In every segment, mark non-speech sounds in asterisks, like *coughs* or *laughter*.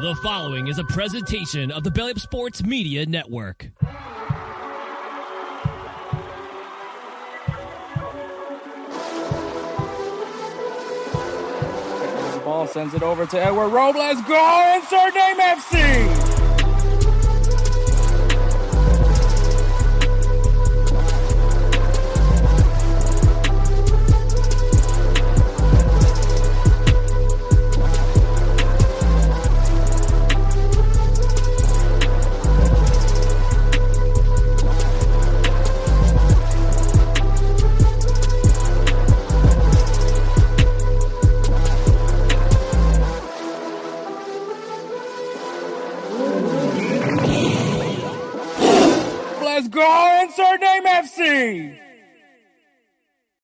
The following is a presentation of the Belly Up Sports Media Network. Ball sends it over to Edward Robles. Go insert name FC. Go insert name FC.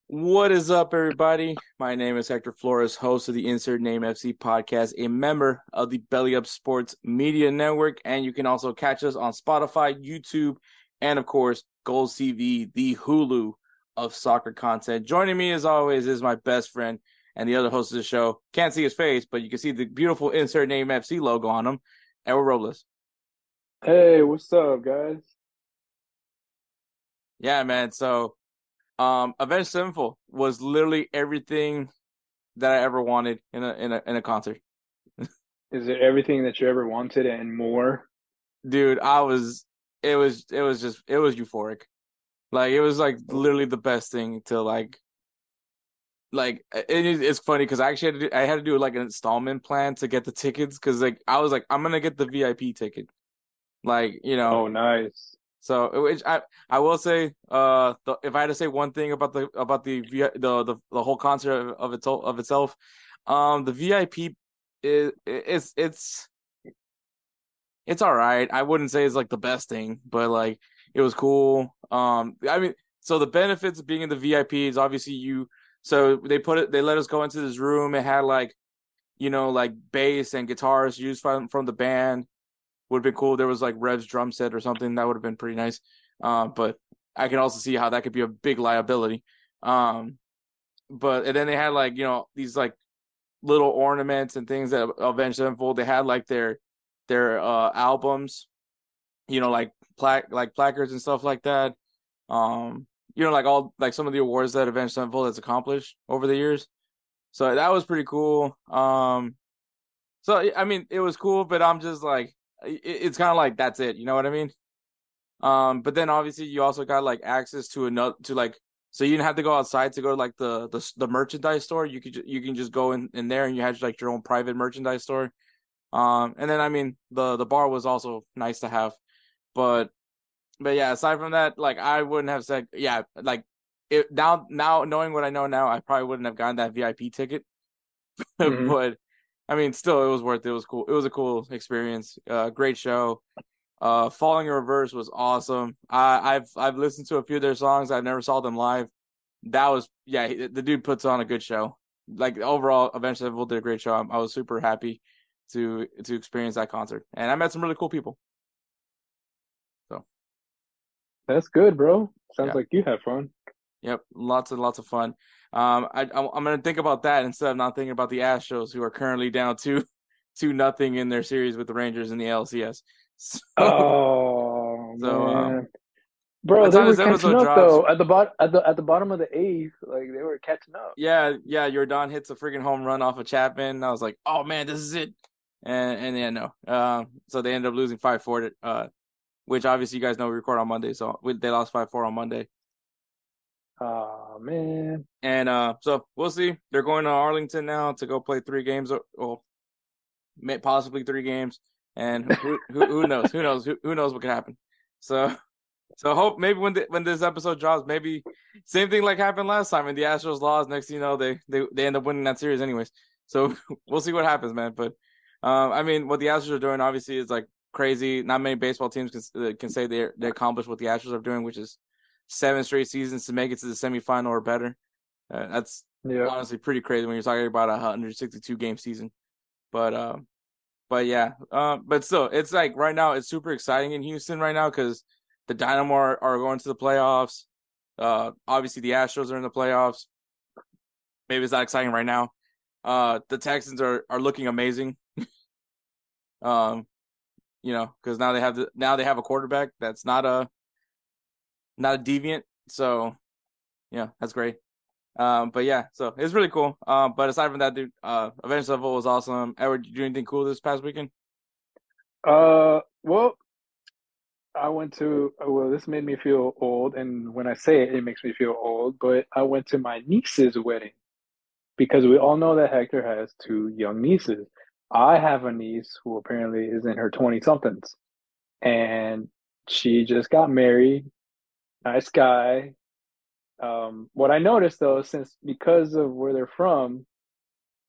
What is up, everybody? My name is Hector Flores, host of the Insert Name FC podcast, a member of the Belly Up Sports Media Network, and you can also catch us on Spotify, YouTube, and of course, Golz TV, the Hulu of soccer content. Joining me, as always, is my best friend and the other host of the show. Can't see his face, but you can see the beautiful Insert Name FC logo on him, Edward Robles. Hey, what's up, guys? Yeah, man. So, um, Avenged Sevenfold was literally everything that I ever wanted in a in a in a concert. *laughs* Is it everything that you ever wanted and more? Dude, I was it was it was just it was euphoric. Like it was like literally the best thing to like like it, it's funny because I actually had to do, I had to do like an installment plan to get the tickets because like I was like I'm gonna get the VIP ticket, like you know. Oh, nice. So, which I I will say, uh, the, if I had to say one thing about the about the the the, the whole concert of, of of itself, um, the VIP is it's it's it's all right. I wouldn't say it's like the best thing, but like it was cool. Um, I mean, so the benefits of being in the VIP is obviously you. So they put it, they let us go into this room. It had like, you know, like bass and guitars used from from the band would have been cool. There was like Rev's drum set or something that would have been pretty nice. Uh, but I can also see how that could be a big liability. Um, but and then they had like you know these like little ornaments and things that Avenged Sevenfold. They had like their their uh albums, you know, like plaque like placards and stuff like that. Um, you know, like all like some of the awards that Avenged Sevenfold has accomplished over the years. So that was pretty cool. Um, so I mean, it was cool, but I'm just like it's kind of like that's it you know what i mean? Um but then obviously you also got like access to another to like so you didn't have to go outside to go to like the the, the merchandise store you could you can just go in, in there and you had like your own private merchandise store. Um and then i mean the the bar was also nice to have but but yeah aside from that like i wouldn't have said yeah like it now now knowing what i know now i probably wouldn't have gotten that vip ticket. *laughs* Mm-hmm. but I mean, still, it was worth it. It was cool. It was a cool experience. Uh, great show. Uh, Falling in Reverse was awesome. I, I've I've listened to a few of their songs. I've never saw them live. That was yeah. The dude puts on a good show. Like overall, Avenged Sevenfold did a great show. I was super happy to to experience that concert, and I met some really cool people. So that's good, bro. Sounds yeah. like you have fun. Yep, lots and lots of fun. Um, I, I'm going to think about that instead of not thinking about the Astros, who are currently down two, *laughs* two nothing in their series with the Rangers in the LCS. *laughs* So, oh so, um, man, bro, they were catching up drops, though at the bottom at the at the bottom of the eighth. Like they were catching up. Yeah, yeah. Yordan hits a freaking home run off of Chapman. I was like, oh man, this is it. And and yeah, no. Um, so they ended up losing five four. Uh, which obviously you guys know we record on Monday, so we, they lost five four on Monday. Oh man. And uh so we'll see. They're going to Arlington now to go play three games or possibly three games. And who who, who knows? Who knows? Who, who knows what could happen? So so hope maybe when the, when this episode drops, maybe same thing like happened last time and the Astros lost. Next you know, they they they end up winning that series anyways. So *laughs* we'll see what happens, man. But um, I mean, what the Astros are doing obviously is like crazy. Not many baseball teams can uh, can say they they accomplished what the Astros are doing, which is seven straight seasons to make it to the semifinal or better. Uh, that's yeah. honestly pretty crazy when you're talking about a 162 game season. But uh, but yeah, uh, but still, it's like right now it's super exciting in Houston right now because the Dynamo are, are, going to the playoffs. Uh, obviously the Astros are in the playoffs. Maybe it's not exciting right now. Uh, the Texans are are looking amazing. *laughs* Um, you know, because now they have the now they have a quarterback that's not a not a deviant. So, yeah, that's great. Um, but yeah, so it's really cool. Um, but aside from that, dude, uh, Avenged Sevenfold was awesome. Edward, did you do anything cool this past weekend? Uh, well, I went to well, this made me feel old, and when I say it, it makes me feel old. But I went to my niece's wedding because we all know that Hector has two young nieces. I have a niece who apparently is in her twenty somethings, and she just got married. Nice guy, um, what I noticed though, since because of where they're from,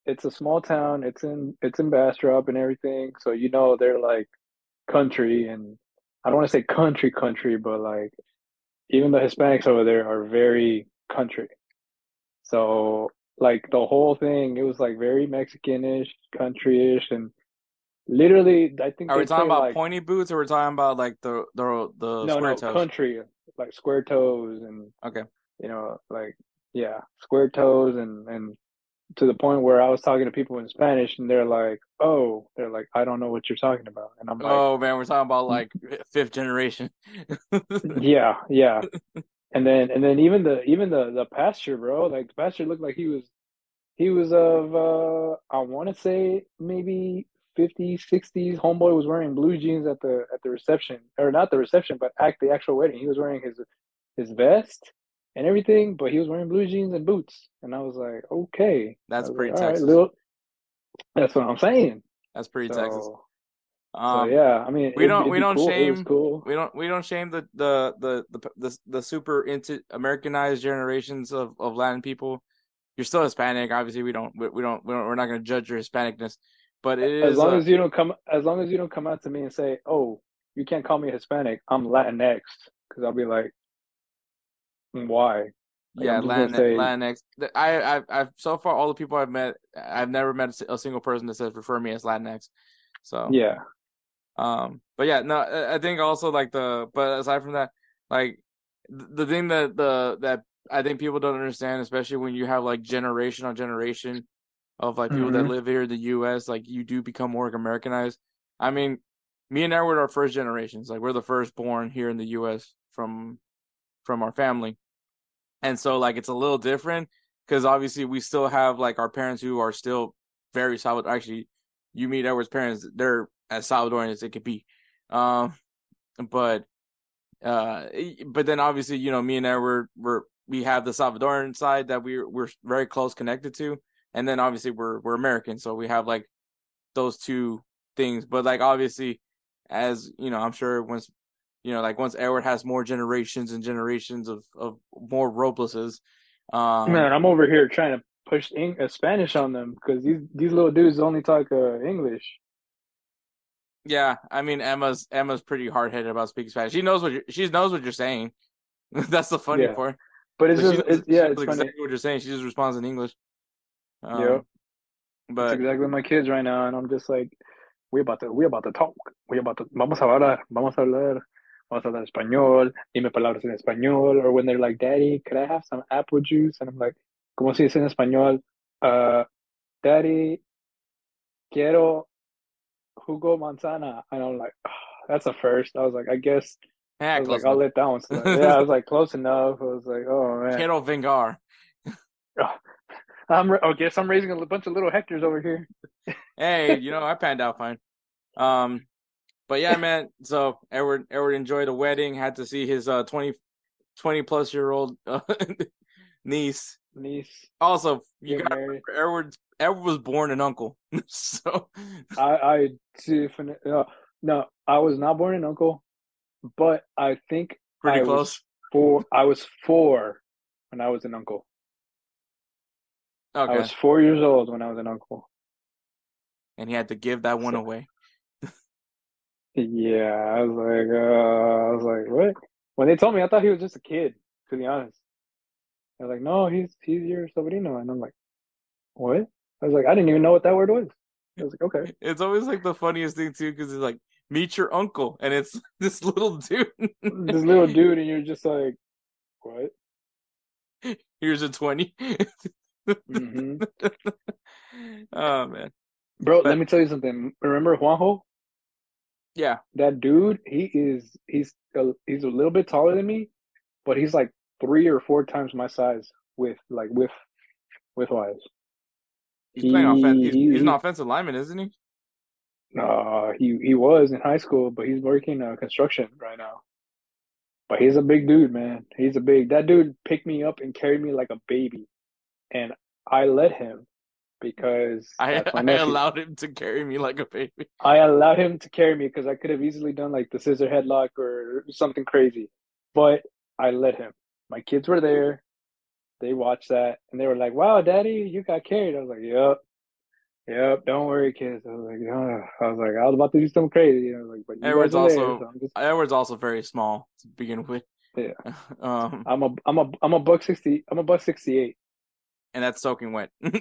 it's a small town. It's in it's in Bastrop and everything, so you know they're like country, and I don't want to say country country, but like even the Hispanics over there are very country. So like the whole thing, it was like very Mexicanish, countryish, and literally, I think. Are we talking about like, pointy boots, or we're talking about like the the the no square no toes? country like square toes and okay. you know, like yeah, square toes and and to the point where I was talking to people in Spanish and they're like, "Oh, they're like, I don't know what you're talking about," and I'm like, "Oh man, we're talking about like fifth generation." *laughs* yeah, yeah, and then and then even the even the the pastor, bro, like the pastor looked like he was he was of uh I want to say maybe 50s, 60s. Homeboy was wearing blue jeans at the at the reception, or not the reception, but at the actual wedding. He was wearing his his vest and everything, but he was wearing blue jeans and boots, and I was like, okay, that's pretty like, Texas. Right, little... That's what I'm saying. That's pretty so, Texas. Um, so yeah, I mean, we don't we don't cool. shame cool. we don't we don't shame the the, the the the the super into Americanized generations of of Latin people. You're still Hispanic, obviously. We don't we, we don't we don't we're not going to judge your Hispanicness, but it as is, long uh, as you don't come as long as you don't come out to me and say, "Oh, you can't call me Hispanic. I'm Latinx," because I'll be like, why? Like, yeah, Latinx, say... Latinx. I, I've, I've so far all the people I've met, I've never met a single person that says refer me as Latinx. So yeah, um, but yeah, no, I think also like the, but aside from that, like the thing that the that I think people don't understand, especially when you have like generation on generation of like people mm-hmm. that live here in the U.S., like you do become more Americanized. I mean, me and Edward are first generations. Like we're the first born here in the U.S. from from our family and so like it's a little different because obviously we still have like our parents who are still very solid. Actually, you meet Edward's parents; they're as Salvadorian as it could be. Um, but uh, but then obviously you know me and Edward we're we have the Salvadoran side that we're we're very close connected to, and then obviously we're we're American, so we have like those two things. But like obviously, as you know, I'm sure once you know, like once Edward has more generations and generations of of more Robleses. Um, Man, I'm over here trying to push Eng- uh, Spanish on them because these these little dudes only talk uh, English. Yeah, I mean Emma's Emma's pretty hard headed about speaking Spanish. She knows what you're, she knows what you're saying. *laughs* That's the funny yeah. part. But it's just it's, yeah, *laughs* it's exactly what you're saying. She just responds in English. Um, yeah, but That's exactly my kids right now, and I'm just like, we about to we about to talk. We about to vamos a hablar, vamos a hablar vamos a hablar español, dime palabras en español, or when they're like, Daddy, could I have some apple juice? And I'm like, ¿cómo se dice en español? Uh, Daddy, quiero jugo manzana. And I'm like, oh, that's a first. I was like, I guess. Yeah, I was like, enough. I'll let that one slide. yeah, I was *laughs* like, close enough. I was like, oh man. Quiero vengar. I'm. I guess I'm raising a bunch of little Hectors over here. *laughs* hey, you know, I panned out fine. Um, but yeah, man. So Edward Edward enjoyed a wedding. Had to see his uh 20, 20 plus year old uh, *laughs* niece. Niece. Also, you got. Edward. Edward was born an uncle. *laughs* so I I definitely uh, no. I was not born an uncle, but I think pretty I close. Was four. I was four when I was an uncle. Okay. I was four years old when I was an uncle. And he had to give that one so, away. Yeah, I was like, uh, I was like, what? When they told me, I thought he was just a kid. To be honest, they're like, no, he's he's your sobrino, and I'm like, what? I was like, I didn't even know what that word was. I was like, okay. *laughs* It's always like the funniest thing too, because it's like, meet your uncle, and it's *laughs* this little dude, this little dude, and *laughs* you're just like, what? Here's a 20 mm-hmm. *laughs* Oh man, bro. But, let me tell you something. Remember Juanjo? Yeah, that dude, he is he's a, he's a little bit taller than me, but he's like three or four times my size with like with with wise. he's playing offense. He's, He- he's an offensive lineman, isn't he? Uh, he he was in high school, but he's working uh, construction right now. But he's a big dude, man. He's a big. That dude picked me up and carried me like a baby, and I let him because I, *laughs* I allowed him to carry me like a baby. I allowed him to carry me because I could have easily done like the scissor headlock or something crazy, but I let him. My kids were there. They watched that and they were like, "Wow, Daddy, you got carried." I was like, "Yep, yep. Don't worry, kids." I was like, oh. "I was like, I was about to do something crazy." I was like, "But you Edward's are there, also- so just Edward's also very small to begin with. Yeah. *laughs* um, I'm a I'm a I'm a buck sixty. I'm a buck sixty eight. And that's soaking wet. *laughs*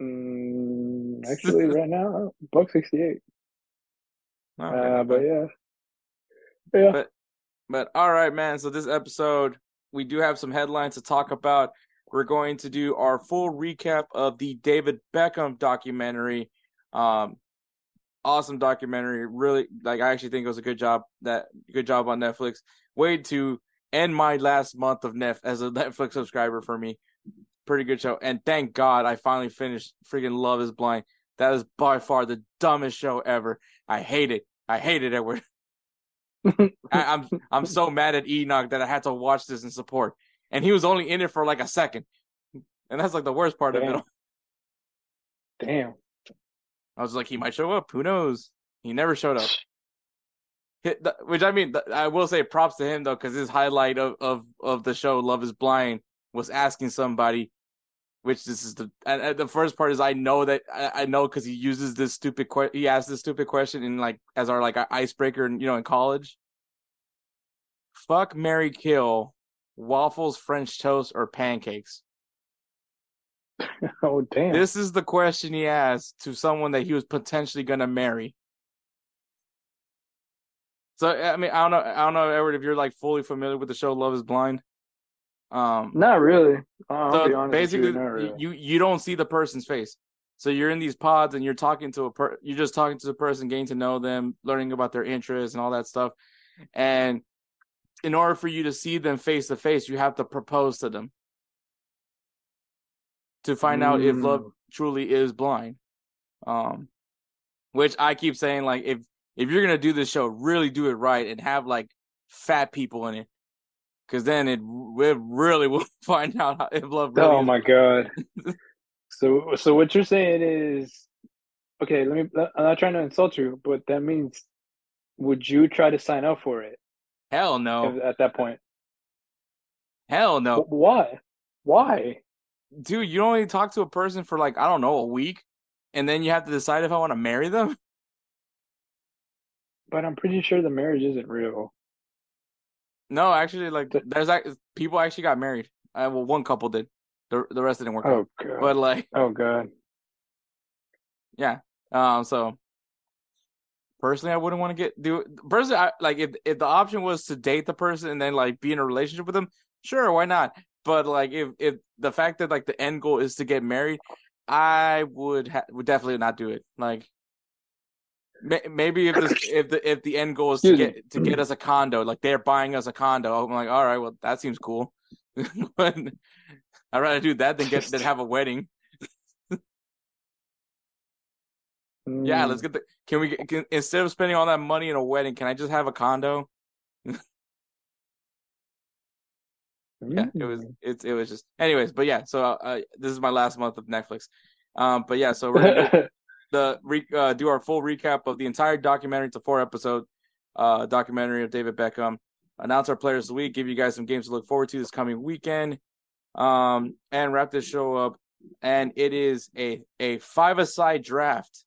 Mm, actually, right now, buck sixty eight. Okay, Uh, but yeah, yeah. But- But all right, man. So this episode, we do have some headlines to talk about. We're going to do our full recap of the David Beckham documentary. Um, awesome documentary. Really, like I actually think it was a good job. That good job on Netflix. Way to end my last month of Nef as a *laughs* Netflix subscriber for me. Pretty good show, and thank God I finally finished. Freaking Love Is Blind. That is by far the dumbest show ever. I hate it. I hate it, Edward. *laughs* I, I'm I'm so mad at Enoch that I had to watch this in support, and he was only in it for like a second, and that's like the worst part of it. all. Damn. I was like, he might show up. Who knows? He never showed up. Which I mean, I will say props to him though, because his highlight of, of of the show, Love Is Blind, was asking somebody. Which this is the and, and the first part is I know that I, I know because he uses this stupid que- he asked this stupid question in like as our like icebreaker you know in college. Fuck Mary Kill, waffles, French toast, or pancakes. *laughs* Oh damn. This is the question he asked to someone that he was potentially gonna marry. So I mean, I don't know, I don't know, Edward, if you're like fully familiar with the show Love Is Blind. Um, Not really. I'll so be honest basically, you, really. you you don't see the person's face. So you're in these pods and you're talking to a per, you're just talking to the person, getting to know them, learning about their interests and all that stuff. And in order for you to see them face to face, you have to propose to them to find out if love Mm. truly is blind. Um, which I keep saying, like if if you're gonna do this show, really do it right and have like fat people in it, because then it we really *laughs* will find out how, if love really. oh my god. *laughs* so so what you're saying is okay, let me I'm not trying to insult you, but that means would you try to sign up for it Hell no, at, at that point? hell no, Wh- Why? Why? dude. You only talk to a person for like I don't know a week, and then you have to decide if I want to marry them. But I'm pretty sure the marriage isn't real. No, actually, like there's like people actually got married. Uh, well, one couple did. The the rest didn't work out. Oh god. But like, oh god. yeah. Um. So personally, I wouldn't want to get do personally. I, like if if the option was to date the person and then like be in a relationship with them, sure, why not? But like if if the fact that like the end goal is to get married, I would ha- would definitely not do it. Like. May- Maybe if this *coughs* if the if the end goal is to get to get us a condo, like they're buying us a condo, I'm like, all right, well that seems cool, *laughs* but I'd rather do that than get than have a wedding. Yeah, let's get the. Can we can, instead of spending all that money in a wedding? Can I just have a condo? *laughs* Yeah, it was. Mm. It's it was just. Anyways, but yeah. So uh, this is my last month of Netflix. Um, but yeah. So we're gonna do *laughs* the re, uh, do our full recap of the entire documentary. It's a four episode uh documentary of David Beckham. Announce our players of the week. Give you guys some games to look forward to this coming weekend. Um, and wrap this show up. And it is a a five aside draft,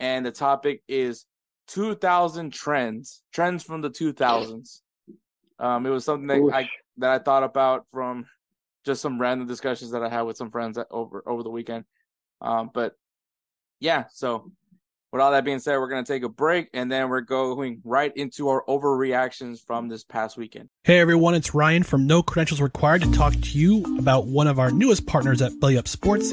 and the topic is 2000 trends, trends from the 2000s. Um, it was something that I that I thought about from just some random discussions that I had with some friends over over the weekend. Um, but yeah, so with all that being said, we're gonna take a break and then we're going right into our overreactions from this past weekend. Hey everyone, it's Ryan from No Credentials Required to talk to you about one of our newest partners at Belly Up Sports,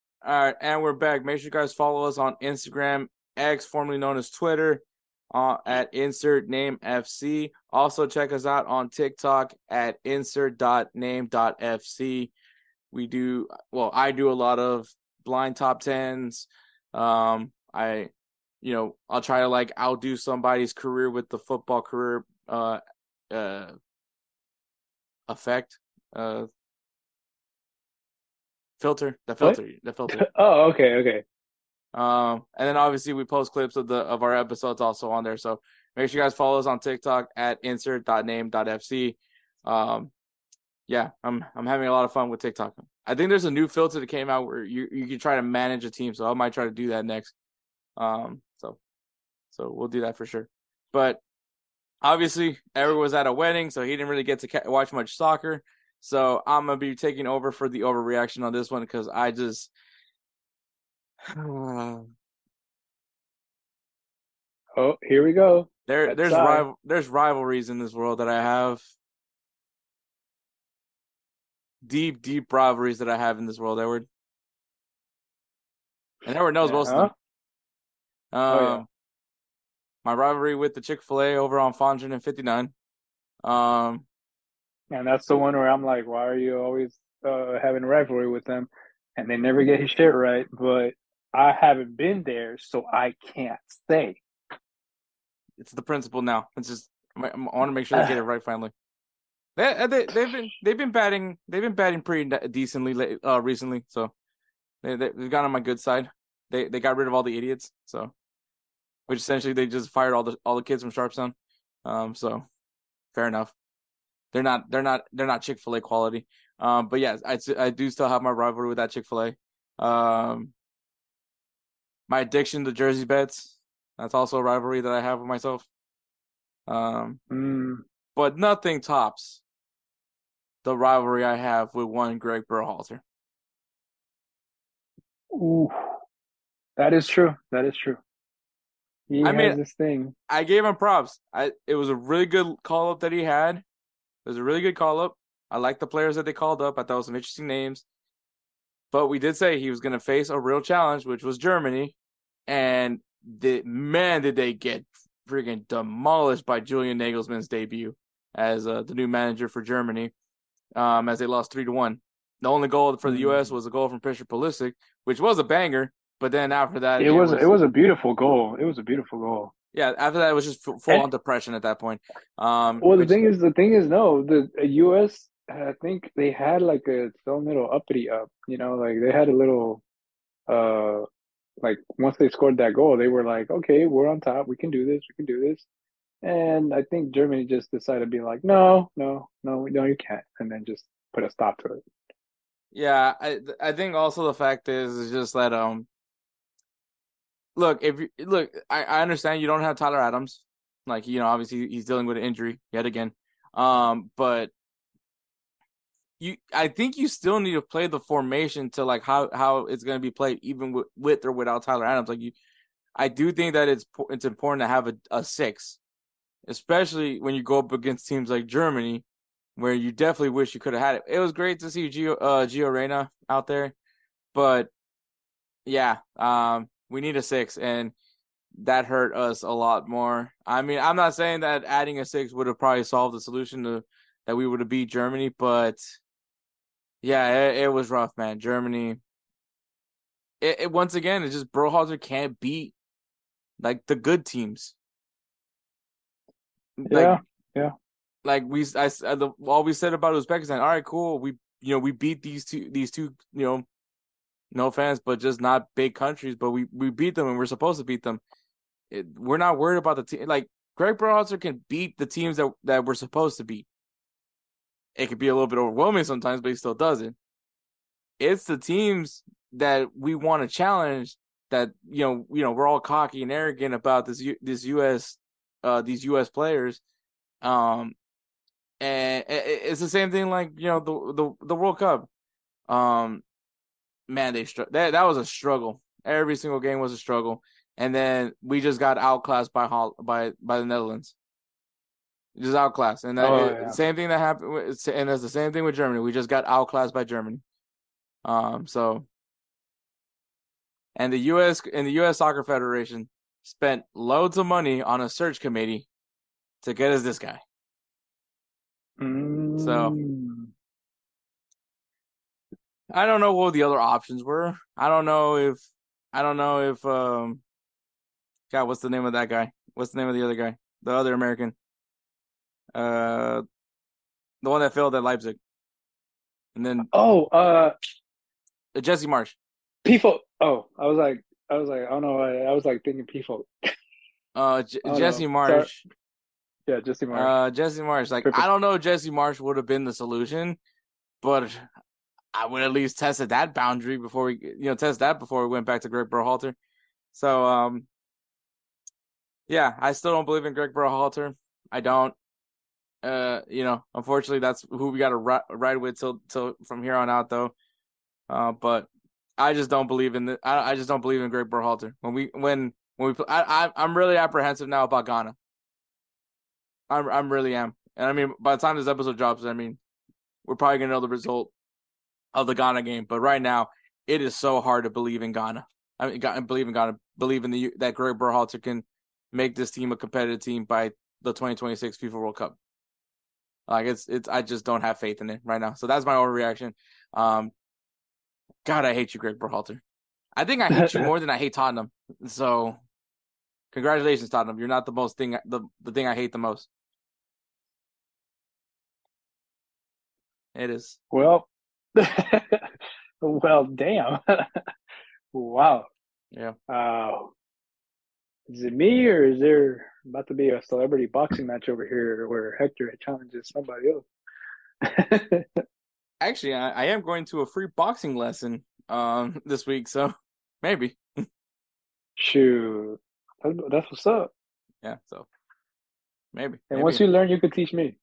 All right, and we're back. Make sure you guys follow us on Instagram, X, formerly known as Twitter, uh, at insert name FC. Also, check us out on TikTok at insert.name.fc. We do, well, I do a lot of blind top tens. Um, I, you know, I'll try to like outdo somebody's career with the football career uh, uh, effect. Uh, filter, the filter, what? the filter. oh, okay, okay. Um, and then obviously we post clips of the of our episodes also on there. So make sure you guys follow us on TikTok at insert.name.fc. Um, yeah, I'm I'm having a lot of fun with TikTok. I think there's a new filter that came out where you you can try to manage a team. So I might try to do that next. Um, so so we'll do that for sure. But obviously, Eric was at a wedding, so he didn't really get to watch much soccer. So I'm gonna be taking over for the overreaction on this one because I just. *sighs* oh, here we go. There, there's rival, there's rivalries in this world that I have. Deep, deep rivalries that I have in this world, Edward. And Edward knows yeah, most of them. Um, oh, yeah. Um, my rivalry with the Chick Fil A over on Fondren and 59. Um, and that's the one where I'm like, why are you always uh, having rivalry with them? And they never get his shit right. But I haven't been there, so I can't say. It's the principle now. It's just I want to make sure they get it *sighs* right finally. They, uh, they they've been they've been batting they've been batting pretty decently uh, recently, so they they've got on my good side. They they got rid of all the idiots, so which essentially they just fired all the all the kids from Sharpstown. Um, so fair enough. They're not they're not they're not Chick Fil A quality. Um, but yes, I I do still have my rivalry with that Chick Fil A. Um, my addiction to jersey bets. That's also a rivalry that I have with myself. Um, mm. but nothing tops the rivalry I have with one Greg Berhalter. Ooh, that is true. That is true. He I mean, this thing. I gave him props. I it was a really good call up that he had. It was a really good call up. I like the players that they called up. I thought it was some interesting names. But we did say he was going to face a real challenge, which was Germany. And the, man, did they get freaking demolished by Julian Nagelsmann's debut as uh, the new manager for Germany, um, as they lost three to one. The only goal for the U.S. Mm. was a goal from Christian Pulisic, which was a banger. But then after that, it, it was, was, it was a beautiful goal. It was a beautiful goal yeah, after that it was just full on depression at that point. Um, well, the which, thing is, the thing is, no, the U.S. I think they had like a some little uppity up. You know, like they had a little, uh, like once they scored that goal, they were like, okay, we're on top. We can do this. We can do this. And I think Germany just decided to be like, no, no, no, no, you can't, and then just put a stop to it. Yeah, I I think also the fact is is just that um look, if you look, I, I understand you don't have Tyler Adams. Like, you know, obviously he's dealing with an injury yet again. Um, but you I think you still need to play the formation to like how how it's going to be played even with, with or without Tyler Adams. Like you I do think that it's it's important to have a, a six, especially when you go up against teams like Germany, where you definitely wish you could have had it. It was great to see Gio uh, Gio Reyna out there, but yeah, um, we need a six, and that hurt us a lot more. I mean, I'm not saying that adding a six would have probably solved the solution to that we would have beat Germany, but yeah, it, it was rough, man. Germany. It, it once again, it's just Berhalter can't beat like the good teams. Like, yeah, yeah. Like we, I, the, all we said about Uzbekistan. All right, cool. We, you know, we beat these two, these two, you know, no offense, but just not big countries. But we we beat them and we're supposed to beat them. It, we're not worried about the team. Like Greg Berhalter can beat the teams that that we're supposed to beat. It could be a little bit overwhelming sometimes, but he still does it. It's the teams that we want to challenge that you know you know we're all cocky and arrogant about this this US uh these US players um and it's the same thing like you know the the the World Cup um man they str- that that was a struggle. Every single game was a struggle. And then we just got outclassed by Hol- by by the Netherlands. Just outclassed. And that Oh, it- yeah. same thing that happened with, and it's the same thing with Germany. We just got outclassed by Germany. Um so. And the US and the US Soccer Federation spent loads of money on a search committee to get us this guy. Mm. I don't know what the other options were. I don't know if I don't know if um God, what's the name of that guy? What's the name of the other guy? The other American. Uh the one that failed at Leipzig. And then Oh, uh, uh, Jesse Marsch. Pifo. Oh, I was like, I was like, I don't know. I, I was like thinking Pifo. Uh *laughs* J- Oh. Jesse Sorry. Marsh. Yeah, Jesse Marsch. Uh, Jesse Marsch. Like, Perfect. I don't know if Jesse Marsch would have been the solution, but I would at least tested that boundary before we, you know, test that before we went back to Greg Berhalter. So, um, yeah, I still don't believe in Greg Berhalter. I don't. Uh, you know, unfortunately, that's who we got to ri- ride with till till from here on out, though. Uh, but I just don't believe in the. I, I just don't believe in Greg Berhalter. When we when when we, I, I I'm really apprehensive now about Ghana. I'm I'm really am. And I mean, by the time this episode drops, I mean, we're probably gonna know the result of the Ghana game. But right now, it is so hard to believe in Ghana. I mean, believe in Ghana, believe in the that Greg Berhalter can make this team a competitive team by the 2026 FIFA World Cup. Like it's it's I just don't have faith in it right now. So that's my overreaction. Um, God, I hate you, Greg Berhalter. I think I hate you *laughs* more than I hate Tottenham. So, congratulations, Tottenham. You're not the most thing the the thing I hate the most. It is. well, *laughs* well, damn. *laughs* wow. Yeah. Uh, is it me or is there about to be a celebrity boxing match over here where Hector challenges somebody else? *laughs* Actually, I, I am going to a free boxing lesson um this week, so maybe. Shoot, that's, what's up. Yeah, so maybe. And maybe. once you learn, you can teach me.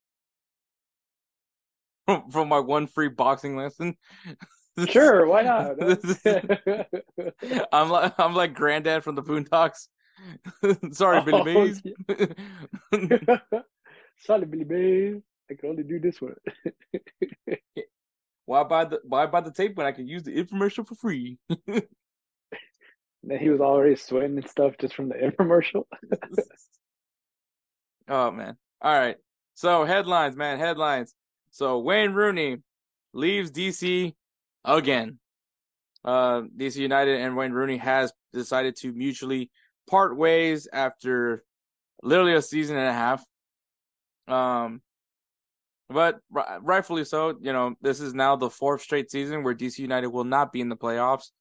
From, from my one free boxing lesson. Sure, why not? *laughs* *laughs* I'm like I'm like granddad from the Boondocks. *laughs* Sorry, Billy Oh, Mays. Sorry, Billy Mays. I can only do this one. why buy the why buy the tape when I can use the infomercial for free? then he was already sweating and stuff just from the infomercial. oh man. All right. So headlines, man, headlines. So Wayne Rooney leaves DC again. Uh DC United and Wayne Rooney has decided to mutually part ways after literally a season and a half. Um but ri- rightfully so, you know, this is now the fourth straight season where DC United will not be in the playoffs.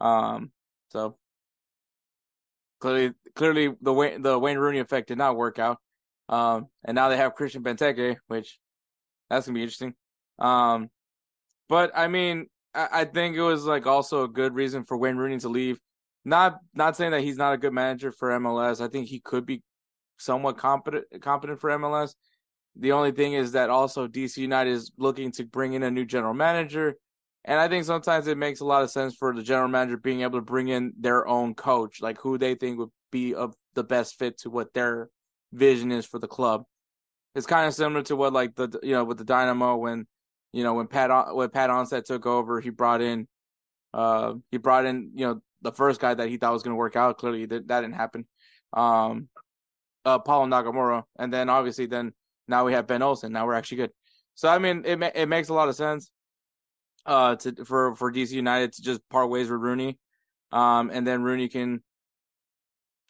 Um so clearly clearly the Wayne the Wayne Rooney effect did not work out. Um, and now they have Christian Benteke, which that's gonna be interesting. Um, but I mean, I, I think it was like also a good reason for Wayne Rooney to leave. Not not saying that he's not a good manager for MLS. I think he could be somewhat competent competent for MLS. The only thing is that also DC United is looking to bring in a new general manager. And I think sometimes it makes a lot of sense for the general manager being able to bring in their own coach, like who they think would be of the best fit to what their vision is for the club. It's kind of similar to what like the you know with the Dynamo when you know when Pat when Pat Onstad took over, he brought in uh he brought in you know the first guy that he thought was going to work out. Clearly that, that didn't happen. Um, uh, Paulo Nagamura, and then obviously then now we have Ben Olsen. Now we're actually good. So I mean it it makes a lot of sense uh to for for DC United to just part ways with Rooney, um and then Rooney can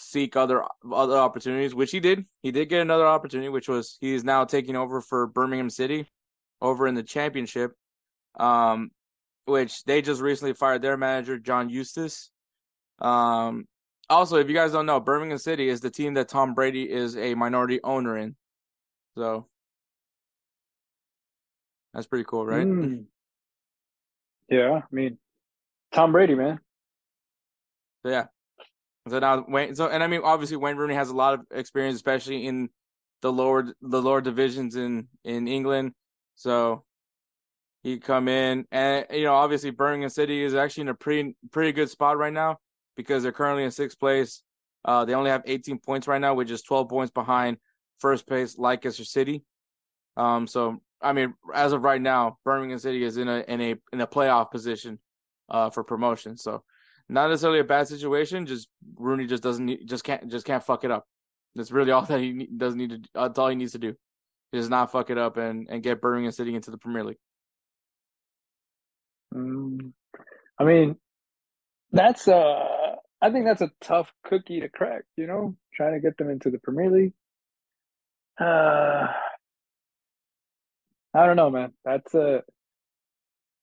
seek other other opportunities, which he did. He did get another opportunity, which was he is now taking over for Birmingham City over in the championship. Um which they just recently fired their manager, John Eustace. Um also if you guys don't know, Birmingham City is the team that Tom Brady is a minority owner in. So that's pretty cool, right? Mm. Yeah, I mean, Tom Brady, man. So, yeah. So now Wayne. So and I mean, obviously Wayne Rooney has a lot of experience, especially in the lower the lower divisions in in England. So he come in, and you know, obviously Birmingham City is actually in a pretty pretty good spot right now because they're currently in sixth place. Uh, they only have 18 points right now, which is 12 points behind first place Leicester City. Um, so I mean, as of right now, Birmingham City is in a in a in a playoff position uh, for promotion. So not necessarily a bad situation. Just Rooney just doesn't need, just can't just can't fuck it up. That's really all *laughs* that he does need to. That's all he needs to do, is not fuck it up and and get Birmingham City into the Premier League. Mm, I mean, that's uh, I think that's a tough cookie to crack. You know, trying to get them into the Premier League. Uh, I don't know, man. That's a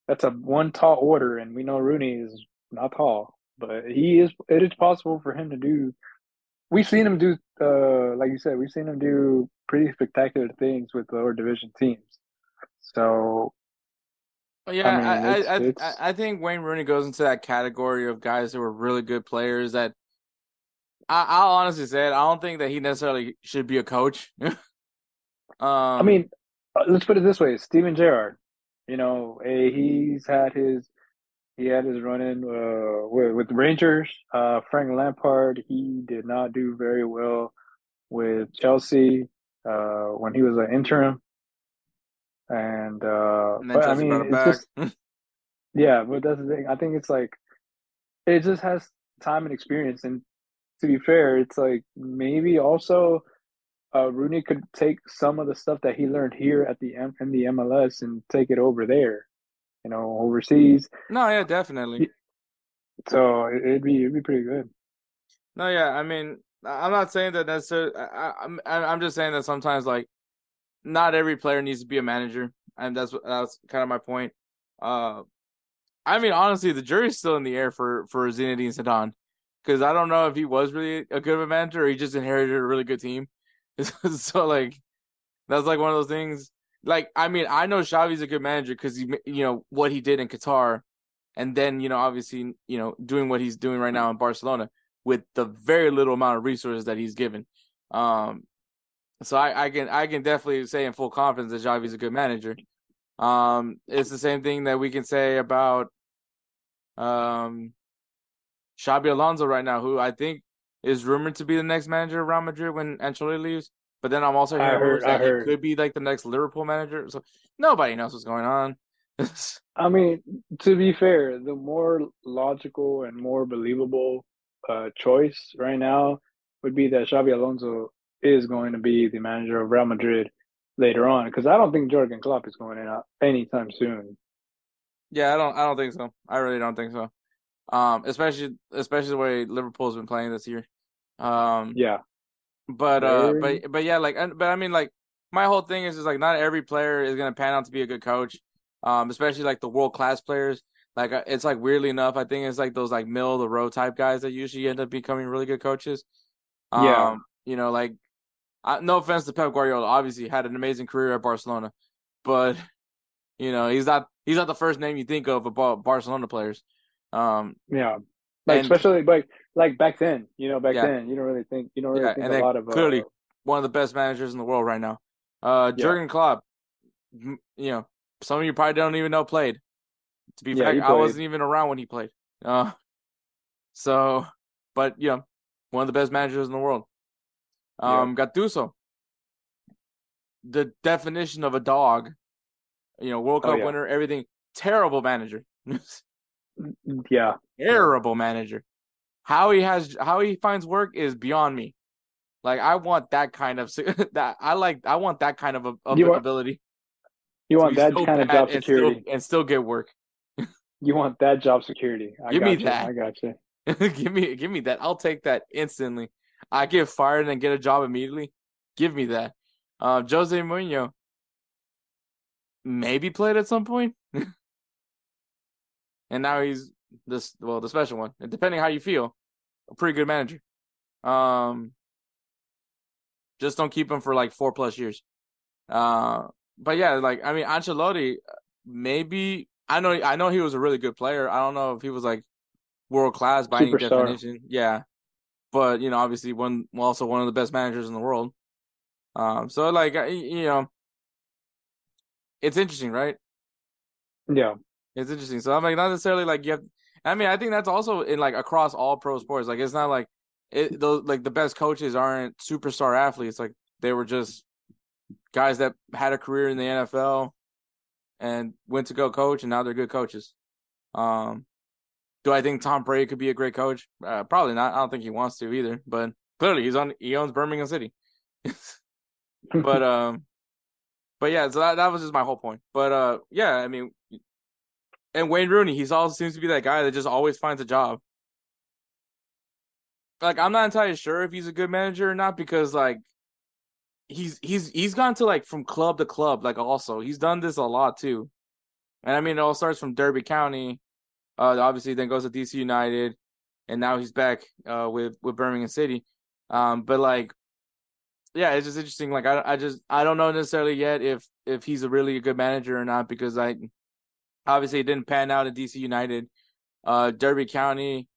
that's a one tall order, and we know Rooney is not tall, but he is. It is possible for him to do. We've seen him do, uh, like you said, we've seen him do pretty spectacular things with lower division teams. So, yeah, I mean, I, it's, I, it's... I, I think Wayne Rooney goes into that category of guys who are really good players. That I, I'll honestly say, it, I don't think that he necessarily should be a coach. *laughs* um, I mean, uh, let's put it this way: Steven Gerrard. You know, he's had his he had his run in uh, with, with Rangers. Uh, Frank Lampard, he did not do very well with Chelsea uh, when he was an interim. And, uh, and but I mean, it's just, *laughs* yeah, but that's the thing. I think it's like it just has time and experience. And to be fair, it's like maybe also uh, Rooney could take some of the stuff that he learned here at the M- in the MLS and take it over there you know, overseas. No, yeah, definitely. So it'd be it'd be pretty good. No, yeah, I mean, I'm not saying that necessarily. I, I'm I'm just saying that sometimes like not every player needs to be a manager, and that's that's kind of my point. Uh, I mean, honestly, the jury's still in the air for for Zinedine Zidane because I don't know if he was really a good of a manager or he just inherited a really good team. *laughs* so like, that's like one of those things like I mean, I know Xavi's a good manager because he, you know, what he did in Qatar, and then you know, obviously, you know, doing what he's doing right now in Barcelona with the very little amount of resources that he's given. Um, so I, I can I can definitely say in full confidence that Xavi's a good manager. Um, it's the same thing that we can say about um Xabi Alonso right now, who I think is rumored to be the next manager of Real Madrid when Ancelotti leaves. But then I'm also hearing heard, that he could be like the next Liverpool manager. So nobody knows what's going on. *laughs* I mean, to be fair, the more logical and more believable uh, choice right now would be that Xabi Alonso is going to be the manager of Real Madrid later on because I don't think Jurgen Klopp is going in anytime soon. Yeah, I don't. I don't think so. I really don't think so. Um, especially especially the way Liverpool's been playing this year. Um, yeah, but uh, but but yeah, like, but I mean, like, my whole thing is just like not every player is gonna pan out to be a good coach. Um, especially like the world class players. Like uh, it's like weirdly enough, I think it's like those like middle of the road type guys that usually end up becoming really good coaches. Um, yeah. You know, like, I, no offense to Pep Guardiola, obviously had an amazing career at Barcelona, but you know he's not he's not the first name you think of about Barcelona players. Um, yeah, like and, especially like like back then, you know, back yeah. then you don't really think you don't really yeah, think a lot of clearly uh, one of the best managers in the world right now. Uh, yeah. Jurgen Klopp, you know, some of you probably don't even know played. To be fair, I wasn't even around when he played. Uh, so, but you know, one of the best managers in the world. Um, Gattuso, the definition of a dog. You know, World oh, Cup oh, winner, everything. Terrible manager. *laughs* yeah, terrible manager. How he has how he finds work is beyond me. Like I want that kind of *laughs* that I like I want that kind of, of you want, ability. You want that kind of job security and still, and still get work. *laughs* you want that job security. I give me you. that. I got you. *laughs* give me give me that. I'll take that instantly. I get fired and get a job immediately. Give me that. Uh, Jose Mourinho maybe played at some point, and now he's this well the special one. And depending how you feel, a pretty good manager. Um, just don't keep him for like four plus years. Uh, but yeah, like I mean, Ancelotti, maybe I know I know he was a really good player. I don't know if he was like world class by any definition. Yeah, but you know, obviously one also one of the best managers in the world. Um, so like you know, it's interesting, right? Yeah. It's interesting. So I'm like not necessarily like you have. I mean, I think that's also in like across all pro sports. Like it's not like it those like the best coaches aren't superstar athletes. Like they were just guys that had a career in the NFL and went to go coach, and now they're good coaches. Um, do I think Tom Brady could be a great coach? Uh, probably not. I don't think he wants to either. But clearly, he's on. He owns Birmingham City. *laughs* but *laughs* um, but yeah. So that that was just my whole point. But uh, yeah. I mean, and Wayne Rooney, he's also seems to be that guy that just always finds a job. Like I'm not entirely sure if he's a good manager or not because like he's he's he's gone to like from club to club like also. He's done this a lot too. And i mean it all starts from derby county uh obviously then goes to dc united and now he's back uh with with birmingham city. Um but like yeah it's just interesting. Like i i just i don't know necessarily yet if if he's a really a good manager or not because i obviously it didn't pan out at dc united uh derby county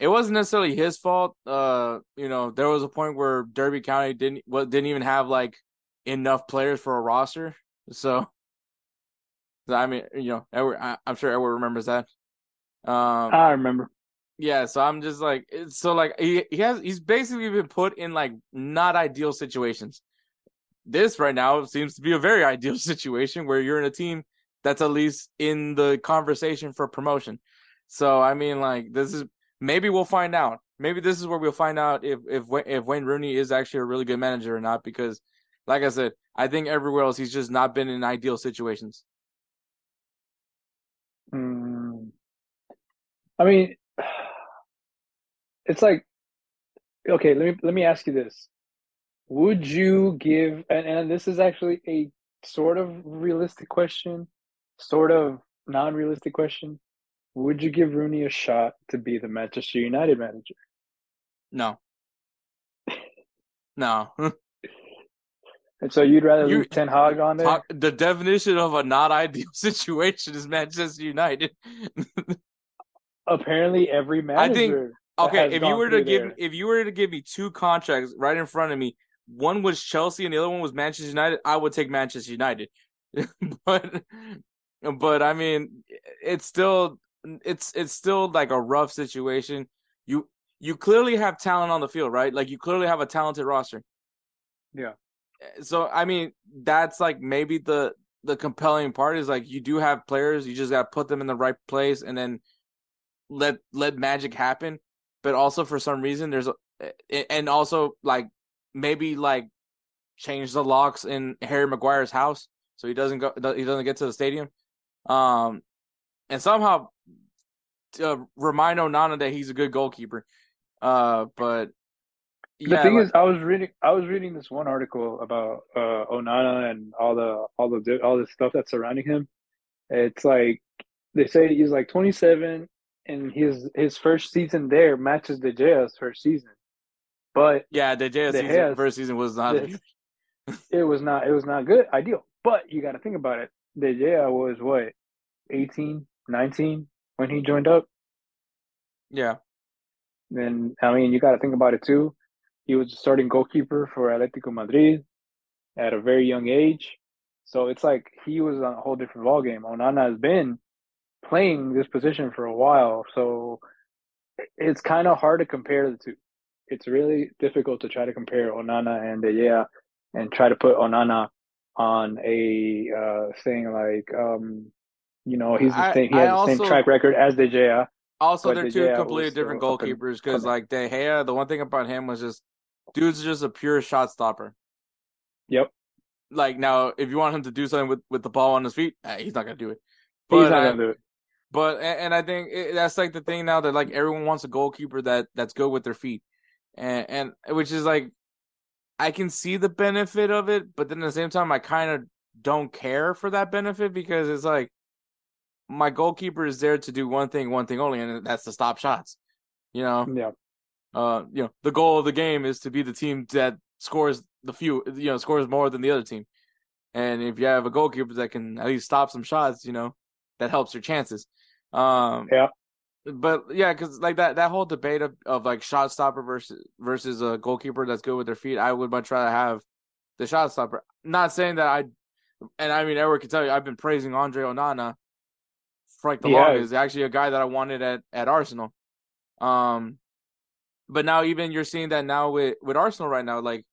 it wasn't necessarily his fault. Uh, you know, there was a point where Derby County didn't well, didn't even have like enough players for a roster. So, so I mean, you know, Edward, I, I'm sure Edward remembers that. Um, I remember. yeah. So I'm just like, it's so like he he has he's basically been put in like not ideal situations. This right now seems to be a very *laughs* ideal situation where you're in a team that's at least in the conversation for promotion. So I mean, like this is maybe we'll find out. Maybe this is where we'll find out if if if Wayne Rooney is actually a really good manager or not. Because, like I said, I think everywhere else he's just not been in ideal situations. Mm. I mean, it's like, okay, let me let me ask you this: Would you give? And, and this is actually a sort of realistic question, sort of non-realistic question. Would you give Rooney a shot to be the Manchester United manager? No, no. *laughs* And so you'd rather You- leave Ten Hag on there? The definition of a not ideal *laughs* situation is Manchester United. *laughs* Apparently, every manager. I think- okay, if you were to give there- if you were to give me two contracts right in front of me, one was Chelsea and the other one was Manchester United, I would take Manchester United. but but I mean, it's still it's it's still like a rough situation. You you clearly have talent on the field, right? Like you clearly have a talented roster. Yeah. Eh, so I mean, that's like maybe the the compelling part is like you do have players, you just got to put them in the right place and then let let magic happen. But also for some reason there's a eh, eh, and also like maybe like change the locks in Harry Maguire's house so he doesn't go he doesn't get to the stadium. Um and somehow uh, remind Onana that he's a good goalkeeper. Uh but yeah, The thing like- is, I was reading, I was reading this one article about uh, Onana and all the all the all the stuff that's surrounding him. It's like they say he's like 27, and his his first season there matches De Gea's first season, but yeah, De season Gea's- first season was not this- *laughs* it was not it was not good, ideal. But you got to think about it. De Gea was what 18, 19 when he joined up. yeah. Then I mean, you got to think about it too. He was a starting goalkeeper for Atletico Madrid at a very young age, so it's like he was on a whole different ballgame. Onana has been playing this position for a while, so it's kind of hard to compare the two. It's really difficult to try to compare Onana and De and try to put Onana on a uh, thing like, um, you know, he's the same, he I has the same track record as De Gea. Also, they're De two completely different still up and goalkeepers because, like, De Gea, the one thing about him was just, dude's just a pure shot stopper. Yep. Like, now, if you want him to do something with, with the ball on his feet, he's not going to do it. He's But, not uh, gonna do it. But and, and I think it, that's like the thing now that like everyone wants a goalkeeper that that's good with their feet, and and which is like, I can see the benefit of it, but then at the same time I kind of don't care for that benefit because it's like, my goalkeeper is there to do one thing, one thing only, and that's to stop shots. You know, Yeah. uh, you know, the goal of the game is to be the team that scores the few, you know, scores more than the other team. And if you have a goalkeeper that can at least stop some shots, you know, that helps your chances. Um, Yeah. But yeah, because like that that whole debate of, of like shot stopper versus versus a goalkeeper that's good with their feet, I would much rather have the shot stopper. Not saying that I, and I mean Edward can tell you, I've been praising Andre Onana like the Yeah. longest. Actually, a guy that I wanted at at Arsenal. Um, but now even you're seeing that now with with Arsenal right now, like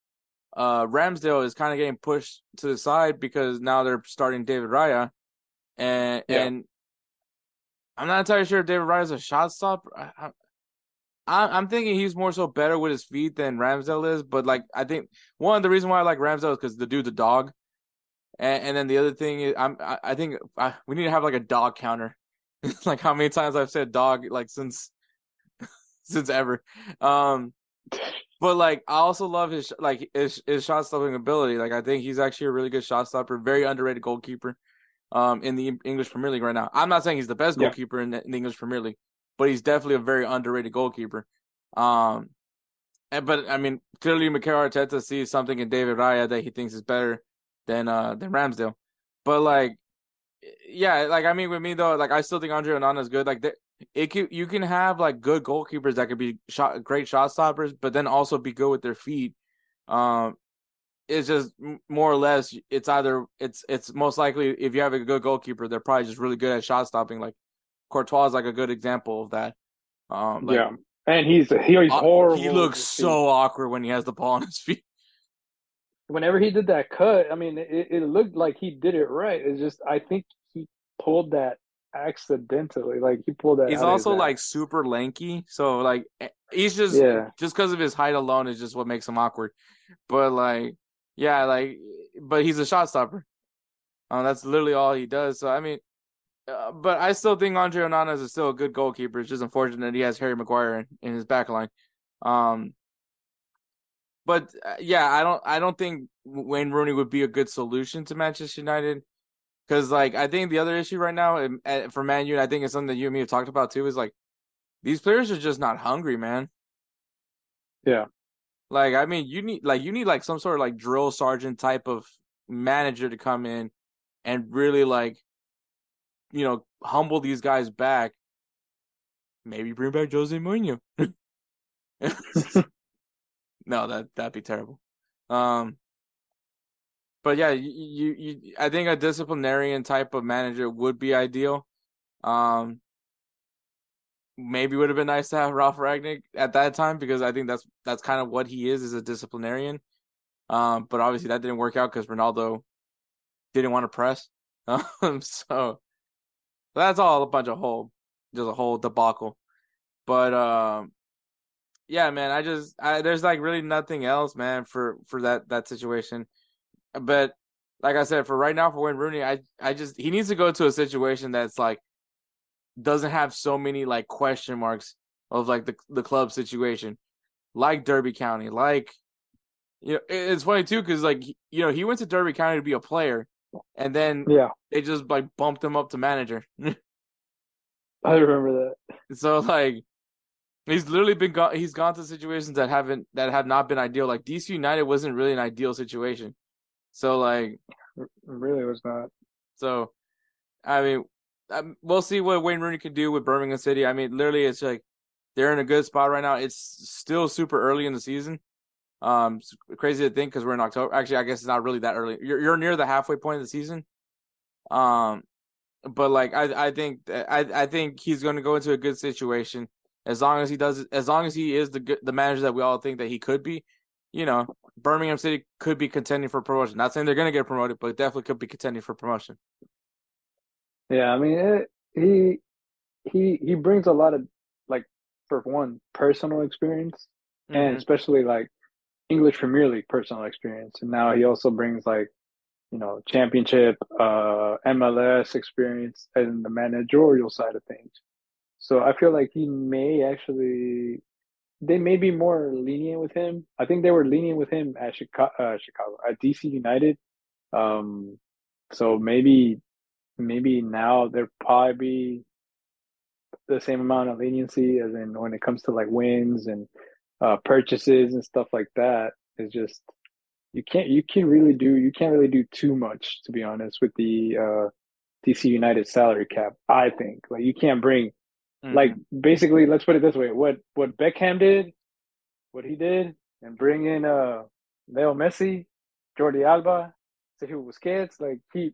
uh Ramsdale is kind of getting pushed to the side because now they're starting David Raya, and Yeah. and I'm not entirely sure if David Raya is a shot stopper. I, I, I'm thinking he's more so better with his feet than Ramsdale is, but like I think one of the reason why I like Ramsdale is because the dude's a dog, and, and then the other thing is I'm I, I think I, we need to have like a dog counter, *laughs* like how many times I've said dog like since *laughs* since ever. Um, but like I also love his like his, his shot stopping ability. Like I think he's actually a really good shot stopper, very underrated goalkeeper. Um, in the English Premier League right now. I'm not saying he's the best Yeah. goalkeeper in the, in the English Premier League, but he's definitely a very underrated goalkeeper. Um, and, but I mean, clearly Mikel Arteta sees something in David Raya that he thinks is better than uh than Ramsdale. But like, yeah, like I mean, with me though, like I still think Andre Onana is good. Like the, it can you can have like good goalkeepers that could be shot great shot stoppers, but then also be good with their feet. Um, it's just more or less it's either it's it's most likely if you have a good goalkeeper, they're probably just really good at shot stopping. Like Courtois is like a good example of that. Um, like, yeah, and he's he, he's horrible. He looks feet. so awkward when he has the ball on his feet. Whenever he did that cut, I mean, it, it looked like he did it right. It's just I think he pulled that accidentally. Like he pulled that. He's also like super lanky, so like eh, he's just Yeah. just because of his height alone is just what makes him awkward. But like, yeah, like, but he's a shot stopper. Um, that's literally all he does. So I mean, uh, but I still think Andre Onana is still a good goalkeeper. It's just unfortunate that he has Harry Maguire in, in his back line. Um, but uh, yeah, I don't, I don't think Wayne Rooney would be a good solution to Manchester United. Because like I think the other issue right now for Man United, I think it's something that you and me have talked about too, is like these players are just not hungry, man. Yeah. Like I mean, you need like you need like some sort of like drill sergeant type of manager to come in and really like you know humble these guys back. Maybe bring back Jose Mourinho. *laughs* *laughs* no, that that'd be terrible. Um, but yeah, you, you you I think a disciplinarian type of manager would be ideal. Um, maybe would have been nice to have Ralf Rangnick at that time because I think that's that's kind of what he is as a disciplinarian. Um, but obviously that didn't work out because Ronaldo didn't want to press. *laughs* Um, so that's all a bunch of whole, just a whole debacle. But um, yeah, man, I just I, there's like really nothing else, man, for for that that situation. But like I said, for right now, for Wayne Rooney, I I just he needs to go to a situation that's like doesn't have so many like question marks of like the the club situation, like Derby County, like you know it- it's funny too because like you know he went to Derby County to be a player, and then Yeah, they just like bumped him up to manager. *laughs* I remember that. so like he's literally been gone. He's gone to situations that haven't that have not been ideal. Like DC United wasn't really an ideal situation. So like It really was not. So, I mean, um, we'll see what Wayne Rooney can do with Birmingham City. I mean, literally, it's like they're in a good spot right now. It's still super early in the season. Um, it's crazy to think because we're in October. Actually, I guess it's not really that early. You're you're near the halfway point of the season. Um, but like I I think I I think he's going to go into a good situation as long as he does as long as he is the good, the manager that we all think that he could be. You know, Birmingham City could be contending for promotion. Not saying they're going to get promoted, but definitely could be contending for promotion. Yeah, I mean, it, he he he brings a lot of like for one personal experience and Mhm. especially like English Premier League personal experience. And now he also brings like you know championship, uh, MLS experience and the managerial side of things. So I feel like he may actually they may be more lenient with him. I think they were lenient with him at Chicago, uh, Chicago at DC United. Um, so maybe maybe now there probably be the same amount of leniency as in when it comes to like wins and uh, purchases and stuff like that. It's just you can't you can really do you can't really do too much to be honest with the uh, DC United salary cap. I think like you can't bring Mhm. like basically let's put it this way: what what Beckham did, what he did, and bring in uh Leo Messi, Jordi Alba, Sergio Busquets. Like he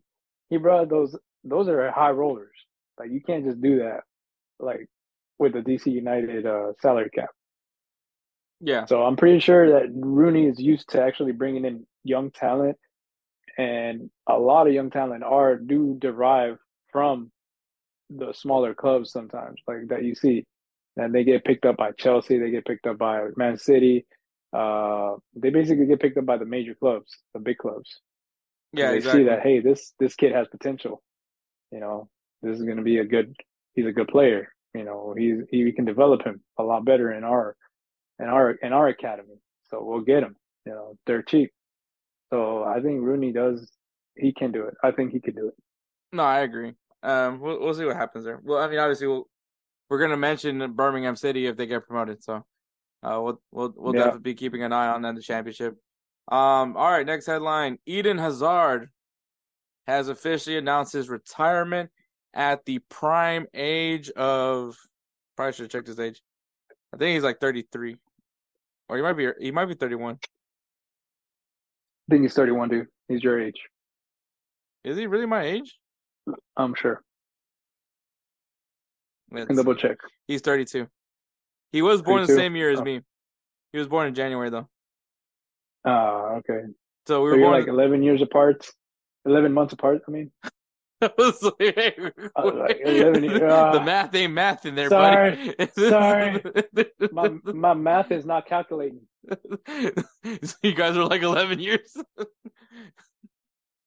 he brought those those are high rollers. Like you can't just do that like with the DC United uh, salary cap. yeah, So I'm pretty sure that Rooney is used to actually bringing in young talent, and a lot of young talent are do derive from the smaller clubs sometimes, like that you see, and they get picked up by Chelsea, they get picked up by Man City. Uh, they basically get picked up by the major clubs, the big clubs. yeah, they exactly. see that hey, this this kid has potential. You know, this is going to be a good. He's a good player. You know, he's he, we can develop him a lot better in our in our in our academy. So we'll get him. You know, they're cheap. So I think Rooney does. He can do it. I think he could do it. No, I agree. Um, we'll we'll see what happens there. Well, I mean, obviously, we'll, we're gonna mention Birmingham City if they get promoted. So, uh, we'll we'll we'll Yeah. definitely be keeping an eye on that the championship. Um, all right, next headline: Eden Hazard has officially announced his retirement at the prime age of. Probably should have checked his age. I think he's like thirty three, or he might be he might be thirty one. I think he's 31, dude. He's your age. Is he really my age? I'm sure. Can double check. He's 32. He was born the same year as Oh. me. He was born in January though. Ah, okay. So we So were born. like 11 years apart. 11 months apart. I mean, *laughs* like, Uh, like year- *laughs* the math ain't math in there, Sorry. buddy. Sorry. my *laughs* my math is not calculating. so you guys are like 11 years.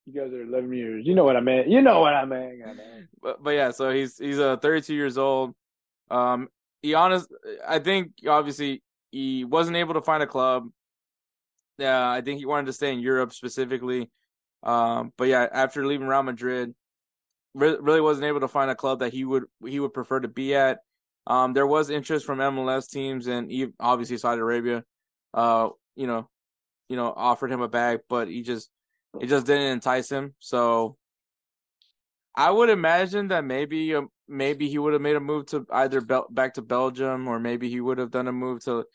You guys are 11 years. You know what I meant. You know what I. I mean. but but yeah, so he's he's uh 32 years old. Um, he honest, I think obviously he wasn't able to find a club. Yeah, I think he wanted to stay in Europe specifically. Um, but yeah, after leaving Real Madrid, re- really wasn't able to find a club that he would he would prefer to be at. Um, there was interest from MLS teams and ev- obviously Saudi Arabia. Uh, you know, you know, offered him a bag, but he just it just didn't entice him. So I would imagine that maybe um, maybe he would have made a move to either Bel- back to Belgium or maybe he would have done a move to,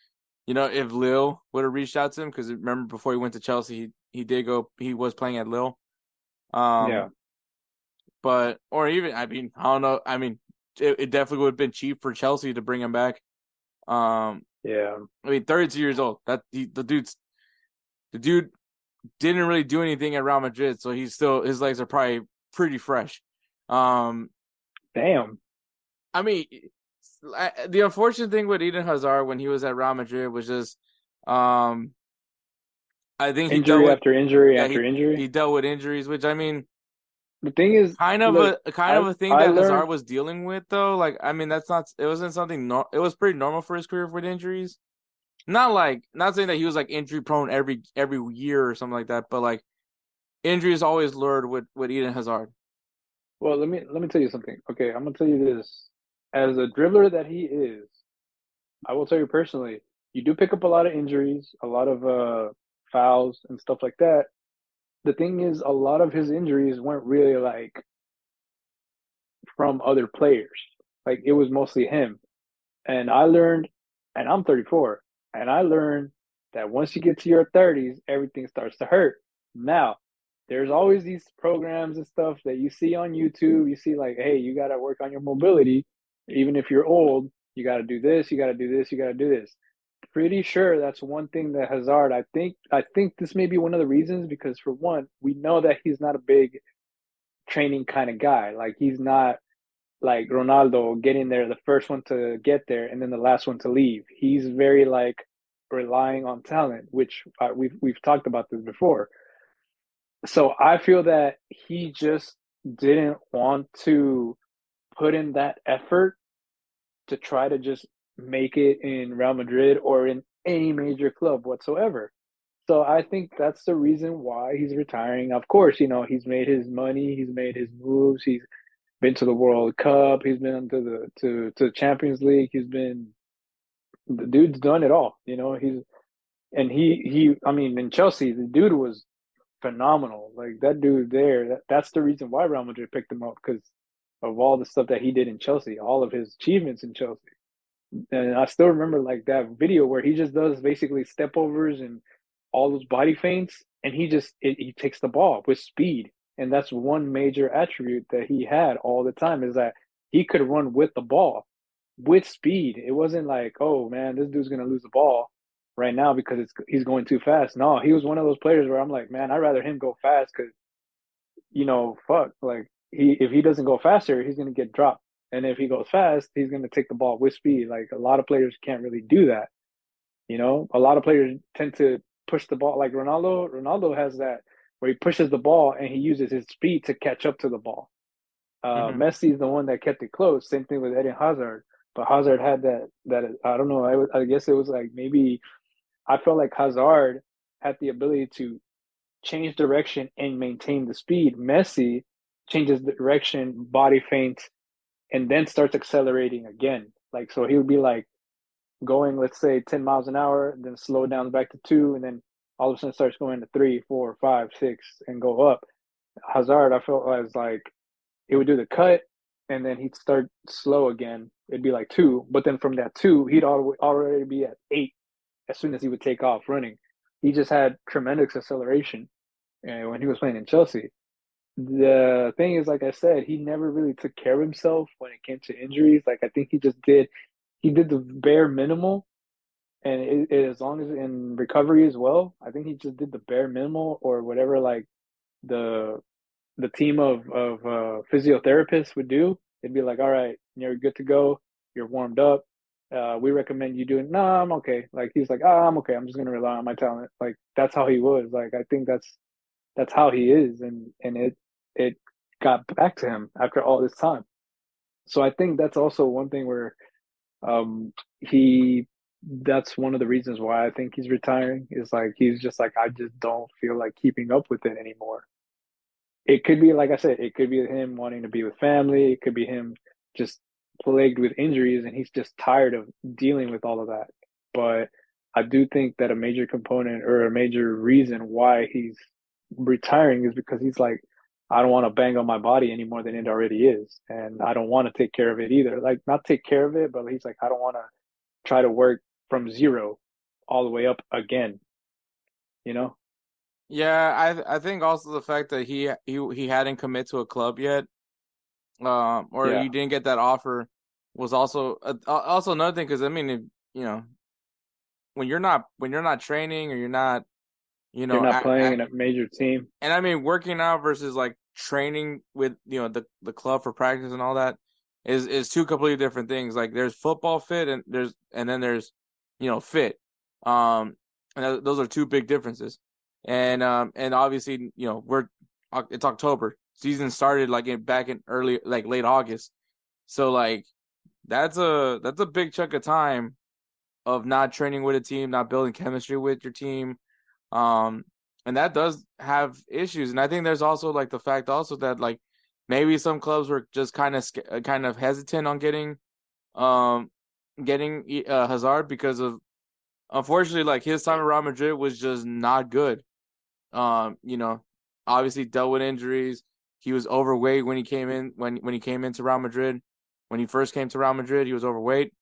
you know, if Lille would have reached out to him because remember before he went to Chelsea he he did go he was playing at Lille. Um, Yeah. But or even I mean I don't know I mean it, it definitely would have been cheap for Chelsea to bring him back. Um, Yeah. I mean, 32 years old. That he, the dude's the dude didn't really do anything at Real Madrid, so he's still his legs are probably pretty fresh. Um, Damn. I mean, the unfortunate thing with Eden Hazard when he was at Real Madrid was just, um, I think he Injury with, after injury yeah, after injury. he dealt with injuries, which I mean, the thing is, kind of look, a kind of a thing I that Hazard was dealing with though. Like, I mean, that's not it wasn't something nor- it was pretty normal for his career with injuries. Not like not saying that he was like injury prone every every year or something like that, but like injuries always lured with with Eden Hazard. Well, let me let me tell you something. Okay, I'm gonna tell you this. As a dribbler that he is, I will tell you personally, you do pick up a lot of injuries, a lot of uh fouls and stuff like that. The thing is, a lot of his injuries weren't really like from other players. Like it was mostly him. And I learned, and I'm 34, and I learned that once you get to your 30s, everything starts to hurt. Now, there's always these programs and stuff that you see on YouTube. You see, like, hey, you got to work on your mobility. Even if you're old, you got to do this, you got to do this, you got to do this. Pretty sure that's one thing that Hazard, I think, I think this may be one of the reasons because, for one, we know that he's not a big training kind of guy. Like, he's not like Ronaldo getting there, the first one to get there, and then the last one to leave. He's very like relying on talent, which uh, we've we've talked about this before. So I feel that he just didn't want to put in that effort to try to just make it in Real Madrid or in any major club whatsoever. So I think that's the reason why he's retiring. Of course, you know, he's made his money, he's made his moves, he's been to the World Cup, he's been to the to to the Champions League, he's been the dude's done it all, you know, he's and he he I mean in Chelsea the dude was phenomenal. Like that dude there, that, that's the reason why Real Madrid picked him up because of all the stuff that he did in Chelsea, all of his achievements in Chelsea. And I still remember like that video where he just does basically step overs and all those body feints, and he just it, he takes the ball with speed, and that's one major attribute that he had all the time is that he could run with the ball, with speed. It wasn't like, oh man, this dude's gonna lose the ball right now because it's he's going too fast. No, he was one of those players where I'm like, man, I'd rather him go fast because, you know, fuck, like he if he doesn't go faster, he's gonna get dropped, and if he goes fast, he's gonna take the ball with speed. Like a lot of players can't really do that. You know, a lot of players tend to push the ball. Like Ronaldo, Ronaldo has that where he pushes the ball and he uses his speed to catch up to the ball. Uh, mm-hmm. Messi is the one that kept it close. Same thing with Eden Hazard. But Hazard had that that I don't know. I, I guess it was like maybe I felt like Hazard had the ability to change direction and maintain the speed. Messi changes the direction, body feint, and then starts accelerating again. Like so, he would be like going, let's say, ten miles an hour, then slow down back to two, and then all of a sudden starts going to three, four, five, six, and go up. Hazard, I felt was like he would do the cut, and then he'd start slow again. It'd be like two, but then from that two, he'd already be at eight as soon as he would take off running. He just had tremendous acceleration and when he was playing in Chelsea. The thing is, like I said, he never really took care of himself when it came to injuries. Like I think he just did, he did the bare minimal, and it, it, as long as in recovery as well, I think he just did the bare minimal or whatever like the the team of of uh, physiotherapists would do. It'd be like, all right, you're good to go. You're warmed up uh, we recommend you doing. No, I'm okay. Like he's like, oh, I'm okay. I'm just gonna rely on my talent. Like that's how he was. Like I think that's that's how he is, and and it it got back to him after all this time. So I think that's also one thing where um he that's one of the reasons why I think he's retiring is like he's just like I just don't feel like keeping up with it anymore. It could be like I said, it could be him wanting to be with family, it could be him just plagued with injuries and he's just tired of dealing with all of that. But I do think that a major component or a major reason why he's retiring is because he's like, I don't want to bang on my body any more than it already is. And I don't want to take care of it either. Like, not take care of it, but he's like, I don't want to try to work from zero all the way up again, you know? Yeah, I I think also the fact that he he he hadn't commit to a club yet, um, or yeah. he didn't get that offer was also uh, also another thing because I mean, if, you know, when you're not when you're not training or you're not, you know, you're not playing in a major team, and I mean, working out versus like training with you know the the club for practice and all that is is two completely different things. Like there's football fit and there's and then there's you know fit, um, and those are two big differences. And um and obviously you know we're it's October season started like in back in early like late August, so like that's a that's a big chunk of time of not training with a team, not building chemistry with your team. Um, and that does have issues. And I think there's also like the fact also that like maybe some clubs were just kind of kind of hesitant on getting um getting uh, Hazard because of unfortunately like his time at Real Madrid was just not good. Um, you know, obviously dealt with injuries. He was overweight when he came in when when he came into Real Madrid when he first came to Real Madrid, he was overweight.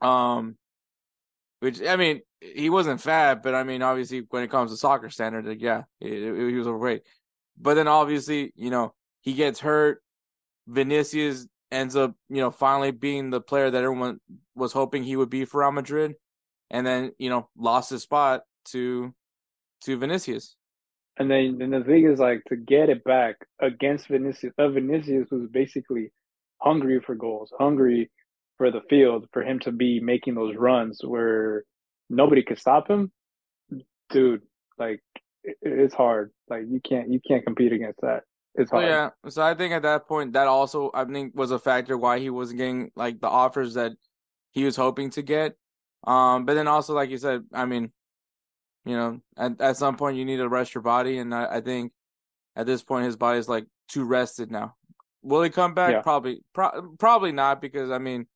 Um, which I mean, he wasn't fat, but I mean, obviously, when it comes to soccer standards, like, yeah, he, he was overweight. But then obviously, you know, he gets hurt. Vinicius ends up, you know, finally being the player that everyone was hoping he would be for Real Madrid, and then you know lost his spot to to Vinicius. And then, and the thing is, like, to get it back against Vinicius, uh, Vinicius was basically hungry for goals, hungry for the field, for him to be making those runs where nobody could stop him, dude. Like it's hard. Like you can't you can't compete against that. It's hard. yeah. So I think at that point that also I think was a factor why he wasn't getting like the offers that he was hoping to get. Um, but then also like you said, I mean, you know, at at some point you need to rest your body, and I, I think at this point his body is like too rested now. Will he come back? Yeah. Probably, pro- probably not because I mean,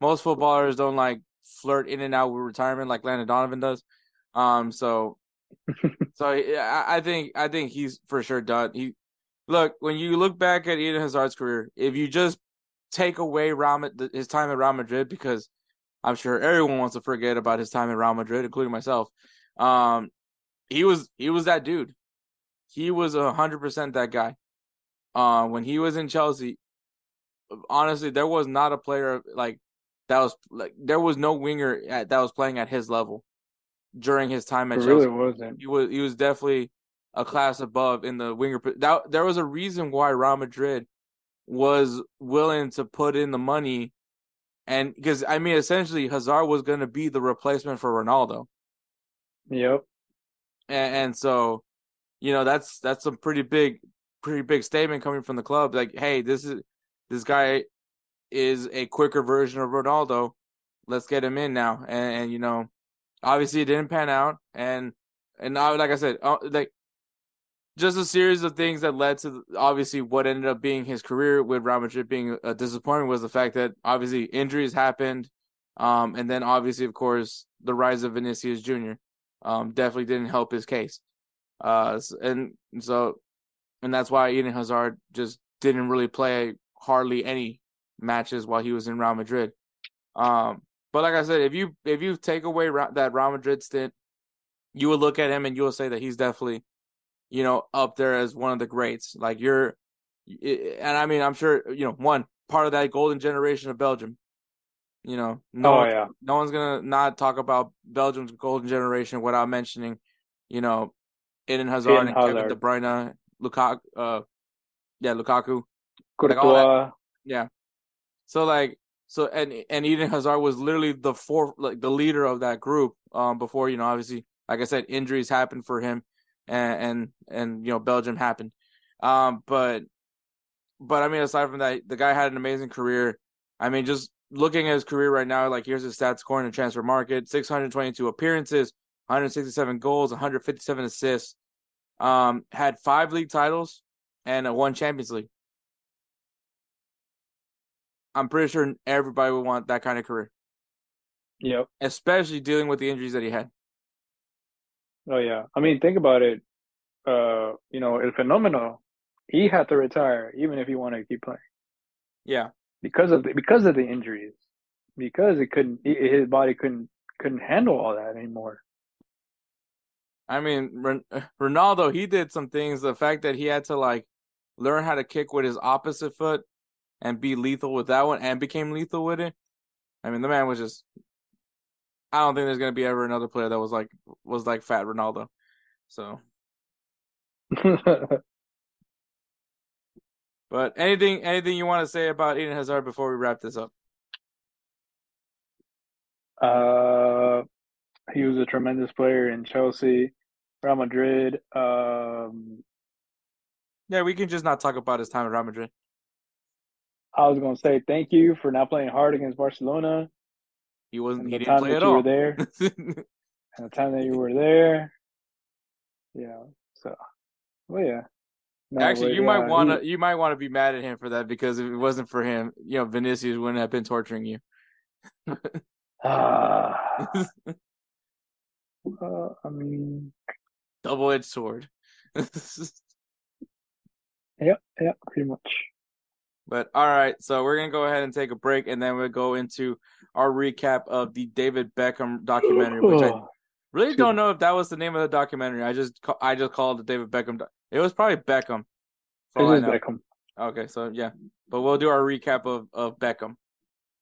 most footballers don't like flirt in and out with retirement like Landon Donovan does. Um, so *laughs* so yeah, I think I think he's for sure done. He look when you look back at Eden Hazard's career, if you just take away Real, his time at Real Madrid, because I'm sure everyone wants to forget about his time at Real Madrid, including myself. Um, he was he was that dude. He was a hundred percent that guy. Uh, when he was in Chelsea, honestly, there was not a player like that was like there was no winger at, that was playing at his level during his time at It Chelsea. really wasn't. He was he was definitely a class above in the winger. That there was a reason why Real Madrid was willing to put in the money, and because I mean, essentially, Hazard was going to be the replacement for Ronaldo, Yep. and, and so you know that's that's a pretty big, pretty big statement coming from the club. Like, hey, this is this guy is a quicker version of Ronaldo. Let's get him in now, and, and you know, obviously it didn't pan out, and and now, like I said, uh, like just a series of things that led to obviously what ended up being his career with Real Madrid being a disappointment was the fact that obviously injuries happened, um, and then obviously of course the rise of Vinicius Jr. Um, definitely didn't help his case, uh, and so and that's why Eden Hazard just didn't really play hardly any matches while he was in Real Madrid. Um, but like I said, if you if you take away that Real Madrid stint, you would look at him and you will say that he's definitely, you know, up there as one of the greats. Like you're, and I mean, I'm sure you know one part of that golden generation of Belgium. You know, no, oh yeah, no one's gonna not talk about Belgium's golden generation without mentioning, you know, Eden Hazard Eden and Kevin Hazard. De Bruyne, Lukaku, uh, yeah, Lukaku. Courtois. Yeah. So like so and and Eden Hazard was literally the fourth like the leader of that group um before you know obviously like I said injuries happened for him and and and you know Belgium happened. Um but but I mean aside from that the guy had an amazing career. I mean just looking at his career right now like here's his stats according to Transfermarkt 622 appearances 167 goals 157 assists um had five league titles and one champions league I'm pretty sure everybody would want that kind of career, Yep. especially dealing with the injuries that he had. Oh yeah. I mean, think about it. Uh, you know, El Fenomeno, he had to retire even if he wanted to keep playing Yeah, because of the, because of the injuries, because it couldn't his body couldn't couldn't handle all that anymore. I mean Ron- *laughs* Ronaldo, he did some things. The fact that he had to like learn how to kick with his opposite foot and be lethal with that one, and became lethal with it. I mean, the man was just. I don't think there's gonna be ever another player that was like was like Fat Ronaldo. So, *laughs* but anything anything you want to say about Eden Hazard before we wrap this up? uh, he was a tremendous player in Chelsea, Real Madrid. Um, Yeah, we can just not talk about his time at Real Madrid. I was gonna say thank you for not playing hard against Barcelona He wasn't. He the didn't time play that at you all. were there, *laughs* and the time that you were there. Yeah. So, well, yeah. No, Actually, you yeah, might want to. You might want to be mad at him for that because if it wasn't for him, you know, Vinicius wouldn't have been torturing you. *sighs* Ah. *laughs* uh, I mean, Double edged sword. *laughs* yep, yep, pretty much. But all right, so we're gonna go ahead and take a break, and then we'll go into our recap of the David Beckham documentary, which I really don't know if that was the name of the documentary. I just I just called it David Beckham. doc- It was probably Beckham. for all I It is. Beckham. Okay, so yeah, but we'll do our recap of of Beckham.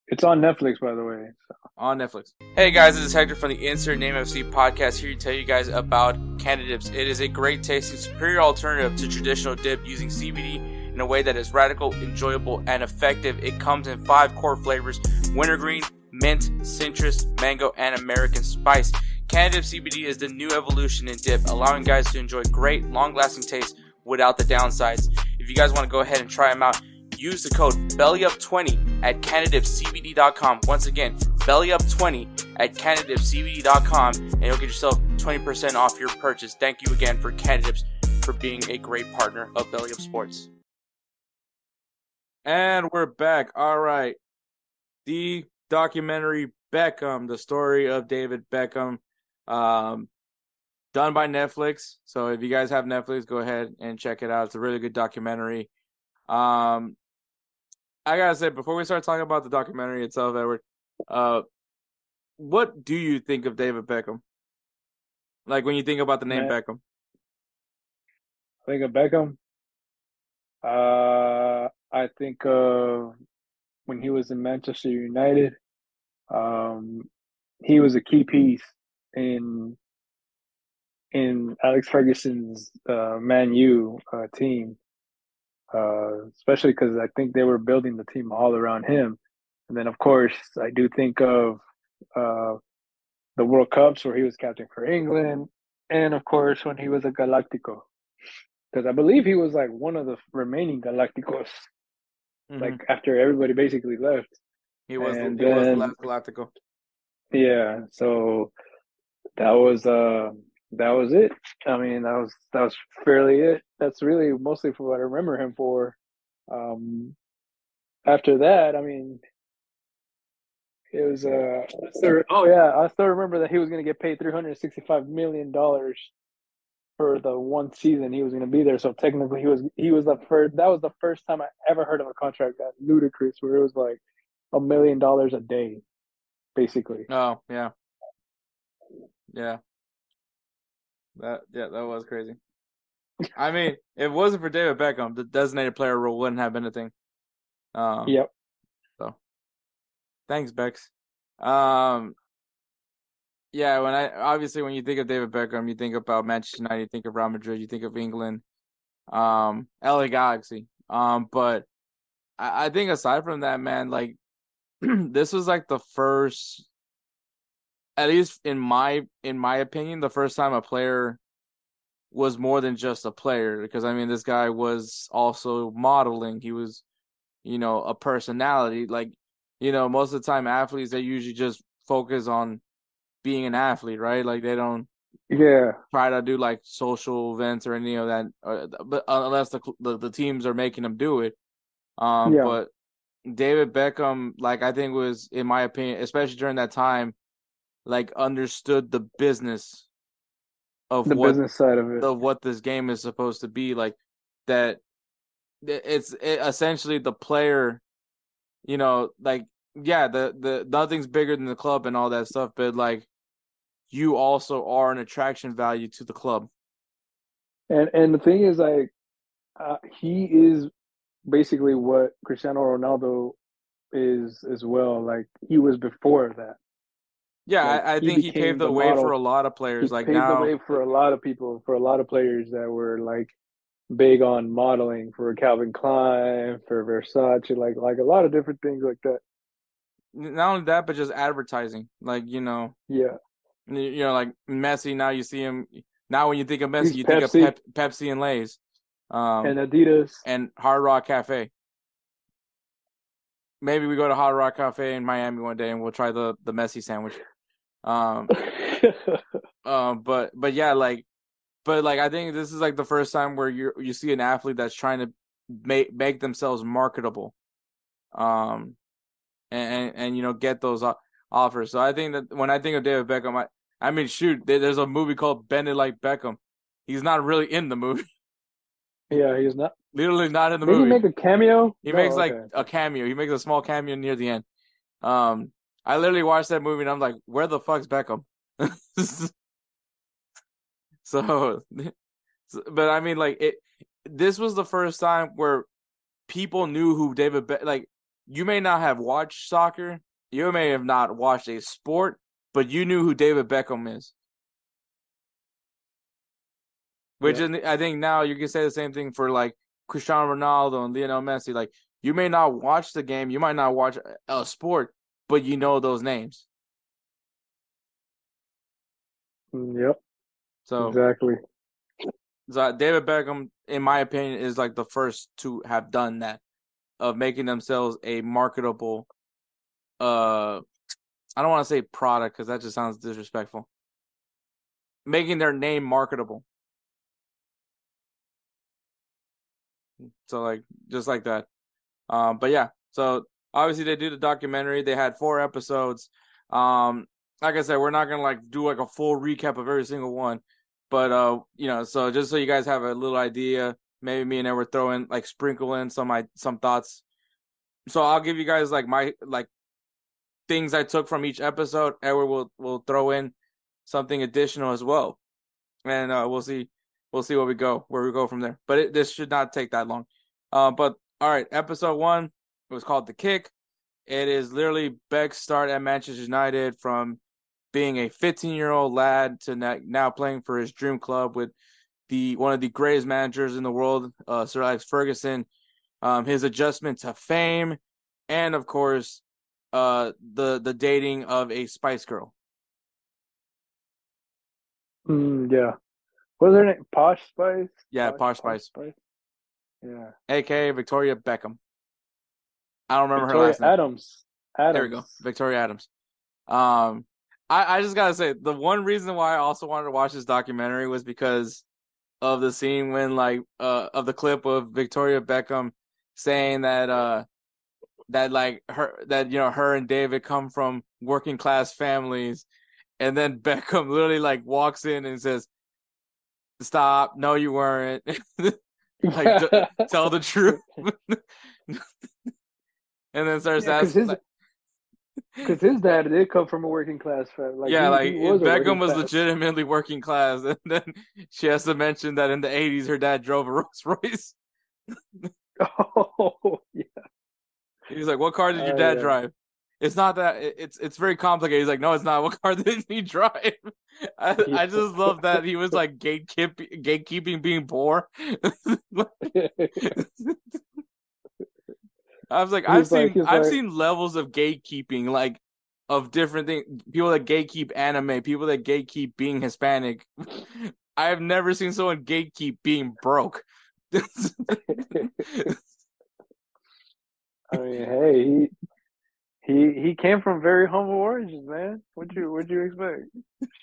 It's on Netflix, by the way. So. on Netflix. Hey guys, this is Hector from the Insert Name FC podcast here to tell you guys about Cannadips. It is a great tasting, superior alternative to traditional dip using CBD in a way that is radical, enjoyable, and effective. It comes in five core flavors wintergreen, mint, citrus, mango, and American spice. Canada CBD is the new evolution in dip, allowing guys to enjoy great, long lasting taste without the downsides. If you guys want to go ahead and try them out, use the code BELLYUP20 at CannadipsCBD.com. Once again, BELLYUP20 at CannadipsCBD.com, and you'll get yourself 20% off your purchase. Thank you again for Cannadips for being a great partner of Belly Up Sports. And we're back. All right. The documentary Beckham, the story of David Beckham. Um, done by Netflix. So if you guys have Netflix, go ahead and check it out. It's a really good documentary. Um, I gotta say before we start talking about the documentary itself, Edward, uh, what do you think of David Beckham? Like when you think about the name Man. Beckham. I think of Beckham. Uh, I think when he was in Manchester United. Um, he was a key piece in in Alex Ferguson's uh, Man U uh, team, uh, especially because I think they were building the team all around him. And then, of course, I do think of uh, the World Cups where he was captain for England, and of course when he was a Galactico, because I believe he was like one of the remaining Galacticos, Mhm. like after everybody basically left. he was and he was the last Galactico. Yeah, so that was uh that was it. I mean, that was that was fairly it. That's really mostly for what I remember him for. Um after that, I mean it was uh I still- oh yeah, I still remember that he was gonna get paid three hundred and sixty five million dollars for the one season he was gonna be there. So technically he was he was the first that was the first time I ever heard of a contract that ludicrous where it was like a million dollars a day, basically. Oh yeah, yeah. That yeah, that was crazy. I mean, if it wasn't for David Beckham, the designated player rule wouldn't have been a thing. Um, Yep. So, thanks, Becks. Um, yeah, when I obviously when you think of David Beckham, you think about Manchester United, you think of Real Madrid, you think of England, um, LA Galaxy. Um, but I, I think aside from that, man, like *clears throat* this was like the first, at least in my in my opinion, the first time a player was more than just a player. Because I mean, this guy was also modeling. He was, you know, a personality. Like you know, most of the time athletes they usually just focus on being an athlete, right? Like they don't Yeah. try to do like social events or any of that, uh, but unless the, the the teams are making them do it. Um, Yeah. but David Beckham, like I think was in my opinion, especially during that time, like understood the business of The what business side of it. of what this game is supposed to be like that it's it, essentially the player you know like yeah the the nothing's bigger than the club and all that stuff but like you also are an attraction value to the club And and the thing is, like, uh, he is basically what Cristiano Ronaldo is as well. Like he was before that. yeah Like, I, I he think he paved the, the way model. for a lot of He players like paved now the way for a lot of people, for a lot of players that were like big on modeling for Calvin Klein, for Versace, like like a lot of different things like that. not only that but just advertising like you know Yeah, you know like Messi now you see him now when you think of Messi He's you think of Pep, Pepsi and Lay's um and Adidas. and Hard Rock Cafe. Maybe we go to Hard Rock Cafe in Miami one day and we'll try the the Messi sandwich. Um, um, *laughs* but but yeah, like, but like I think this is like the first time where you you see an athlete that's trying to make make themselves marketable, um, and and, and you know get those o- offers. So I think that when I think of David Beckham, I I mean shoot, there's a movie called Bend It Like Beckham. He's not really in the movie, *laughs* yeah, he's not. literally not in the Did he movie. make a cameo? He No, makes like okay. a cameo. He makes a small cameo near the end. Um, I literally watched that movie and I'm like, where the fuck's Beckham? *laughs* so, *laughs* so- but I mean, like it. This was the first time where people knew who David. Be- like, you may not have watched soccer, you may have not watched a sport, but you knew who David Beckham is. Which Yeah. is, I think now you can say the same thing for like Cristiano Ronaldo and Lionel Messi. Like you may not watch the game, you might not watch a sport, but you know those names. Yep, So, exactly. so uh, David Beckham, in my opinion, is like the first to have done that of making themselves a marketable. Uh, I don't want to say product because that just sounds disrespectful. Making their name marketable. So like just like that. Um, but yeah, so obviously they do the documentary. They had four episodes. Um, like I said, we're not gonna like do like a full recap of every single one, But uh, you know, so just so you guys have a little idea, maybe me and Edward throw in like sprinkle in some my some thoughts. So I'll give you guys like my like things I took from each episode. Edward will will throw in something additional as well, and uh, we'll see we'll see where we go where we go from there. But it, this should not take that long. Uh, but all right, episode one it was called the kick. It is literally Beck's start at Manchester United from being a 15 year old lad to now playing for his dream club with the one of the greatest managers in the world, uh, Sir Alex Ferguson. Um, his adjustment to fame, and of course, uh, the the dating of a Spice Girl. Mm, yeah, what was her name? Posh Spice. Yeah, Posh, Posh Spice. Spice. Yeah. AKA Victoria Beckham. I don't remember Victoria her last name. Adams. Adams. There we go. Victoria Adams. Um, I, I just gotta say the one reason why I also wanted to watch this documentary was because of the scene when like uh of the clip of Victoria Beckham saying that uh that like her that you know her and David come from working class families and then *laughs* Beckham literally like walks in and says stop no you weren't *laughs* like t- *laughs* tell the truth and then starts yeah, asking because his dad did come from a working class family. Like, yeah, he, like he was Beckham was class. legitimately working class, and then she has to mention that in the '80s her dad drove a Rolls Royce. oh yeah. He's like, "What car did your dad uh, yeah. drive?" It's not that. It's it's very complicated. He's like, "No, it's not. What car *laughs* did he drive?" I, I just love that he was like gatekeep gatekeeping being poor. *laughs* I was like, I've seen I've like, seen levels of gatekeeping, like of different things. People that gatekeep anime, people that gatekeep being Hispanic. *laughs* I have never seen someone gatekeep being broke. I mean, hey, he he he came from very humble origins, man. What you what you expect?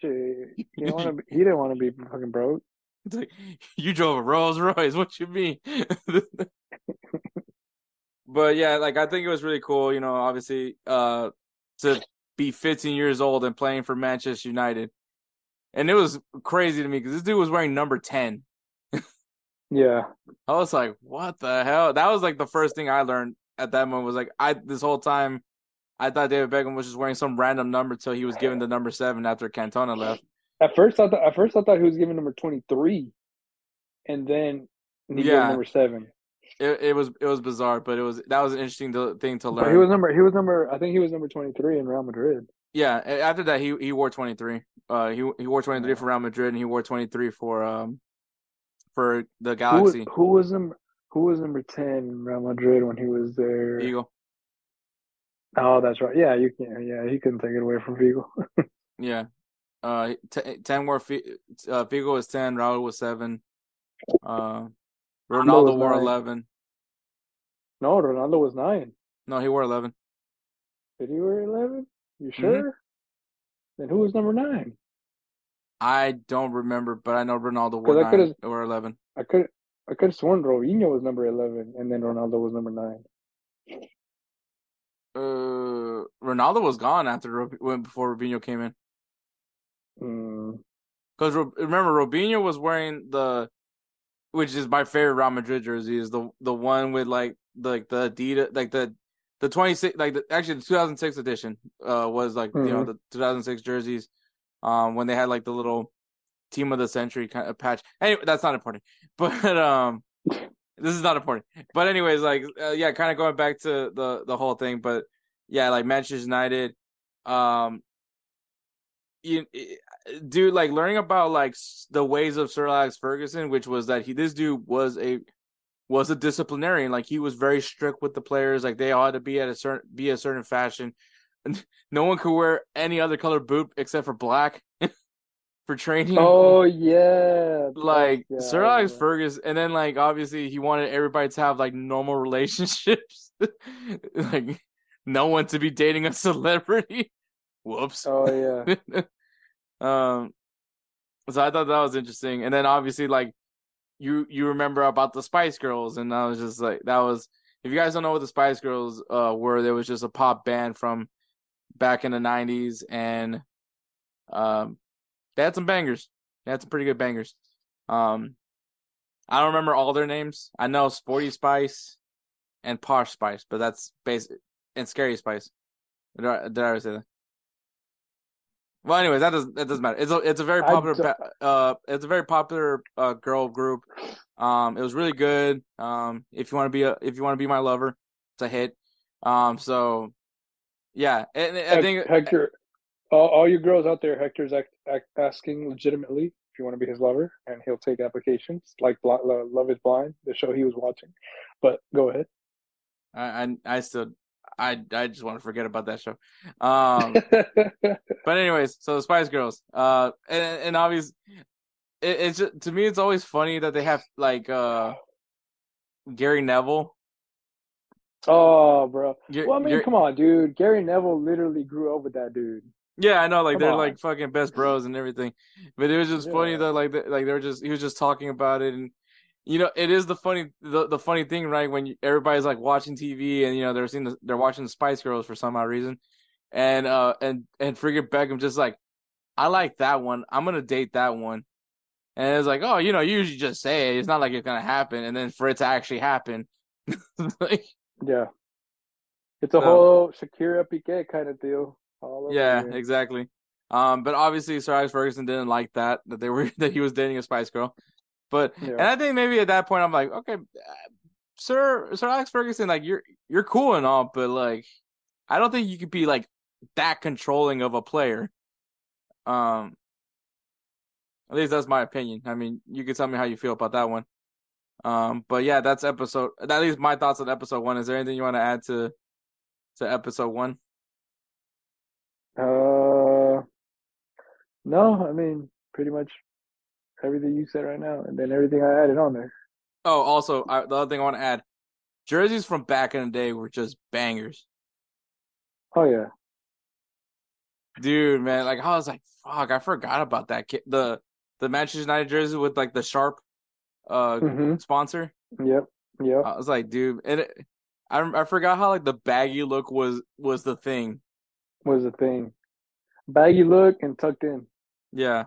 Shit, he didn't want to. Be, he didn't want to be fucking broke. It's like you drove a Rolls Royce. What you mean? *laughs* but yeah, like I think it was really cool. You know, obviously, uh, to be 15 years old and playing for Manchester United, and it was crazy to me because this dude was wearing number 10. *laughs* yeah, I was like, what the hell? That was like the first thing I learned at that moment. Was like, I this whole time, I thought David Beckham was just wearing some random number till he was given the number seven after Cantona left. At first, I thought at first I thought he was given number 23, and then he yeah. number seven it, it was it was bizarre, but it was that was an interesting to, thing to learn. But he was number he was number I think he was number twenty three in Real Madrid. Yeah, after that he he wore twenty three. Uh, he he wore twenty three for Real Madrid, and he wore twenty three for um for the Galaxy. Who, who, was number Who was number ten Real Madrid when he was there? Figo. Oh, that's right. Yeah, you can. Yeah, he couldn't take it away from Figo. *laughs* yeah. Uh, t- ten more. F- uh, Figo was ten. Raul was seven. Uh, Ronaldo wore nine. eleven. No, Ronaldo was nine. No, he wore eleven. Did he wear eleven? You mm-hmm. sure? Mm-hmm. Then who was number nine? I don't remember, but I know Ronaldo wore nine or eleven. I could I could have sworn Robinho was number eleven, and then Ronaldo was number nine. Uh, Ronaldo was gone after when before Robinho came in. Because mm. remember, Robinho was wearing the which is my favorite Real Madrid jersey, is the the one with like the, like the Adidas, like the the twenty six, like the actually the two thousand six edition uh was like mm-hmm. you know mm-hmm. the two thousand six jerseys, um when they had like the little team of the century kind of patch. Anyway, that's not important, *laughs* but um this is not important. But anyways, like uh, yeah, kind of going back to the the whole thing, but yeah, like Manchester United, um, you dude, like learning about like the ways of Sir Alex Ferguson, which was that he this dude was a was a disciplinarian. Like he was very strict with the players. Like they had to be at a certain be a certain fashion. *laughs* No one could wear any other color boot except for black *laughs* for training. Oh yeah, *laughs* like yeah, Sir Alex Ferguson, and then like obviously he wanted everybody to have like normal relationships. *laughs* like no one to be dating a celebrity. *laughs* Whoops. Oh yeah. Um, so I thought that was interesting. And then obviously, like you you remember about the Spice Girls, and I was just like, that was. If you guys don't know what the Spice Girls uh, were, there was just a pop band from back in the '90s, and um, they had some bangers. They had some pretty good bangers. Um, I don't remember all their names. I know Sporty Spice and Posh Spice, but that's basic and Scary Spice. Did I, did I ever say that? Well, anyways, that doesn't that doesn't matter. It's a it's a very popular uh it's a very popular uh girl group. Um, it was really good. Um, if you want to be a if you want to be my lover, it's a hit. Um, so yeah, and, I think Hector, all, all you girls out there, Hector's act, act, asking legitimately if you want to be his lover, and he'll take applications like Love Is Blind, the show he was watching. But go ahead. I I, I still I I just want to forget about that show. Um. *laughs* But anyways, so the Spice Girls, uh, and and obviously, it, it's just, to me, it's always funny that they have like uh Gary Neville. oh, bro. Well, I mean, come on, dude. Gary Neville literally grew up with that dude. Yeah, I know, like come they're on. like fucking best bros and everything. But it was just funny Yeah. that like they, like they were just he was just talking about it, and you know, it is the funny the, the funny thing, right? When you, everybody's like watching TV and you know they're seeing the, they're watching the Spice Girls for some odd reason, and uh and and friggin' Beckham just like I like that one. I'm gonna date that one. And it's like, oh, you know, you usually just say it. It's not like it's gonna happen, and then for it to actually happen, *laughs* like, Yeah. It's a So- whole Shakira Piqué kind of deal. Yeah, exactly. Um, but obviously, Sir Alex Ferguson didn't like that that they were *laughs* that he was dating a Spice Girl. But and I think maybe at that point, I'm like, okay, Sir Sir Alex Ferguson, like you're you're cool and all, but like, I don't think you could be like that controlling of a player. Um, at least that's my opinion. I mean, you can tell me how you feel about that one. Um, but yeah, that's episode. At least my thoughts on episode one. Is there anything you want to add to to episode one? Uh, no, I mean pretty much everything you said right now, and then everything I added on there. Oh, also, I, the other thing I want to add: jerseys from back in the day were just bangers, Oh yeah, dude. Man, like I was like, fuck, I forgot about that kid. The the Manchester United jersey with like the sharp uh hmm sponsor. yep, yep. I was like, dude, and it, I I forgot how like the baggy look was was the thing. Was the thing. Baggy look and tucked in. Yeah,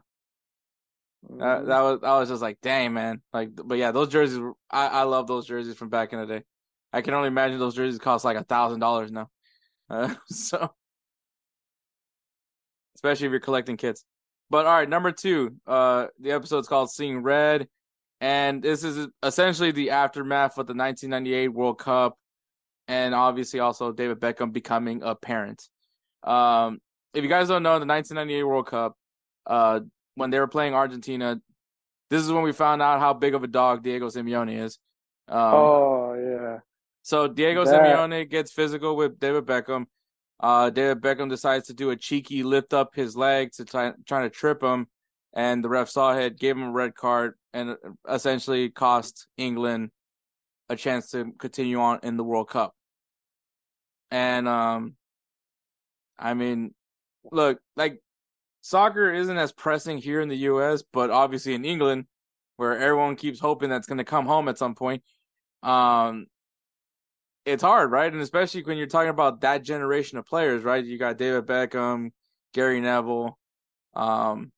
that Mhm. that was I was just like, dang, man. Like, but yeah, those jerseys. Were, I I love those jerseys from back in the day. I can only imagine those jerseys cost like a thousand dollars now. Uh, *laughs* so, especially if you're collecting kits. But all right, number two. Uh, the episode's called "Seeing Red," and this is essentially the aftermath of the 1998 World Cup, and obviously also David Beckham becoming a parent. Um, if you guys don't know, the 1998 World Cup, uh, when they were playing Argentina, this is when we found out how big of a dog Diego Simeone is. Um, oh yeah, so Diego That- Simeone gets physical with David Beckham. Uh, David Beckham decides to do a cheeky lift up his leg to try trying to trip him, and the ref saw it, gave him a red card, and essentially cost England a chance to continue on in the World Cup. And um, I mean, look, like soccer isn't as pressing here in the U.S., but obviously in England, where everyone keeps hoping that's going to come home at some point. Um, it's hard, right? And especially when you're talking about that generation of players, right? You got David Beckham, Gary Neville, um,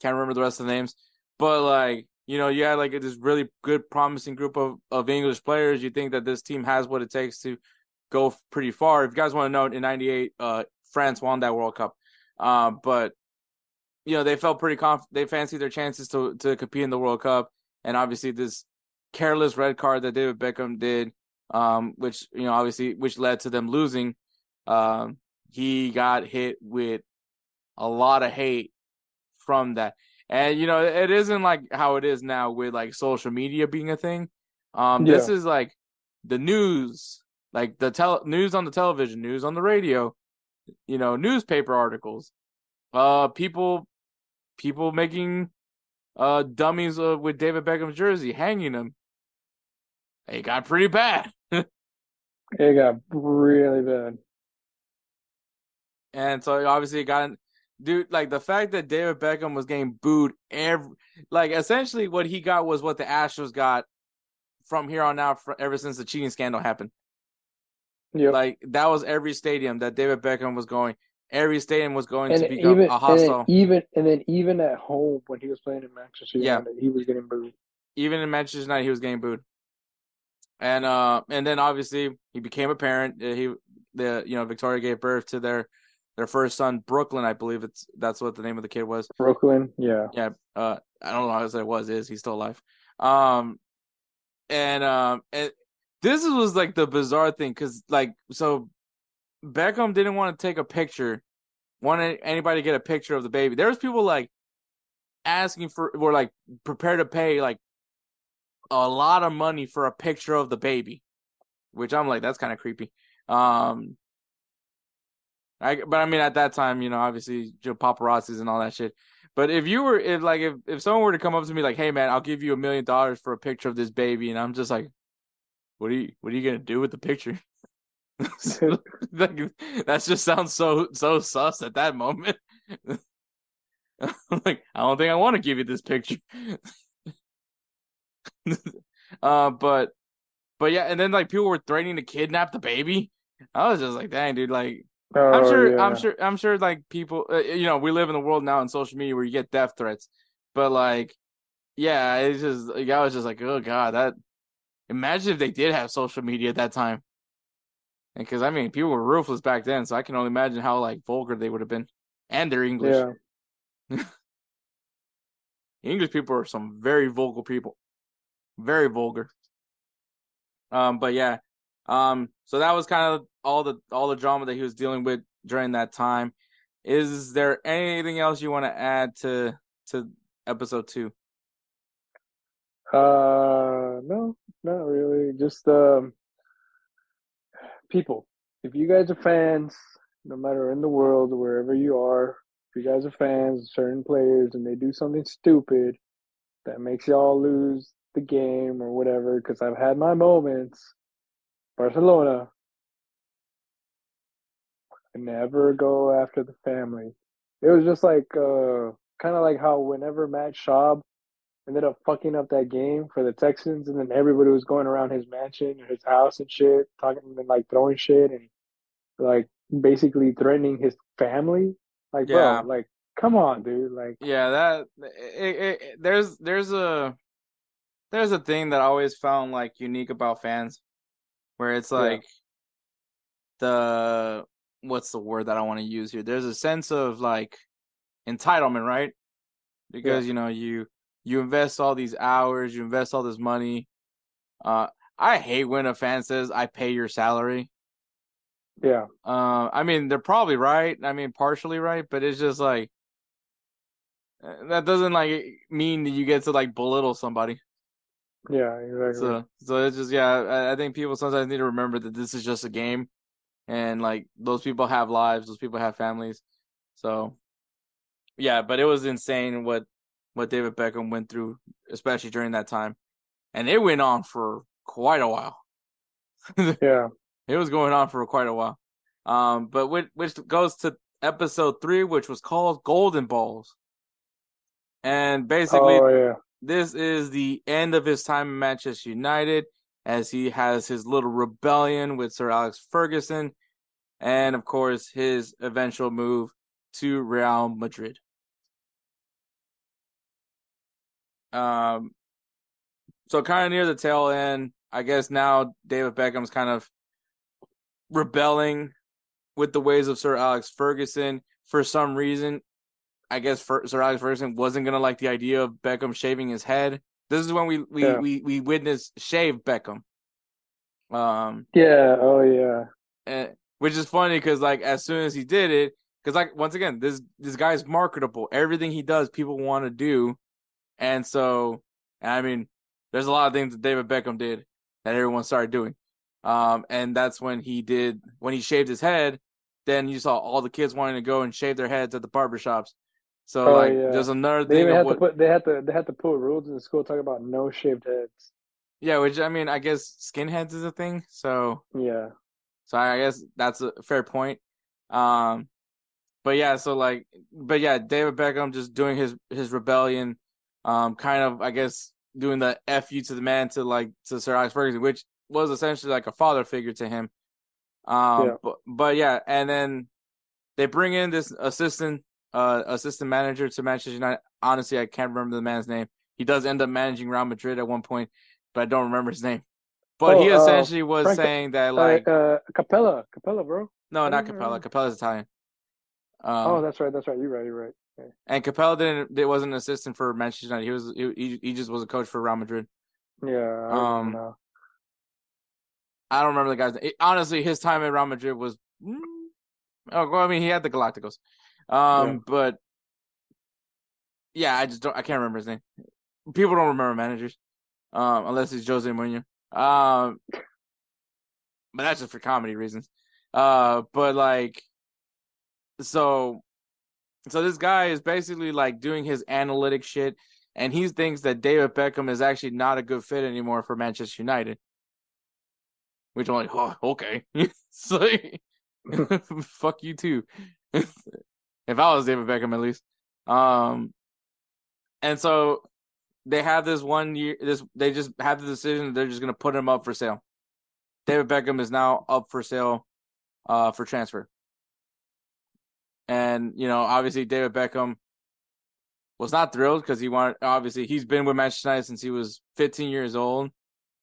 can't remember the rest of the names, but like you know, you had like this really good, promising group of of English players. You think that this team has what it takes to go pretty far. If you guys want to know, in '98, uh, France won that World Cup, uh, but you know they felt pretty conf- they fancied their chances to to compete in the World Cup, and obviously this careless red card that David Beckham did, um, which you know obviously which led to them losing. Um, he got hit with a lot of hate from that, and you know it isn't like how it is now with like social media being a thing. Um, this is like the news, like the tel- news on the television, news on the radio, you know, newspaper articles, uh, people, people making uh dummies uh, with David Beckham's jersey, hanging him. It got pretty bad. *laughs* it got really bad. And so obviously it got dude like the fact that David Beckham was getting booed every like essentially what he got was what the Astros got from here on out for, ever since the cheating scandal happened. Yep. Like that was every stadium that David Beckham was going every stadium was going And to become even a and hostile. then even and then even at home when he was playing in Manchester Yeah. He was getting booed. even in Manchester United, he was getting booed. And uh, and then obviously he became a parent. He, the you know, Victoria gave birth to their their first son, Brooklyn, I believe it's that's what the name of the kid was. Brooklyn, yeah. Yeah, uh, I don't know how it was is he's still alive. Um, and um, and this was like the bizarre thing because like so, Beckham didn't want to take a picture, wanted anybody to get a picture of the baby. There was people like asking for, were like prepared to pay like a lot of money for a picture of the baby, which I'm like that's kind of creepy. Um. I, but I mean, at that time, you know, obviously, know, paparazzis and all that shit. But if you were, if like, if, if someone were to come up to me like, "Hey, man, I'll give you a million dollars for a picture of this baby," and I'm just like, "What are you, what are you gonna do with the picture?" *laughs* *laughs* that just sounds so so sus at that moment. I'm *laughs* like, I don't think I want to give you this picture. uh, but, but yeah, and then like people were threatening to kidnap the baby. I was just like, dang, dude, like. I'm Oh, sure. yeah. I'm sure. I'm sure. Like people, uh, you know, we live in the world now in social media where you get death threats, but like, yeah, it's just like I was just like, oh god, that. Imagine if they did have social media at that time, and because I mean, people were ruthless back then, so I can only imagine how like vulgar they would have been, and their English. Yeah. *laughs* English people are some very vulgar people, very vulgar. Um, but yeah, um, so that was kind of all the all the drama that he was dealing with during that time. Is there anything else you want to add to to episode two? Uh, no, not really. Just um, people. If you guys are fans, no matter in the world, wherever you are, if you guys are fans of certain players and they do something stupid that makes y'all lose the game or whatever, because I've had my moments. Barcelona, I never go after the family. It was just like uh, kind of like how whenever Matt Schaub ended up fucking up that game for the Texans, and then everybody was going around his mansion or his house and shit, talking and like throwing shit and like basically threatening his family. Like, Yeah. bro, like, come on, dude. Like, Yeah, that it, it, it- there's there's a there's a thing that I always found like unique about fans, where it's Yeah. like the what's the word that I want to use here? There's a sense of like entitlement, right? Because you know you you invest all these hours, you invest all this money. Uh, I hate when a fan says, "I pay your salary." yeah, Uh, I mean, they're probably right. I mean, partially right, but it's just like uh, that doesn't like mean that you get to like belittle somebody. yeah, exactly. So, so it's just yeah. I, I think people sometimes need to remember that this is just a game, and like those people have lives, those people have families. So, yeah, but it was insane what what David Beckham went through, especially during that time, and it went on for quite a while. *laughs* yeah, It was going on for quite a while. Um, but which, which goes to episode three, which was called Golden Balls. And basically, oh yeah, this is the end of his time in Manchester United as he has his little rebellion with Sir Alex Ferguson. And of course, his eventual move to Real Madrid. Um, so kind of near the tail end, I guess now David Beckham's kind of rebelling with the ways of Sir Alex Ferguson for some reason. I guess Fer- Sir Alex Ferguson wasn't gonna like the idea of Beckham shaving his head. This is when we we Yeah. we, we witnessed shave Beckham. Um, yeah, oh yeah, and, which is funny because like as soon as he did it, because like once again, this this guy's marketable. Everything he does, people want to do, and so and I mean, there's a lot of things that David Beckham did that everyone started doing. Um, and that's when he did when he shaved his head. Then you saw all the kids wanting to go and shave their heads at the barbershops. So Oh, like, yeah. there's another they thing had what, to put they had to they had to put rules in the school talking about no shaved heads. yeah, which I mean, I guess skinheads is a thing. So Yeah, So I guess that's a fair point. Um, but yeah, so like, but yeah, David Beckham just doing his his rebellion, um, kind of I guess doing the f you to the man to like to Sir Alex Ferguson, which was essentially like a father figure to him. Um, Yeah. but but yeah, and then they bring in this assistant uh assistant manager to Manchester United. Honestly, I can't remember the man's name. He does end up managing Real Madrid at one point, but I don't remember his name. But Oh, he uh, essentially was Frank- saying that Like like uh, Capello, Capello, bro. no, not don't Capello. Capello's Italian. Um, oh, that's right. That's right. You're right. You're right. And Capello didn't. It wasn't an assistant for Manchester United. He was. He, he, just was a coach for Real Madrid. Yeah. I Um, remember now. I don't remember the guy's name. It- honestly, his time at Real Madrid was. mm, Oh, well, I mean, he had the Galacticos, um, Yeah. but yeah, I just don't. I can't remember his name. People don't remember managers, um, unless it's Jose Mourinho. Um, but that's just for comedy reasons. Uh, but like, so, so this guy is basically like doing his analytic shit, and he thinks that David Beckham is actually not a good fit anymore for Manchester United. Which I'm like, oh, okay. *laughs* so, *laughs* fuck you too. *laughs* if I was David Beckham, at least. Um, and so they have this one year. This they just have the decision. They're just gonna put him up for sale. David Beckham is now up for sale, uh, for transfer. And you know, obviously, David Beckham was not thrilled because he wanted. Obviously, he's been with Manchester United since he was 15 years old.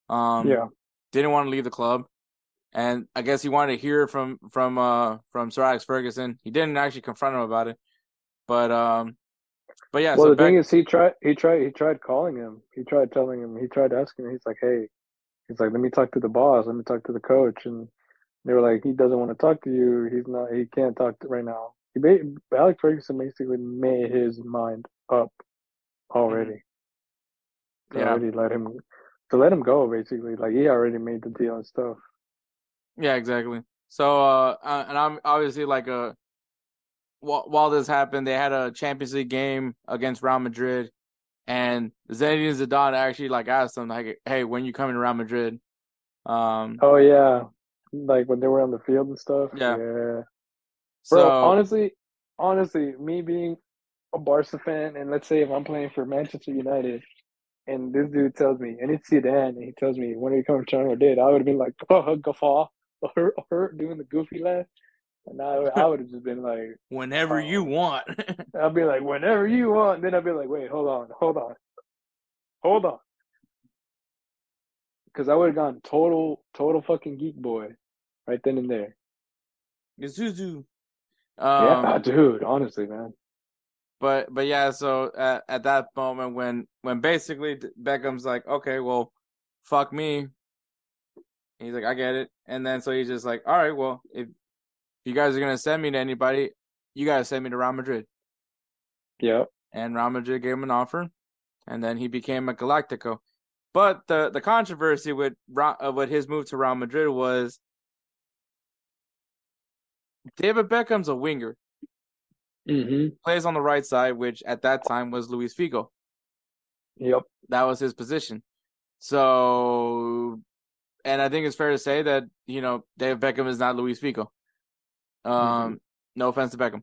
Um, yeah. didn't want to leave the club, and I guess he wanted to hear from from uh from Sir Alex Ferguson. He didn't actually confront him about it, but um, but yeah. well, so the thing is, he tried. He tried. He tried calling him. He tried telling him. He tried asking. him. He's like, "Hey," he's like, "Let me talk to the boss. Let me talk to the coach." And they were like, "He doesn't want to talk to you. He's not. He can't talk to right now." He ba- Alex Ferguson basically made his mind up already. To Yeah. already let him to let him go. Basically, like he already made the deal and stuff. Yeah, exactly. So, uh, uh, and I'm obviously like a while, while this happened, they had a Champions League game against Real Madrid, and Zinedine Zidane actually like asked them like, "Hey, when you coming to Real Madrid?" Um, Oh yeah, like when they were on the field and stuff. Yeah. yeah. So Bro, honestly, honestly, me being a Barca fan, and let's say if I'm playing for Manchester United, and this dude tells me, and it's Zidane, and he tells me, when are you coming to Real Madrid? I would have been like, *laughs* oh, guffaw, or, or doing the goofy laugh. And I, I would have just been like, whenever Oh. you want. *laughs* I'd be like, whenever you want. Then I'd be like, wait, hold on, hold on, hold on. Because I would have gone total, total fucking geek boy right then and there. Zizou. Yeah, Um, dude, honestly, man. but but yeah, so at, at that moment when when basically Beckham's like, okay, well, fuck me. He's like, I get it, and then so he's just like, all right, well, if you guys are gonna send me to anybody, you gotta send me to Real Madrid. Yep. And Real Madrid gave him an offer, and then he became a Galactico. But the the controversy with uh, with his move to Real Madrid was David Beckham's a winger Mm-hmm. plays on the right side, which at that time was Luis Figo. Yep. That was his position. So, and I think it's fair to say that you know David Beckham is not Luis Figo. Um, Mhm. no offense to Beckham.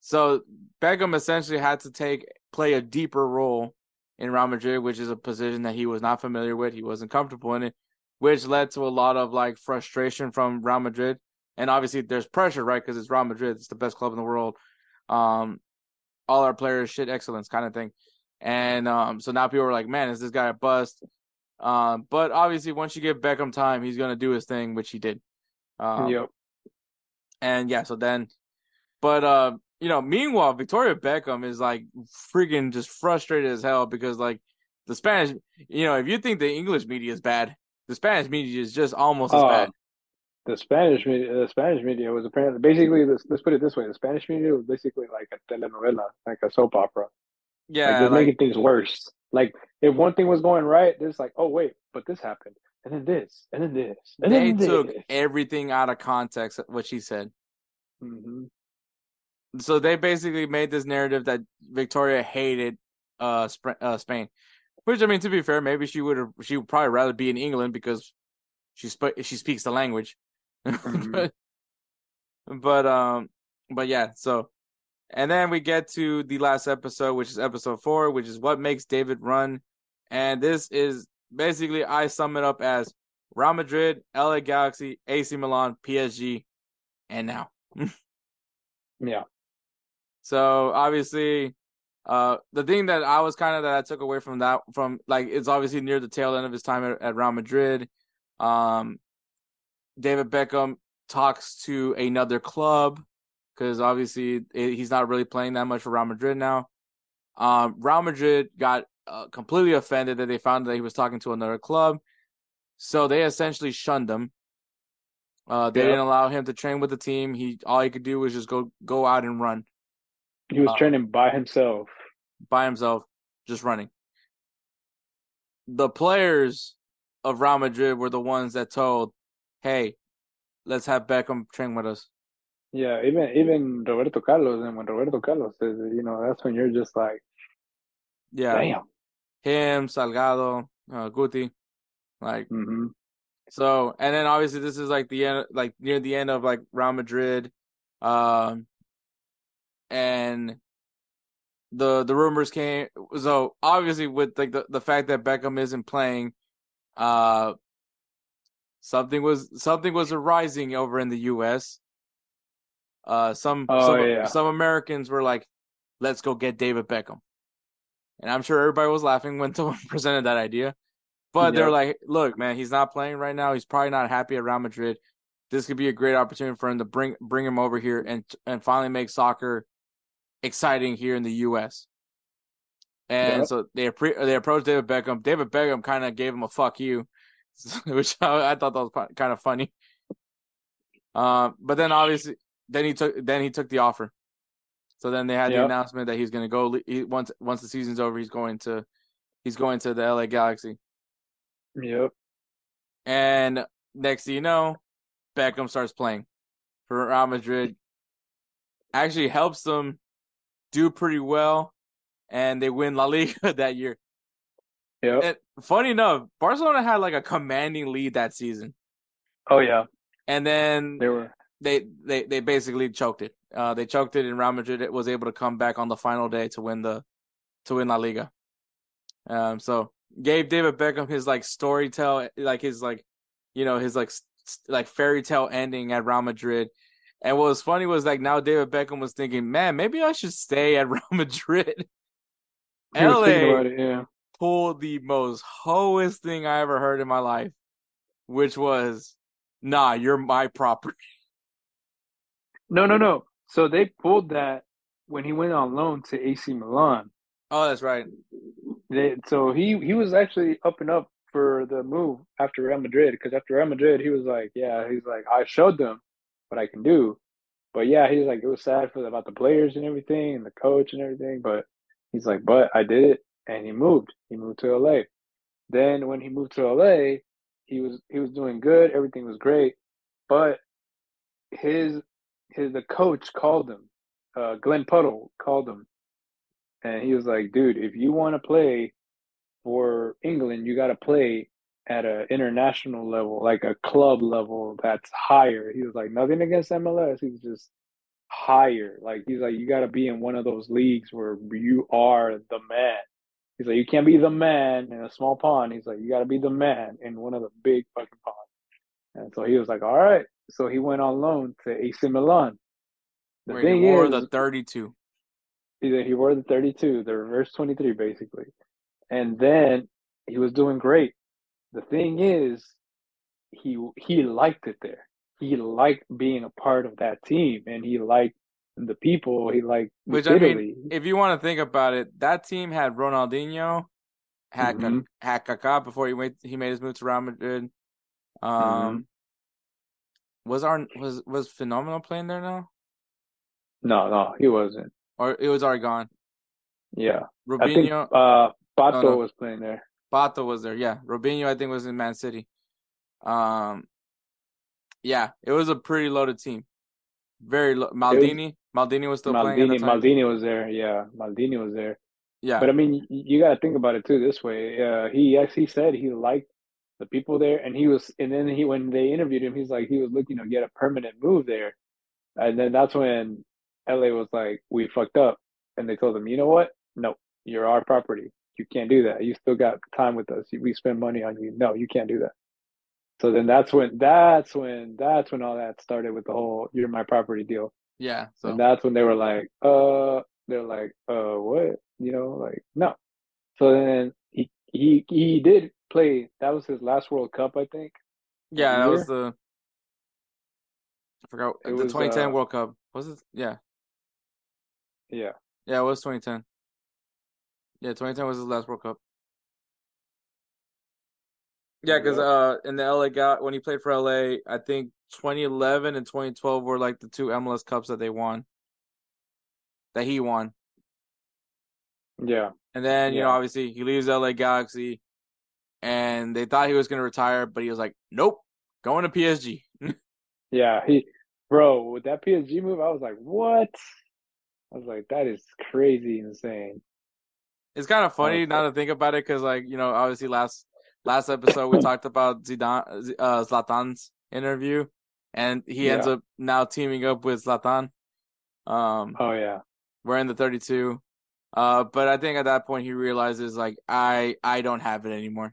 So Beckham essentially had to take play a deeper role in Real Madrid, which is a position that he was not familiar with. He wasn't comfortable in it, which led to a lot of like frustration from Real Madrid. And obviously, there's pressure, right? Because it's Real Madrid; it's the best club in the world. Um, all our players shit excellence kind of thing. And um, so now people are like, man, is this guy a bust? Um, but obviously, once you give Beckham time, he's gonna do his thing, which he did. Um, yep. and yeah, so then, but uh, you know, meanwhile, Victoria Beckham is like freaking just frustrated as hell because like the Spanish, you know, if you think the English media is bad, the Spanish media is just almost as Uh, bad. The Spanish media, the Spanish media was apparently basically let's, let's put it this way: the Spanish media was basically like a telenovela, like a soap opera. Yeah, like, just like, making things worse. Like if one thing was going right, there's like, oh wait, but this happened, and then this, and then this, and they then took this. everything out of context. What she said. hmm so they basically made this narrative that Victoria hated uh, Sp- uh Spain, which I mean to be fair, maybe she would have she would probably rather be in England because she sp- she speaks the language. Mhm. but, *laughs* but um but yeah, so and then we get to the last episode, which is episode four, which is what makes David run, and this is basically I sum it up as Real Madrid, LA Galaxy, AC Milan, PSG, and now. *laughs* Yeah. So obviously, uh, the thing that I was kind of that I took away from that from like it's obviously near the tail end of his time at, at Real Madrid. Um, David Beckham talks to another club because obviously it, he's not really playing that much for Real Madrid now. Um, Real Madrid got uh, completely offended that they found that he was talking to another club, so they essentially shunned him. Uh, they Yeah. didn't allow him to train with the team. He all he could do was just go go out and run He was Uh, training by himself. by himself, just running. The players of Real Madrid were the ones that told, "Hey, let's have Beckham train with us." Yeah, even even Roberto Carlos, and when Roberto Carlos says you know, that's when you're just like, Yeah, damn. him, Salgado, uh, Guti, like mm-hmm. so. And then obviously this is like the end, like near the end of like Real Madrid, um, and the the rumors came. So obviously with like the the fact that Beckham isn't playing, uh, something was something was arising over in the U.S. Uh, some Oh, some yeah. some Americans were like, "Let's go get David Beckham," and I'm sure everybody was laughing when *laughs* someone presented that idea. But they're like, "Look, man, he's not playing right now. He's probably not happy at Real Madrid. This could be a great opportunity for him to bring bring him over here and and finally make soccer exciting here in the U.S." And Yep. so they appre- they approached David Beckham. David Beckham kind of gave him a "fuck you," *laughs* which I, I thought that was kind of funny. Um, but then obviously, then he took then he took the offer. So then they had the announcement that he's going to go he, once once the season's over. He's going to he's going to the LA Galaxy. Yep. And next thing you know, Beckham starts playing for Real Madrid. Actually helps them do pretty well, and they win La Liga *laughs* that year. Yep. And funny enough, Barcelona had like a commanding lead that season, oh yeah. and then They were. they they they basically choked it. Uh, they choked it, and Real Madrid was able to come back on the final day to win the to win La Liga. Um, so gave David Beckham his like story tell, like his like, you know, his like like fairy tale ending at Real Madrid. And what was funny was like now David Beckham was thinking, man, maybe I should stay at *laughs* Real Madrid. He was thinking LA it. Yeah. Pulled the most hoest thing I ever heard in my life, which was, nah, you're my property. *laughs* No, no, no. So they pulled that when he went on loan to AC Milan. Oh, that's right. They, so he he was actually up and up for the move after Real Madrid because after Real Madrid he was like, yeah, he's like, I showed them what I can do, but yeah, he's like, it was sad for about the players and everything and the coach and everything, but he's like, but I did it, and he moved. He moved to LA. Then when he moved to LA, he was he was doing good. Everything was great, but his his the coach called him. Uh, Glenn Hoddle called him, and he was like, "Dude, if you want to play for England, you got to play at an international level, like a club level that's higher." He was like, "Nothing against MLS. He's just higher. Like he's like, you got to be in one of those leagues where you are the man." He's like, "You can't be the man in a small pond." He's like, "You got to be the man in one of the big fucking ponds." And so he was like, "All right." So he went on loan to AC Milan. The Where thing he wore is, the 32. he, he wore the 32, the reverse 23, basically. And then he was doing great. The thing is, he he liked it there. He liked being a part of that team, and he liked the people. He like Which, I mean, If you want to think about it, that team had Ronaldinho, had Mhm. had Kaká before he made he made his move to Real Madrid. Um, Mm-hmm. was our was was Phenomenal playing there now, no, no, he wasn't. or it was already gone? Yeah, I think Robinho, uh, Pato no. was playing there. Pato was there. Yeah, Robinho, I think was in Man City. Um, yeah, it was a pretty loaded team. Very lo- Maldini. Maldini was still playing Maldini, time. Maldini was there. Yeah, Maldini was there. Yeah, But I mean, you got to think about it too this way. Uh, he actually said he liked the people there, and he was, and then he when they interviewed him, he's like he was looking to get a permanent move there, and then that's when LA was like, "We fucked up," and they told him, "You know what? No, you're our property. You can't do that. You still got time with us. We spend money on you. No, you can't do that." So then that's when that's when that's when all that started with the whole "you're my property" deal. Yeah. So And that's when they were like, uh, they're like, uh, what? You know, like no. So then he he he did play. That was his last World Cup, I think. yeah, that year? was the. I forgot It the was, 2010 uh, World Cup. Was it? Yeah, Yeah. yeah, it was 2010. Yeah, 2010 was his last World Cup. Yeah, because uh, in the LA Gal when he played for LA, I think 2011 and 2012 were like the two MLS Cups that they won. That he won, Yeah. and then you know obviously he leaves LA Galaxy, and they thought he was going to retire, but he was like, "Nope, going to PSG." *laughs* Yeah. He, bro, with that PSG move, I was like, what? I was like, that is crazy insane. It's kind of funny now to think about it because, like, you know, obviously last last episode we talked about Zidane, uh, Zlatan's interview, and he ends up now teaming up with Zlatan. Um, Oh yeah. we're in the 32. Uh, but I think at that point he realizes like I I don't have it anymore.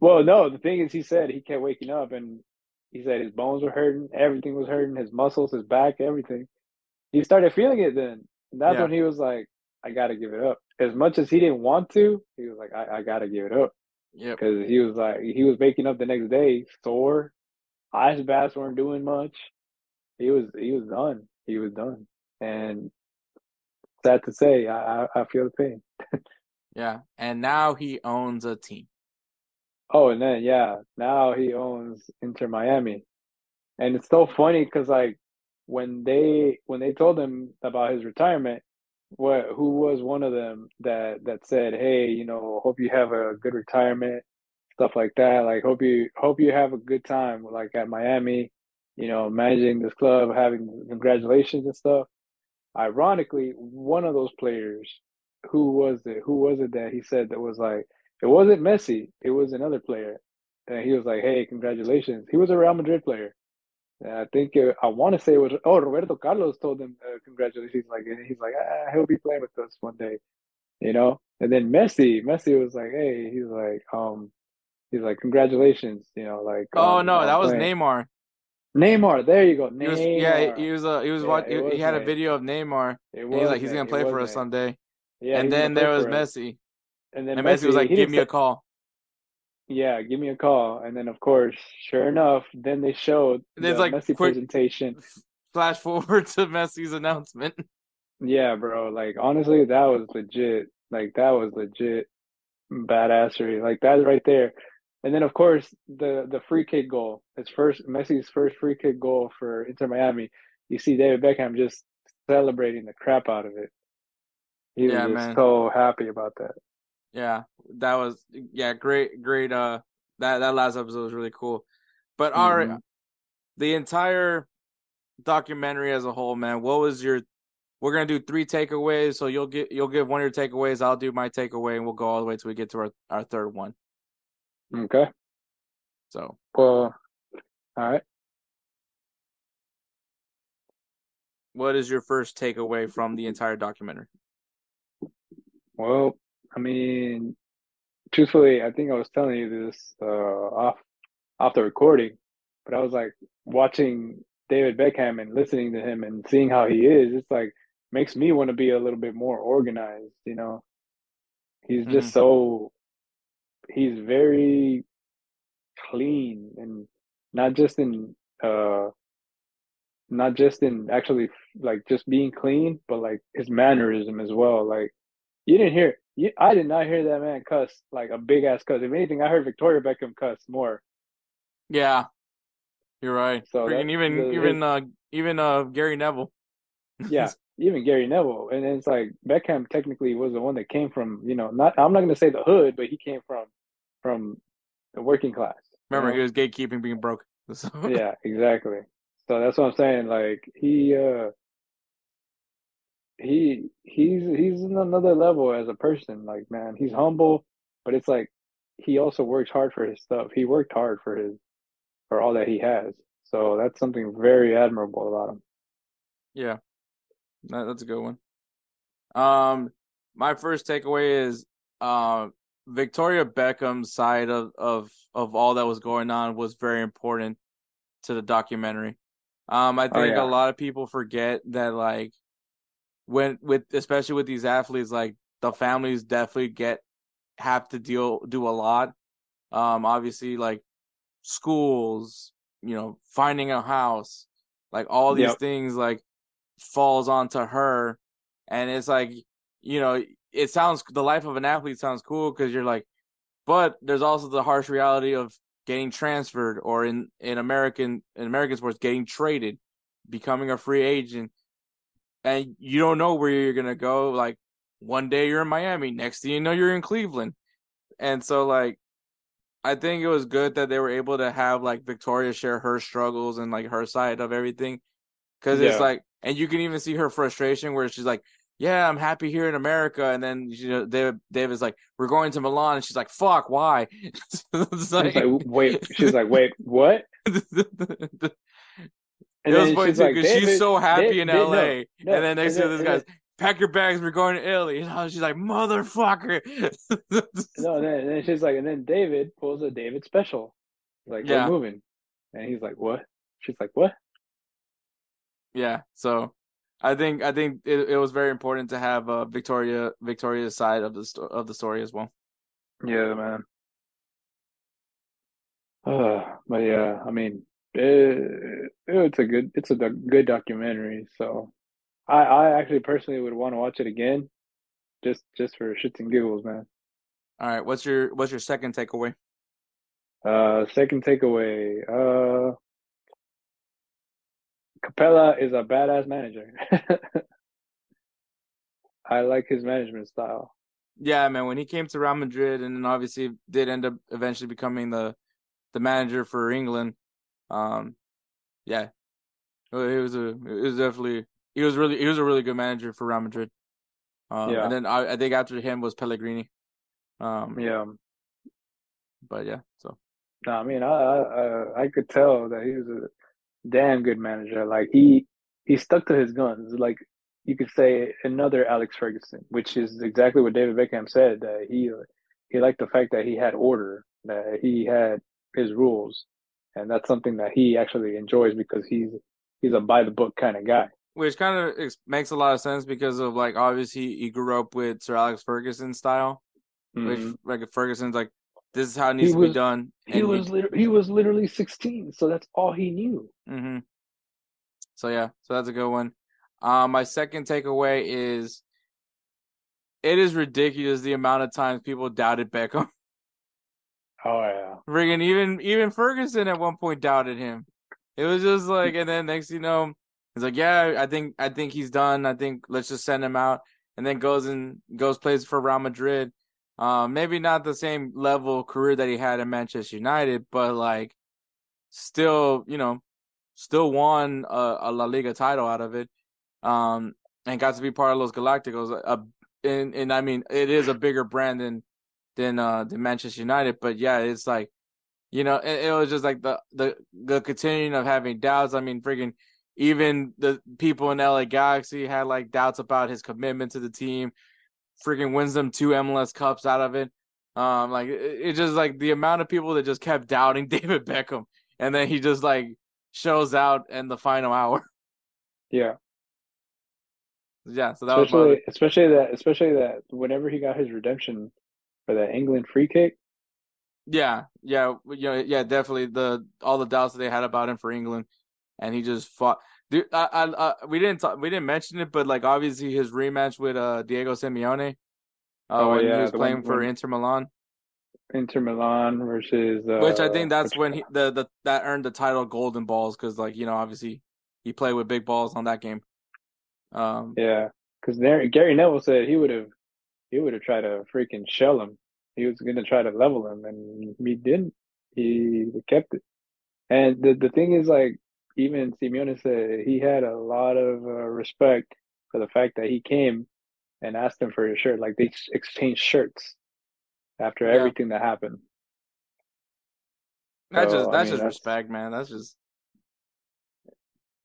Well, no, the thing is, he said he kept waking up and he said his bones were hurting, everything was hurting, his muscles, his back, everything. He started feeling it then. And that's Yeah. when he was like, I got to give it up. As much as he didn't want to, he was like, I, I got to give it up. Yep. Because he was like, he was waking up the next day sore. Ice baths weren't doing much. He was, he was done. He was done. And sad to say, I, I, I feel the pain. Yeah. And now he owns a team. Oh, and then yeah, now he owns Inter Miami, and it's so funny because like when they when they told him about his retirement, what who was one of them that that said, hey, you know, hope you have a good retirement, stuff like that. Like hope you hope you have a good time like at Miami, you know, managing this club, having congratulations and stuff. Ironically, one of those players, who was it? Who was it that he said that was like it wasn't Messi. It was another player. And he was like, "Hey, congratulations." He was a Real Madrid player. And I think it, I want to say it was. Oh, Roberto Carlos told him uh, congratulations. Like, and he's like, ah, he'll be playing with us one day, you know. And then Messi, Messi was like, "Hey," he's like, um, he's like, congratulations, you know, like. Oh um, no, that was playing." Neymar. Neymar. There you go. He was, yeah, he was uh, he was Yeah, watch, he, was he had a video of Neymar. And he's like was he's gonna play for us Ney. someday. Yeah, and then there was. Messi. And then And Messi was like, "Give me a call." Yeah, give me a call. And then, of course, sure enough, then they showed the like Messi quick- presentation. Flash forward *laughs* to Messi's announcement. Yeah, bro. Like honestly, that was legit. Like that was legit badassery. Like that right there. And then of course the the free kick goal. His first Messi's first free kick goal for Inter Miami. You see David Beckham just celebrating the crap out of it. He was Yeah, just man. so happy about that. Yeah, that was yeah, great, great. Uh, that that last episode was really cool. But all right, Mhm. the entire documentary as a whole, man. What was your? We're gonna do three takeaways. So you'll get you'll give one of your takeaways. I'll do my takeaway, and we'll go all the way till we get to our our third one. Okay. So Well, all right. what is your first takeaway from the entire documentary? Well, I mean, truthfully, I think I was telling you this uh, off off the recording, but I was like watching David Beckham and listening to him and seeing how he is. It's like makes me want to be a little bit more organized. You know, he's just Mhm. so he's very clean and not just in uh not just in actually like just being clean, but like his mannerism as well. Like you didn't hear, you, I did not hear that man cuss like a big ass cuss. If anything, I heard Victoria Beckham cuss more. Yeah, you're right. So that- even the- even uh even uh Gary Neville. Yeah, *laughs* even Gary Neville, and it's like Beckham technically was the one that came from you know not I'm not gonna say the hood, but he came from from the working class. you Remember, know? he was gatekeeping being broke. *laughs* So- yeah, exactly. So that's what I'm saying. Like he uh he he's he's in another level as a person. Like man, he's humble, but it's like he also works hard for his stuff. He worked hard for his for all that he has. So that's something very admirable about him. Yeah, that, that's a good one. Um, my first takeaway is uh, Victoria Beckham's side of, of of all that was going on was very important to the documentary. Um, I Oh, think yeah. a lot of people forget that like when with especially with these athletes, like the families definitely get have to deal do a lot. Um, obviously like schools, you know, finding a house, like all these Yep. things like falls onto her, and it's like you know it sounds the life of an athlete sounds cool because you're like, but there's also the harsh reality of getting transferred or in in American in American sports getting traded, becoming a free agent, and you don't know where you're gonna go. Like one day you're in Miami, next thing you know you're in Cleveland, and so like I think it was good that they were able to have like Victoria share her struggles and like her side of everything, because it's like, and you can even see her frustration where she's like. Yeah, I'm happy here in America, and then you know, David David's like, "We're going to Milan," and she's like, "Fuck, why?" *laughs* like, like, wait. She's like, wait, what? *laughs* it And was funny she's too like, because she's so happy Dave- in no, LA, no." and then next And to this guy's, "Pack your bags, we're going to Italy." *laughs* And she's like, "Motherfucker!" No, and then, and then she's like, and then David pulls a David special. Like, Yeah. we're moving. And he's like, what? She's like, what? yeah, so I think I think it, it was very important to have uh, Victoria Victoria's side of the sto- of the story as well. Yeah, man. Uh, *sighs* but yeah, I mean, it, it's a good, it's a good documentary. So, I, I actually personally would want to watch it again, just, just for shits and giggles, man. All right, what's your what's your second takeaway? Uh, second takeaway, uh, Capello is a badass manager. *laughs* I like his management style. Yeah, man, when he came to Real Madrid and obviously did end up eventually becoming the the manager for England. Um yeah. He was a it was definitely he was really he was a really good manager for Real Madrid. Um Yeah. and then I, I think after him was Pellegrini. Um Yeah. but yeah, so No, I mean, I, I I I could tell that he was a damn good manager. Like he he stuck to his guns. Like you could say another Alex Ferguson, which is exactly what David Beckham said. That he he liked the fact that he had order, that he had his rules, and that's something that he actually enjoys because he's he's a by the book kind of guy. which kind of ex- makes a lot of sense because of like obviously he grew up with Sir Alex Ferguson style, Mhm. which like Ferguson's like this is how it needs to was- be done. He and was lit- he was literally sixteen, so that's all he knew. hmm So yeah, so that's a good one. Um, my second takeaway is it is ridiculous the amount of times people doubted Beckham. Oh yeah, Friggin' even even Ferguson at one point doubted him. It was just like, and then next you know, he's like, yeah, I think I think he's done. I think let's just send him out, and then goes and goes plays for Real Madrid. Um, maybe not the same level career that he had at Manchester United, but like, still, you know, still won a, a La Liga title out of it. Um, and got to be part of Los Galacticos. A, and and I mean, it is a bigger brand than than uh than Manchester United, but yeah, it's like you know, it, it was just like the the the continuing of having doubts. I mean, freaking even the people in LA Galaxy had like doubts about his commitment to the team. Freaking wins them two MLS Cups out of it. Um, like it, it just like the amount of people that just kept doubting *laughs* David Beckham, and then he just like shows out in the final hour. *laughs* yeah. yeah, so that was especially about especially that especially that whenever he got his redemption for that England free kick. Yeah, yeah, yeah, yeah. Definitely the all the doubts that they had about him for England, and he just fought. Dude, I, I, I we didn't talk, we didn't mention it, but like obviously his rematch with uh Diego Simeone, uh, Oh, when yeah, he was playing one- for when- Inter Milan, Inter Milan versus uh, which I think that's which- when he the, the that earned the title Golden Balls because like you know obviously he played with big balls on that game. Um, yeah, because Gary Neville said he would have he would have tried to freaking shell him. He was gonna try to level him, and he didn't. He kept it. And the the thing is, like even Simeone said, he had a lot of uh, respect for the fact that he came and asked him for his shirt. Like they exchanged shirts after Yeah. everything that happened. that's So, just I that's mean, just that's- respect, man. That's just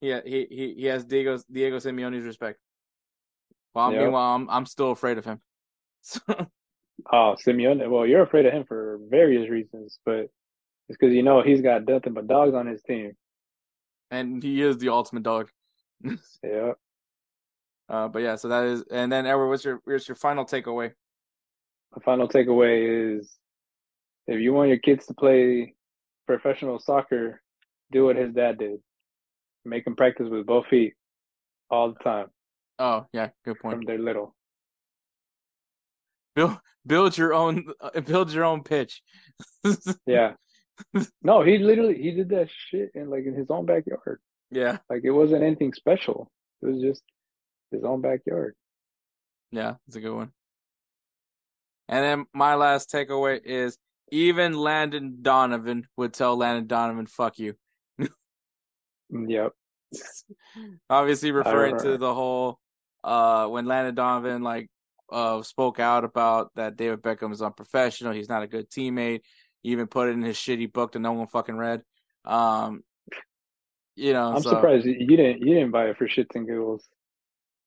yeah. He he he has Diego Diego Simeone's respect. Well, Yep. meanwhile, I'm I'm still afraid of him. *laughs* Oh, Simeone. Well, you're afraid of him for various reasons, but it's because you know he's got nothing but dogs on his team. and he is the ultimate dog. *laughs* Yeah. Uh, but yeah, so that is, and then Edward, what's your what's your final takeaway? The final takeaway is if you want your kids to play professional soccer, do what his dad did. Make them practice with both feet all the time Oh yeah, good point. from they're little. Build build your own uh, build your own pitch. *laughs* Yeah. no, he literally he did that shit in like in his own backyard. yeah, Like it wasn't anything special. It was just his own backyard. yeah, it's a good one. And then my last takeaway is even Landon Donovan would tell Landon Donovan, "Fuck you." Mm, Yep. *laughs* Obviously referring to the whole uh when Landon Donovan like uh spoke out about that David Beckham is unprofessional, he's not a good teammate. He even put it in his shitty book that no one fucking read. Um you know, I'm so, surprised you didn't you didn't buy it for shits and giggles.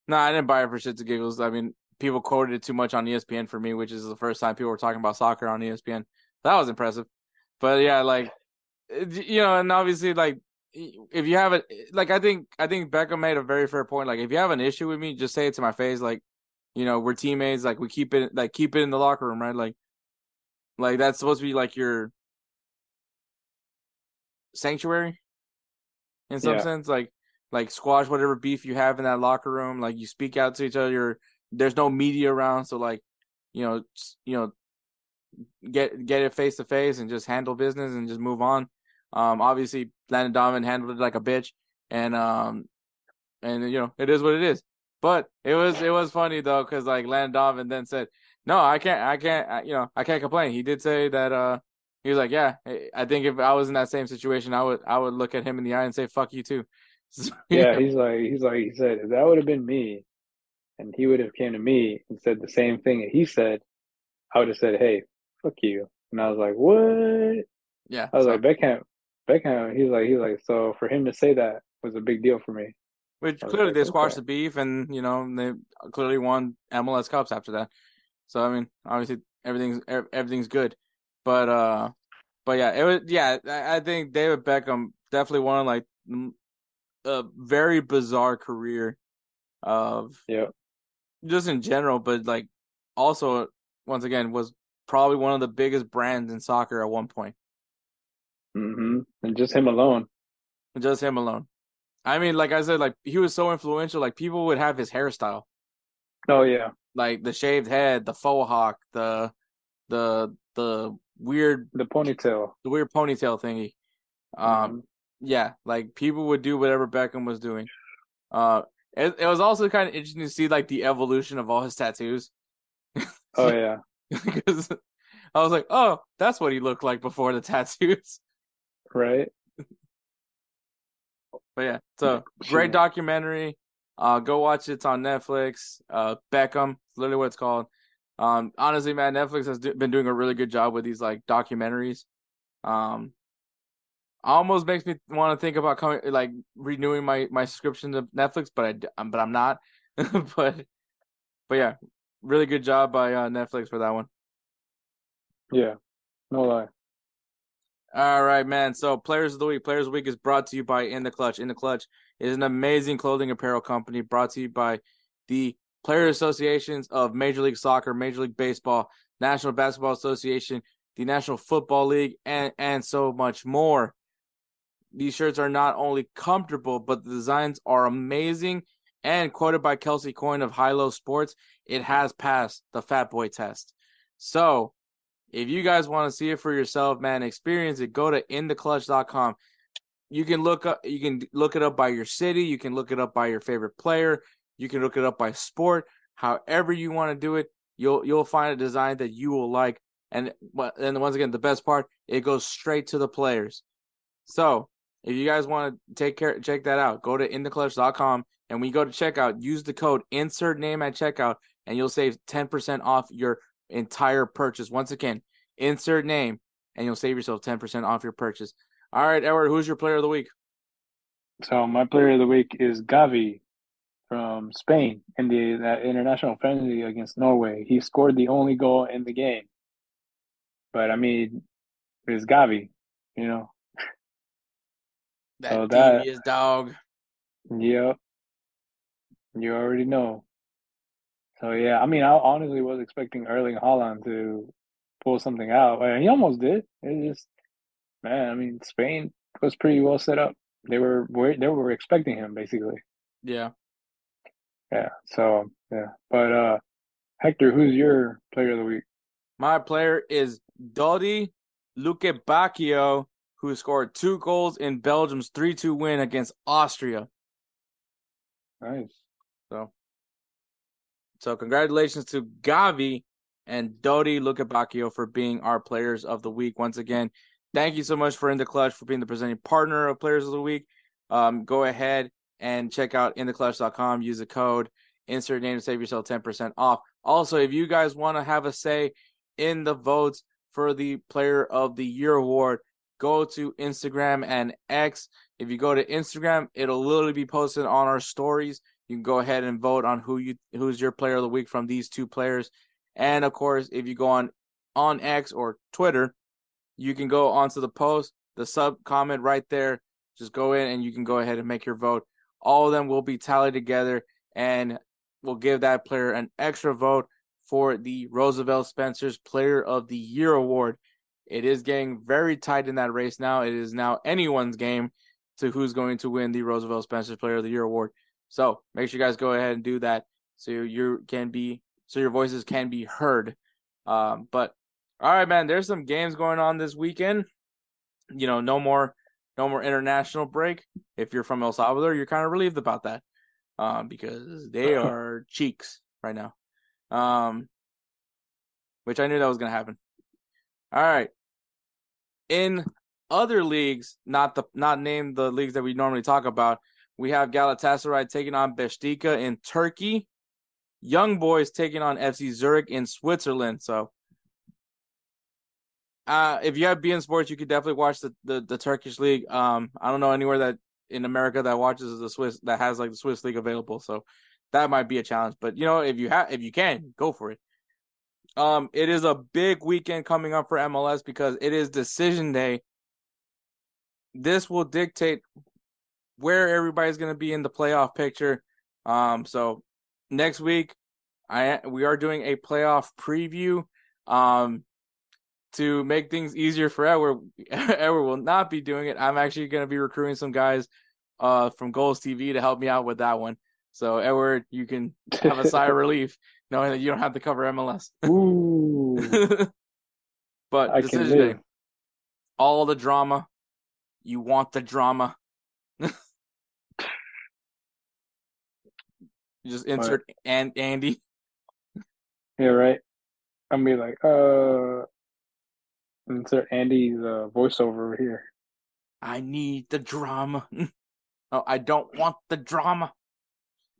No, I didn't buy it for shits and giggles. I mean, people quoted it too much on ESPN for me, which is the first time people were talking about soccer on ESPN. That was impressive. But yeah, like you know, and obviously like if you have it like I think I think Beckham made a very fair point. Like if you have an issue with me, just say it to my face. Like, you know, we're teammates, like we keep it like keep it in the locker room, right? Like like that's supposed to be like your sanctuary in some Yeah. sense. Like like squash whatever beef you have in that locker room. Like you speak out to each other. There's no media around, so like you know you know get get it face to face and just handle business and just move on. Um, obviously Landon Donovan handled it like a bitch, and um, and you know it is what it is. But it was it was funny though because like Landon Donovan then said, "No, I can't, I can't, I, you know, I can't complain." He did say that uh, he was like, "Yeah, I- think if I was in that same situation, I would I would look at him in the eye and say fuck you too." *laughs* So, Yeah, he's like he's like he said, if that would have been me and he would have came to me and said the same thing that he said, I would have said, Hey, fuck you. And I was like, What? yeah. I was so- like, Beckham Beckham, he's like he's like, so for him to say that was a big deal for me. Which clearly they squashed the beef, and you know they clearly won MLS cups after that. So I mean, obviously everything's everything's good, but uh, but yeah, it was yeah. I, I think David Beckham definitely won like a very bizarre career of Yeah. just in general, but like also once again was probably one of the biggest brands in soccer at one point. Mm-hmm. And just him alone. Just him alone. I mean, like I said, like he was so influential. Like people would have his hairstyle. Oh yeah. like the shaved head, the faux hawk, the the the weird The ponytail. the weird ponytail thingy. Um, Mhm. yeah, like people would do whatever Beckham was doing. Uh, it, it was also kind of interesting to see like the evolution of all his tattoos *laughs* Oh yeah. because I was like, oh, that's what he looked like before the *laughs* tattoos. Right? But yeah, so great documentary. Uh, go watch it. It's on Netflix. Uh, Beckham, literally what it's called. Um, honestly, man, Netflix has do- been doing a really good job with these like documentaries. Um, almost makes me want to think about coming, like renewing my my subscription to Netflix, but I um, but I'm not. *laughs* but but yeah, really good job by uh, Netflix for that one. Yeah. No lie. All right, man. So, Players of the Week. Players of the Week is brought to you by In the Clutch. In the Clutch is an amazing clothing apparel company brought to you by the Player Associations of Major League Soccer, Major League Baseball, National Basketball Association, the National Football League, and, and so much more. These shirts are not only comfortable, but the designs are amazing. And quoted by Kelsey Coyne of High Low Sports, it has passed the Fat Boy test. So, if you guys want to see it for yourself, man, experience it. Go to intheclutch.com. You can look up you can look it up by your city, you can look it up by your favorite player, you can look it up by sport, however you want to do it. You'll you'll find a design that you will like. And and once again, the best part, it goes straight to the players. So if you guys want to take care, check that out. Go to intheclutch.com and when you go to checkout, use the code insert name at checkout and you'll save 10% off your entire purchase. Once again, insert name and you'll save yourself 10% off your purchase. All right, Edward, who's your player of the week? So my player of the week is Gavi from Spain in the that international friendly against Norway. He scored the only goal in the game. But I mean, it's Gavi, you know. That So that- devious dog. Yep. You already know. So yeah, I mean, I honestly was expecting Erling Haaland to pull something out, and he almost did. It just, man, I mean, Spain was pretty well set up. They were they were expecting him basically. Yeah. Yeah. So yeah, but uh, Hector, who's your player of the week? My player is Dodi Lukebakio, who scored two goals in Belgium's 3 2 win against Austria. Nice. So, so congratulations to Gavi and Dodi Lukebakio for being our players of the week once again. Thank you so much for In the Clutch for being the presenting partner of Players of the Week. Um, go ahead and check out intheclutch.com. Use the code insert name to save yourself 10% off. Also, if you guys want to have a say in the votes for the Player of the Year award, go to Instagram and X. If you go to Instagram, it'll literally be posted on our stories. You can go ahead and vote on who you who's your player of the week from these two players. And of course, if you go on on X or Twitter, you can go onto the post, the sub comment right there. Just go in and you can go ahead and make your vote. All of them will be tallied together and we'll give that player an extra vote for the Roosevelt Spencer's Player of the Year award. It is getting very tight in that race now. It is now anyone's game to who's going to win the Roosevelt Spencer's Player of the Year award. So make sure you guys go ahead and do that so you can be so your voices can be heard. Um, but all right, man, there's some games going on this weekend. You know, no more no more international break. If you're from El Salvador, you're kind of relieved about that. Um, because they *laughs* are cheeks right now. Um which I knew that was gonna happen. All right. In other leagues, not the not named the leagues that we normally talk about, we have Galatasaray taking on Besiktas in Turkey. Young Boys taking on FC Zurich in Switzerland. So, uh, if you have beIN Sports, you could definitely watch the, the, the Turkish league. Um, I don't know anywhere that in America that watches the Swiss that has like the Swiss league available. So that might be a challenge. But you know, if you have if you can, go for it. Um, it is a big weekend coming up for MLS because it is decision day. This will dictate where everybody's going to be in the playoff picture. Um, so next week, I we are doing a playoff preview. Um, to make things easier for Edward, *laughs* Edward will not be doing it. I'm actually going to be recruiting some guys, uh, from Golz TV to help me out with that one. So Edward, you can have a sigh of *laughs* relief knowing that you don't have to cover MLS. Ooh, *laughs* but I decision day, all the drama. You want the drama. You just insert and Andy. *laughs* Yeah, right. I'm be like, uh, insert Andy's uh, voiceover over here. I need the drama. *laughs* oh, I don't want the drama.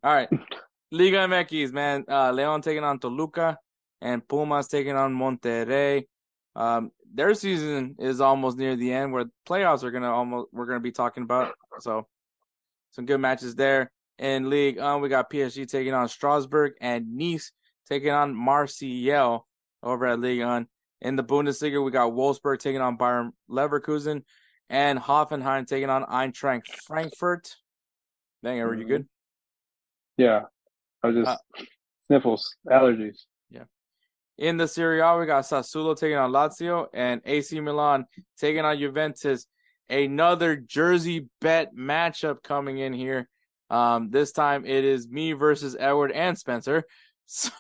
All right. *laughs* Liga MX, man. Uh, Leon taking on Toluca and Pumas taking on Monterrey. Um, their season is almost near the end where playoffs are gonna almost we're gonna be talking about. So some good matches there. In League um, we got PSG taking on Strasbourg and Nice taking on Marseille over at Ligue 1. In the Bundesliga, we got Wolfsburg taking on Bayern Leverkusen and Hoffenheim taking on Eintracht Frankfurt. Dang, are you Mhm. good? Yeah, I was just Uh, sniffles, allergies. Yeah. In the Serie A, we got Sassuolo taking on Lazio and AC Milan taking on Juventus. Another Jersey bet matchup coming in here. Um, this time it is me versus Edward and Spencer. *laughs* So,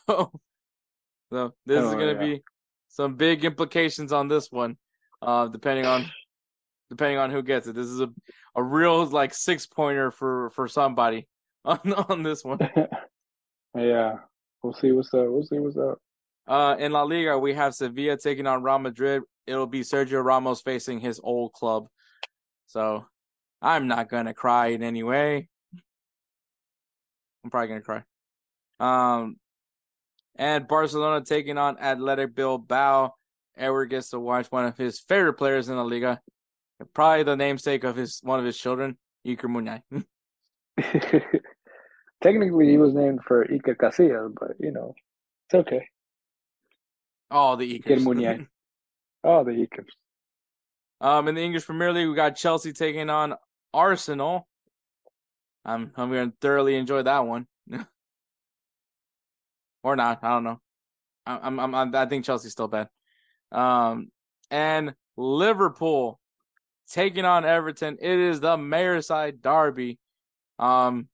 so this is Oh, gonna yeah. be some big implications on this one, uh, depending on *sighs* depending on who gets it. This is a a real like six pointer for for somebody *laughs* on on this one. *laughs* yeah, we'll see what's up. We'll see what's up. Uh, in La Liga, we have Sevilla taking on Real Madrid. It'll be Sergio Ramos facing his old club. So I'm not gonna cry in any way. I'm probably gonna cry. Um, and Barcelona taking on Athletic Bilbao. Edward gets to watch one of his favorite players in the Liga, probably the namesake of his one of his children, Iker Muniain. *laughs* *laughs* Technically, he was named for Iker Casillas, but you know, it's okay. oh, the Iker. Muniain. *laughs* Oh, the Ikers. Um, in the English Premier League, we got Chelsea taking on Arsenal. I'm I'm gonna thoroughly enjoy that one. *laughs* or not, I don't know. I'm I'm, I'm I think Chelsea's still bad. Um and Liverpool taking on Everton. It is the Merseyside derby. Um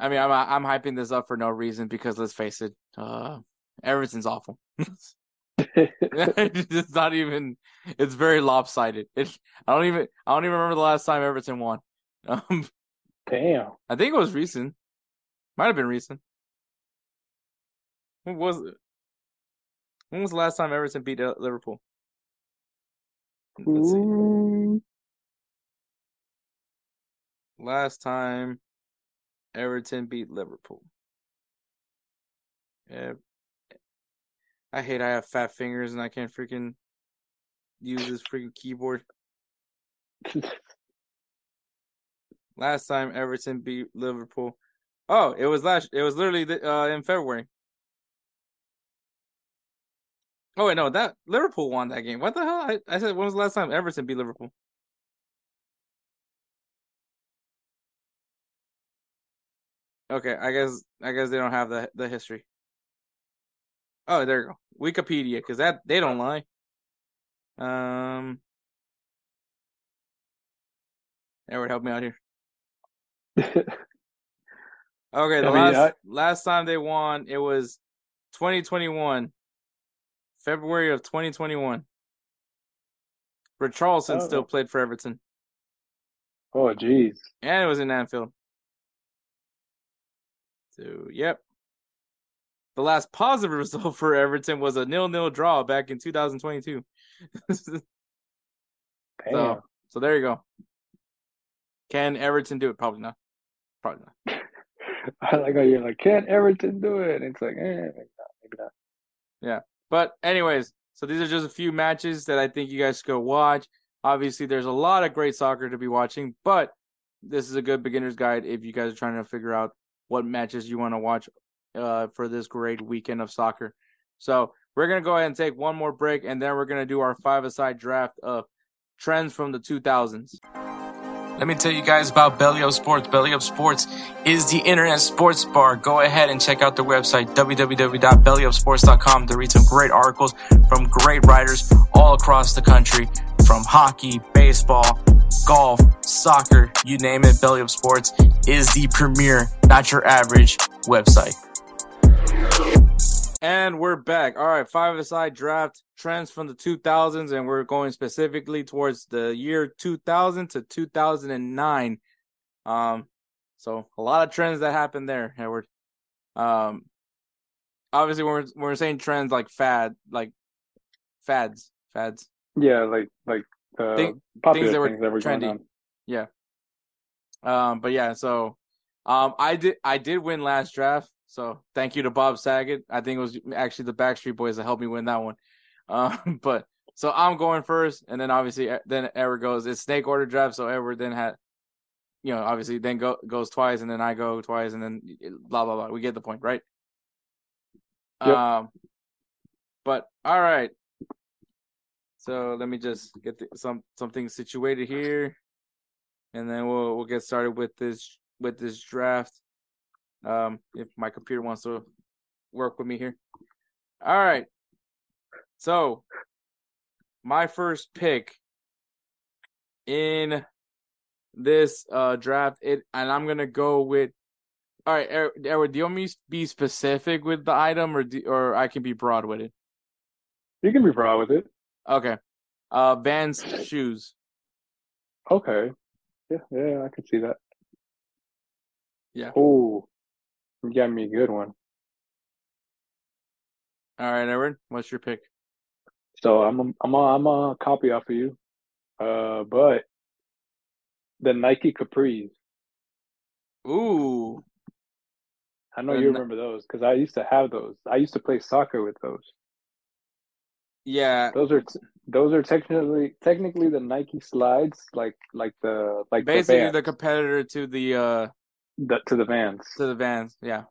I mean, I'm I'm hyping this up for no reason because let's face it, uh, Everton's awful. *laughs* it's not even. It's very lopsided. It, I don't even. I don't even remember the last time Everton won. *laughs* Um, Damn. I think it was recent. Might have been recent. When was it? When was the last time Everton beat Liverpool? Let's see. Last time Everton beat Liverpool. Yeah. I hate I have fat fingers and I can't freaking use this freaking keyboard. *laughs* Last time Everton beat Liverpool. Oh, it was last. It was literally uh, in February. Oh wait, no, that Liverpool won that game. What the hell? I, I said when was the last time Everton beat Liverpool? Okay, I guess I guess they don't have the the history. Oh, there you go. Wikipedia, because that they don't lie. Um, Edward, help me out here. *laughs* Okay, the I mean, last I- last time they won, it was 2021, February of 2021. But Richarlison Oh. still played for Everton, oh, jeez. and it was in Anfield. So, yep. The last positive *laughs* result for Everton was a nil-nil draw back in 2022. *laughs* Damn. so, so there you go. Can Everton do it? Probably not. Probably not. *laughs* I like how you're like, can Everton do it? And it's like, eh, maybe not, maybe not. Yeah. But anyways, so these are just a few matches that I think you guys should go watch. Obviously, there's a lot of great soccer to be watching, but this is a good beginner's guide if you guys are trying to figure out what matches you want to watch uh, for this great weekend of soccer. So we're gonna go ahead and take one more break, and then we're gonna do our five-a-side draft of trends from the 2000s. Let me tell you guys about Belly Up Sports. Belly Up Sports is the internet sports bar. Go ahead and check out their website, www.bellyupsports.com, to read some great articles from great writers all across the country from hockey, baseball, golf, soccer, you name it. Belly Up Sports is the premier, not your average website. And we're back. All right, five aside draft trends from the 2000s, and we're going specifically towards the year 2000 to 2009. Um, so a lot of trends that happened there, Edward. Um, obviously, when we're when we're saying trends like fad, like fads, fads. Yeah, like like uh, Think- things that were things that were trendy. Yeah. Um, but yeah, so um, I did I did win last draft. So thank you to Bob Saget. I think it was actually the Backstreet Boys that helped me win that one. *laughs* Um, but so I'm going first, and then obviously then Edward goes. It's snake order draft, so Edward then had, you know, obviously then go goes twice, and then I go twice, and then blah blah blah. We get the point, right? Yep. Um, but all right. So let me just get the, some something situated here, and then we'll we'll get started with this with this draft. Um, if my computer wants to work with me here. All right. So, my first pick in this uh draft, it and I'm gonna go with. All right, Edward, do you want me to be specific with the item, or do, or I can be broad with it? You can be broad with it. Okay. Uh, Vans shoes. Okay. Yeah, yeah, I can see that. Yeah. Oh, you got me a good one. All right, Edward, what's your pick? So I'm a, I'm a, I'm a copy off of you. Uh, but the Nike Capris. Ooh, I know The you remember those because I used to have those. I used to play soccer with those. yeah. Those are those are technically technically the Nike slides, like like the like Basically, the, the competitor to the uh the to the Vans. to the Vans. Yeah.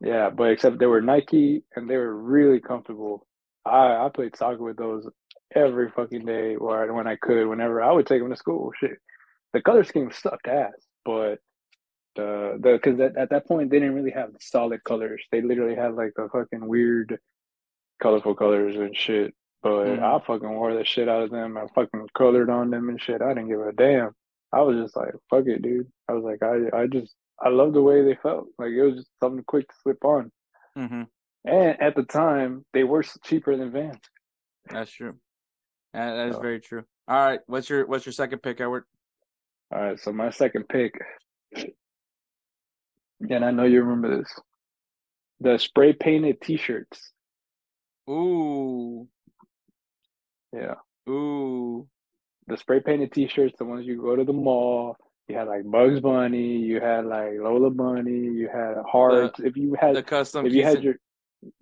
Yeah, but except they were Nike and they were really comfortable. I I played soccer with those every fucking day, or when I could, whenever I would take them to school. Shit, the color scheme sucked ass, but the the because at, at that point they didn't really have solid colors. They literally had like a fucking weird, colorful colors and shit. But Mhm. I fucking wore the shit out of them. I fucking colored on them and shit. I didn't give a damn. I was just like, fuck it, dude. I was like, I I just I love the way they felt. Like it was just something quick to slip on. hmm And at the time, they were cheaper than Vans. That's true. That, that is So- very true. All right, what's your what's your second pick, Edward? All right, so my second pick, and I know you remember this, the spray painted T-shirts. Ooh, Yeah, ooh, the spray painted T-shirts, the ones you go to the mall. You had like Bugs Bunny, you had like Lola Bunny, you had hearts. if you had, the custom if you had your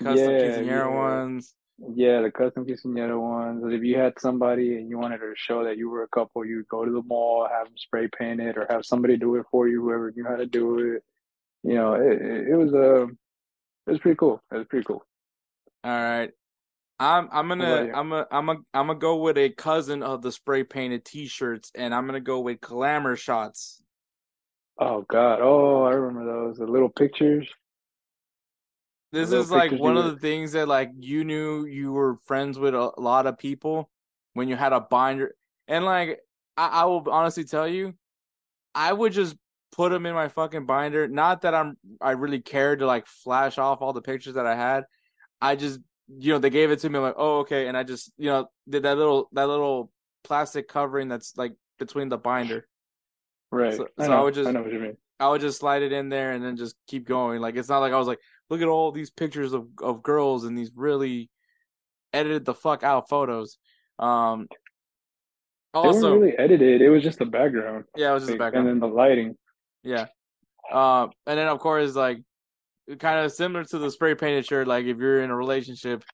custom yeah, quinceañera yeah. ones. Yeah, the custom quinceañera ones. If you had somebody and you wanted to show that you were a couple, you go to the mall, have them spray paint it, or have somebody do it for you, whoever knew how to do it. You know, it, it, it was uh, it was pretty cool. It was pretty cool. All right. I'm I'm gonna? I'm a I'm a I'm gonna go with a cousin of the spray painted T-shirts, and I'm gonna go with glamour shots. Oh God! Oh, I remember those. The little pictures. This little is like one of the things that like you knew you were friends with a lot of people when you had a binder, and like I, I will honestly tell you, I would just put them in my fucking binder. Not that I'm I really cared to like flash off all the pictures that I had. I just you know they gave it to me I'm like oh okay, and I just you know did that little that little plastic covering that's like between the binder. Right. So- I so know. I would just- I know what you mean. I would just slide it in there and then just keep going. Like it's not like I was like, look at all these pictures of of girls and these really edited the fuck out photos. Um They also weren't really edited. It was just the background. yeah, it was just the and then the lighting. Yeah. Um and then of course like kind of similar to the spray painted shirt, like if you're in a relationship,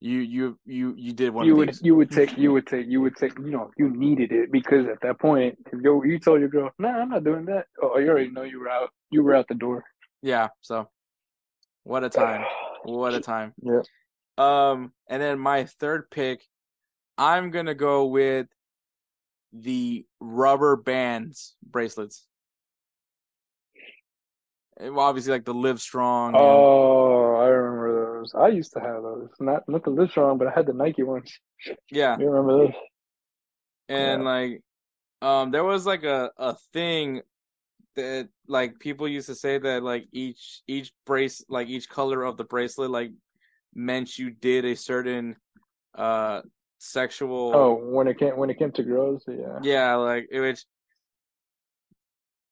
you you you you did one you of would these. you would take you would take you would take you know you needed it because at that point if you you told your girl nah I'm not doing that oh you already know you were out you were out the door Yeah, so what a time. What a *sighs* time. Yeah. Um, and then my third pick, I'm gonna go with the rubber bands bracelets. And obviously, like the Live Strong. and- oh I remember those. I used to have those. Not not the Live Strong but I had the Nike ones. Yeah, you remember those? And Yeah. like, um, there was like a a thing that like people used to say that like each each brace like each color of the bracelet like meant you did a certain uh sexual oh when it came when it came to girls? Yeah. Yeah, like it which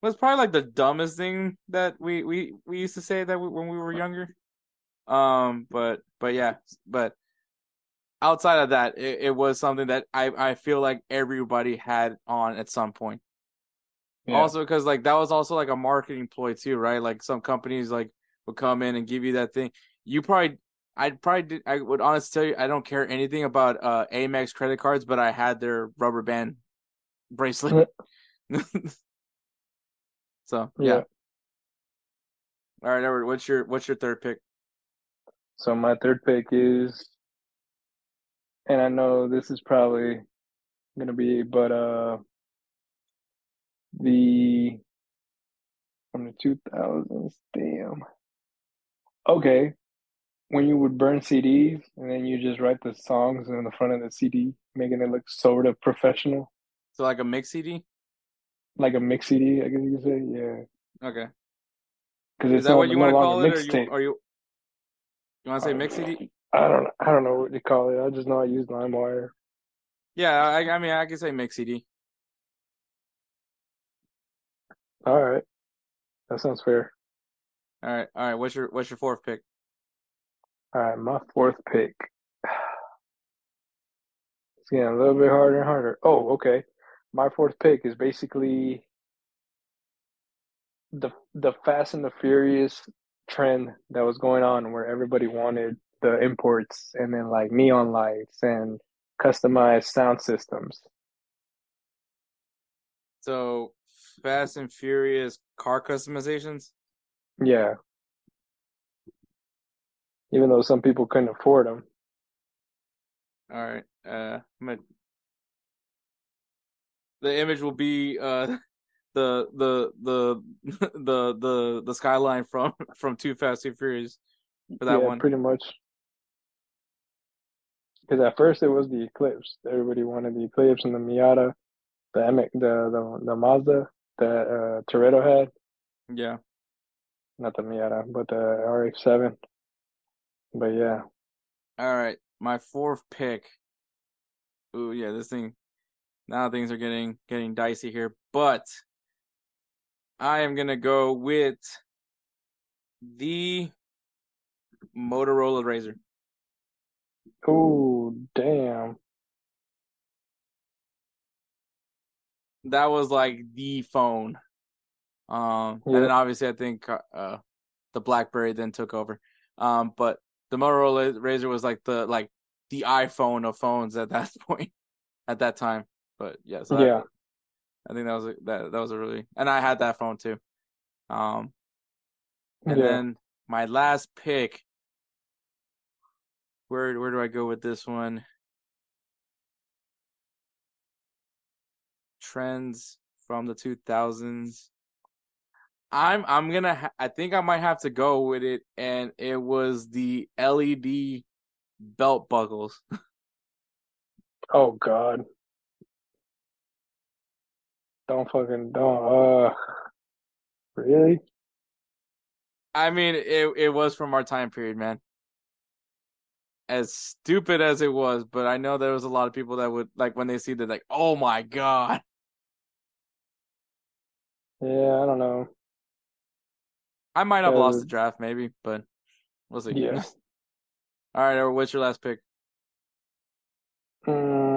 was probably like the dumbest thing that we we we used to say that we, when we were younger. Um, but but yeah, but outside of that, it, it was something that I I feel like everybody had on at some point. Yeah. Also, because like that was also like a marketing ploy too, right? Like some companies like would come in and give you that thing. You probably, I'd probably, did, I would honestly tell you, I don't care anything about uh Amex credit cards, but I had their rubber band bracelet. *laughs* so yeah. Yeah. All right, Edward, what's your what's your third pick? So my third pick is, and I know this is probably gonna be, but uh, the from the two thousands. Damn. Okay, when you would burn CDs and then you just write the songs in the front of the CD, making it look sort of professional, So like a mix CD? Like a mix CD, I guess you could say. Yeah, Okay. because Is it's that no, what you no want to call it, or you are you you want to say mix CD? Uh, I don't. I don't know what you call it. I just know I use LimeWire. Yeah, I, I mean I can say mix CD. All right, that sounds fair. All right, all right. What's your what's your fourth pick? All right, my fourth pick. *sighs* It's getting a little bit harder and harder. Oh, okay. My fourth pick is basically the the Fast and the Furious trend that was going on where everybody wanted the imports and then like neon lights and customized sound systems. So Fast and Furious car customizations. Yeah. Even though some people couldn't afford them. All right. Uh, I'm gonna the image will be uh *laughs* the the the *laughs* the the the skyline from *laughs* from Too Fast Too Furious for that yeah, one. pretty much. Because at first it was the Eclipse. Everybody wanted the Eclipse and the Miata, the the the the Mazda that uh, Toretto had. Yeah. Not the Miata, but the RX-7. But yeah, All right, my fourth pick. Ooh, yeah, this thing. Now things are getting getting dicey here, but I am gonna go with the Motorola Razr. oh damn, That was like the phone. Um, and then obviously I think uh, uh the BlackBerry then took over. Um, but the Motorola Razr was like the like the iPhone of phones at that *laughs* point, at that time. But yeah, so Yeah. I think that was a, that that was a really and I had that phone too. Um, and Yeah. then my last pick. Where where do I go with this one? Trends from the two thousands. I'm I'm gonna ha- I think I might have to go with it, and it was the LED belt buckles. *laughs* oh god, don't fucking don't. Uh, really? I mean, it it was from our time period, man. As stupid as it was, but I know there was a lot of people that would like when they see that, like, oh my god. Yeah, I don't know. I might have lost the draft, maybe, but we'll see. Yeah. *laughs* All right, what's your last pick? Mm,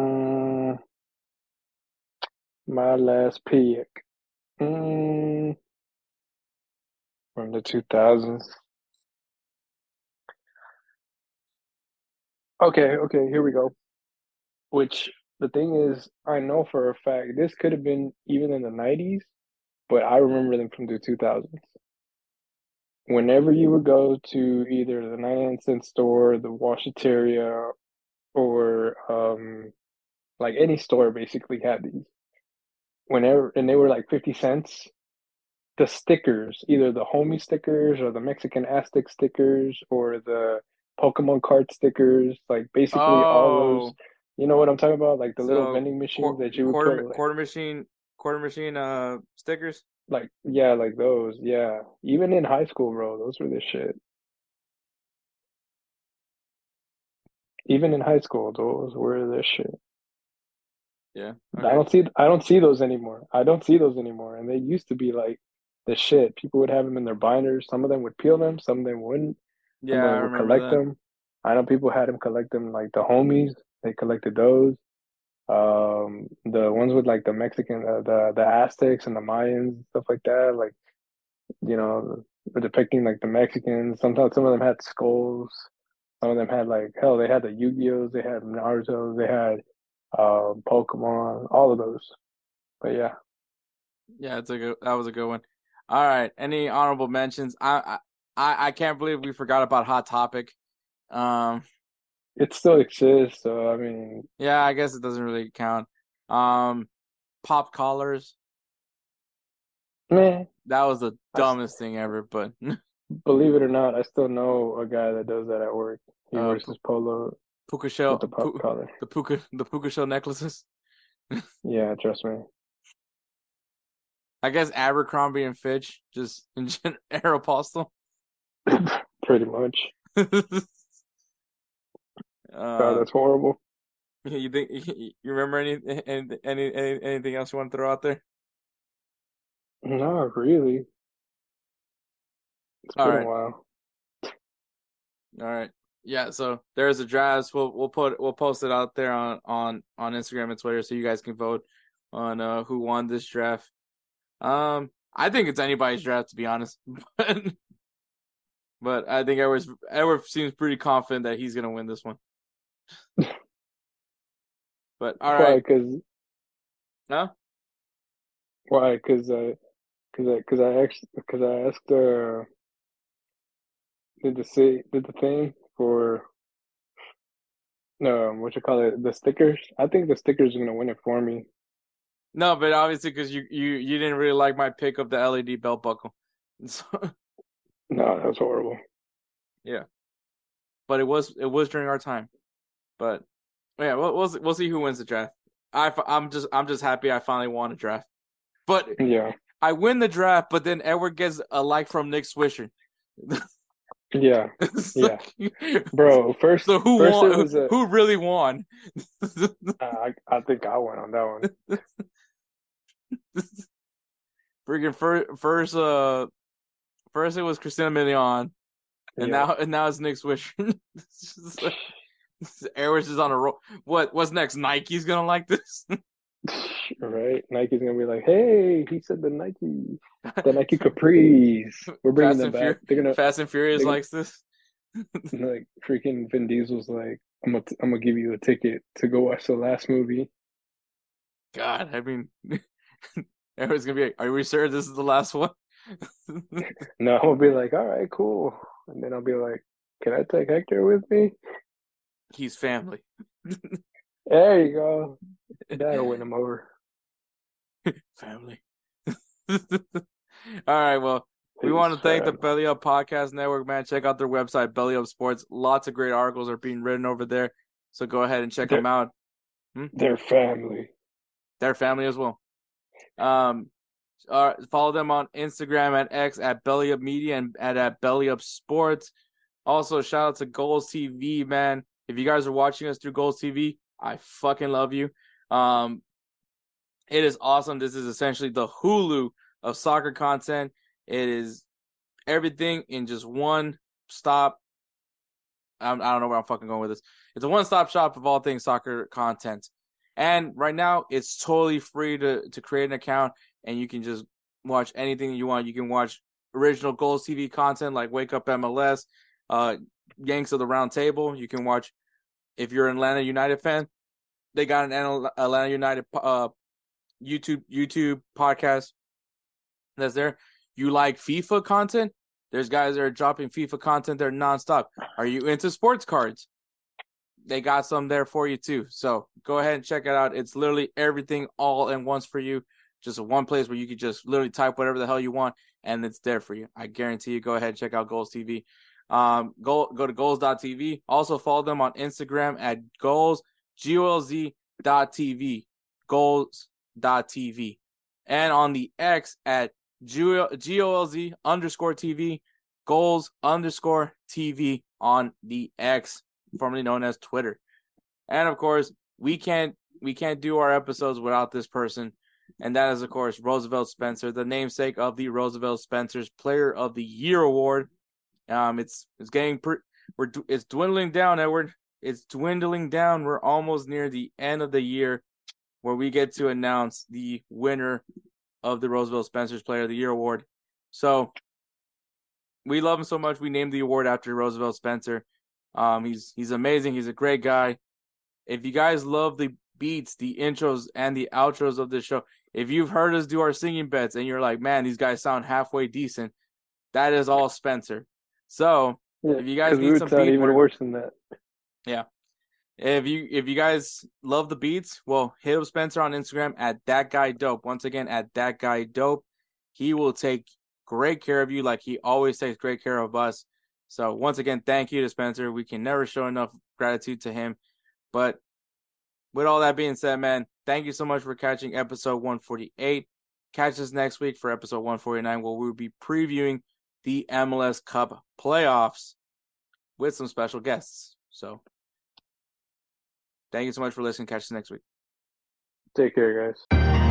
my last pick. Mm, from the 2000s. Okay, okay, here we go. Which the thing is, I know for a fact this could have been even in the 90s, but I remember them from the 2000s. Whenever you would go to either the 99 cent store, the Washateria, or um, like any store basically had these. Whenever and they were like 50 cents. The stickers, either the homie stickers or the Mexican Aztec stickers or the Pokemon card stickers, like basically all those Oh. you know what I'm talking about? Like the little vending machines Quar- that you would quarter put like, quarter machine quarter machine uh stickers. like yeah, like those. Yeah. Even in high school, bro, those were the shit. Even in high school, those were the shit. Yeah. I don't see I don't see those anymore. I don't see those anymore. And they used to be like the shit. People would have them in their binders. Some of them would peel them, some of them wouldn't. Yeah, I would remember collect that. them. I know people had them collect them like the homies. They collected those. Um, the ones with like the Mexican, uh, the the Aztecs and the Mayans stuff like that. Like, you know, depicting like the Mexicans. Sometimes some of them had skulls. Some of them had like hell. They had the Yu-Gi-Ohs. They had Naruto. They had um, Pokemon. All of those. But yeah. Yeah, it's a good. That was a good one. All right. Any honorable mentions? I I I can't believe we forgot about Hot Topic. Um. It still exists, so I mean, Yeah, I guess it doesn't really count. Um. Pop collars. meh. That was the dumbest thing ever. But *laughs* Believe it or not, I still know a guy that does that at work. He Uh, wears his polo puka shell. the pu- collar. the puka the puka shell necklaces. *laughs* Yeah, trust me. I guess Abercrombie and Fitch just *laughs* in gen- Aeropostale. *laughs* Pretty much. God, uh, that's horrible. you think you remember any, any any any anything else you want to throw out there? Not really. It's All been right. a while. All right. Yeah, so there's a draft. We'll we'll put we'll post it out there on on on Instagram and Twitter so you guys can vote on uh who won this draft. Um I think it's anybody's draft to be honest. *laughs* But but I think Edward's Edward seems pretty confident that he's gonna win this one. *laughs* but all right Because No? why? Because I, because I, because I actually, because I asked, uh, did the say did the thing for, no, what you call it, the stickers. I think the stickers are gonna win it for me. No, but obviously because you, you you didn't really like my pick of the LED belt buckle. *laughs* So, No, that was horrible. but it was it was during our time. But yeah, we'll we'll we'll see who wins the draft. I I am just I'm just happy I finally won a draft. But Yeah, I win the draft, but then Edward gets a like from Nick Swisher. *laughs* yeah, *laughs* Yeah. *laughs* bro. First, So who first won? was a, Who really won? I, I think I went on that one. *laughs* Freaking first, first, uh, first it was Christina Milian, and Yeah. now and now it's Nick Swisher. It's just like- Edwards is on a roll. What what's next? Nike's gonna like this? *laughs* right? Nike's gonna be like, "Hey, he said the Nike, the Nike *laughs* Capris. We're bringing Fast them back. Fur- They're gonna Fast and Furious likes this. *laughs* like freaking Vin Diesel's like, I'm gonna, I'm gonna give you a ticket to go watch the last movie. God, I mean, everyone's gonna be like, "Are we sure this is the last one?" No, I'll be like, all right, cool, and then I'll be like, can I take Hector with me? He's family. There you go. That'll win them over. *laughs* family. *laughs* All right, well, we want to thank the Belly Up Podcast Network, man. Check out their website, Belly Up Sports. Lots of great articles are being written over there. So go ahead and check them out. They're family. They're family as well. Um, uh, follow them on Instagram at X at Belly Up Media and at, at Belly Up Sports. Also, shout out to Golz TV, man. If you guys are watching us through Golz TV, I fucking love you. Um, it is awesome. This is essentially the Hulu of soccer content. It is everything in just one stop. I'm, I don't know where I'm fucking going with this. It's a one stop shop of all things soccer content. And right now, it's totally free to, to create an account and you can just watch anything you want. You can watch original Golz TV content like Wake Up MLS, uh, Yanks of the Round Table. You can watch, if you're an Atlanta United fan, they got an Atlanta United uh, YouTube YouTube podcast that's there. You like FIFA content? There's guys that are dropping FIFA content there nonstop. Are you into sports cards? They got some there for you too. So go ahead and check it out. It's literally everything all in once for you. Just one place where you could just literally type whatever the hell you want and it's there for you. I guarantee you. Go ahead and check out Golz TV. Um, go go to golz.tv. Also follow them on Instagram at goals g o l z dot tv golz tv and on the X at g o l z underscore tv goals underscore tv on the X, formerly known as Twitter. And of course, we can't we can't do our episodes without this person, and that is of course Roosevelt Spencer, the namesake of the Roosevelt Spencer's Player of the Year award. Um, it's it's getting pre- we're it's dwindling down, Edward. It's dwindling down. We're almost near the end of the year, where we get to announce the winner of the Roosevelt Spencer's Player of the Year award. So we love him so much. We named the award after Roosevelt Spencer. Um, he's he's amazing. He's a great guy. If you guys love the beats, the intros, and the outros of this show, if you've heard us do our singing bets and you're like, man, these guys sound halfway decent, that is all Spencer. So Yeah, If you guys need some beat even work- worse than that. If you if you guys love the beats, well, hit up Spencer on Instagram at that guy dope. Once again, at that guy dope. He will take great care of you, like he always takes great care of us. So once again, thank you to Spencer. We can never show enough gratitude to him. But with all that being said, man, thank you so much for catching episode 148. Catch us next week for episode 149, where we'll be previewing the MLS Cup playoffs with some special guests. So thank you so much for listening. Catch us next week. Take care, guys.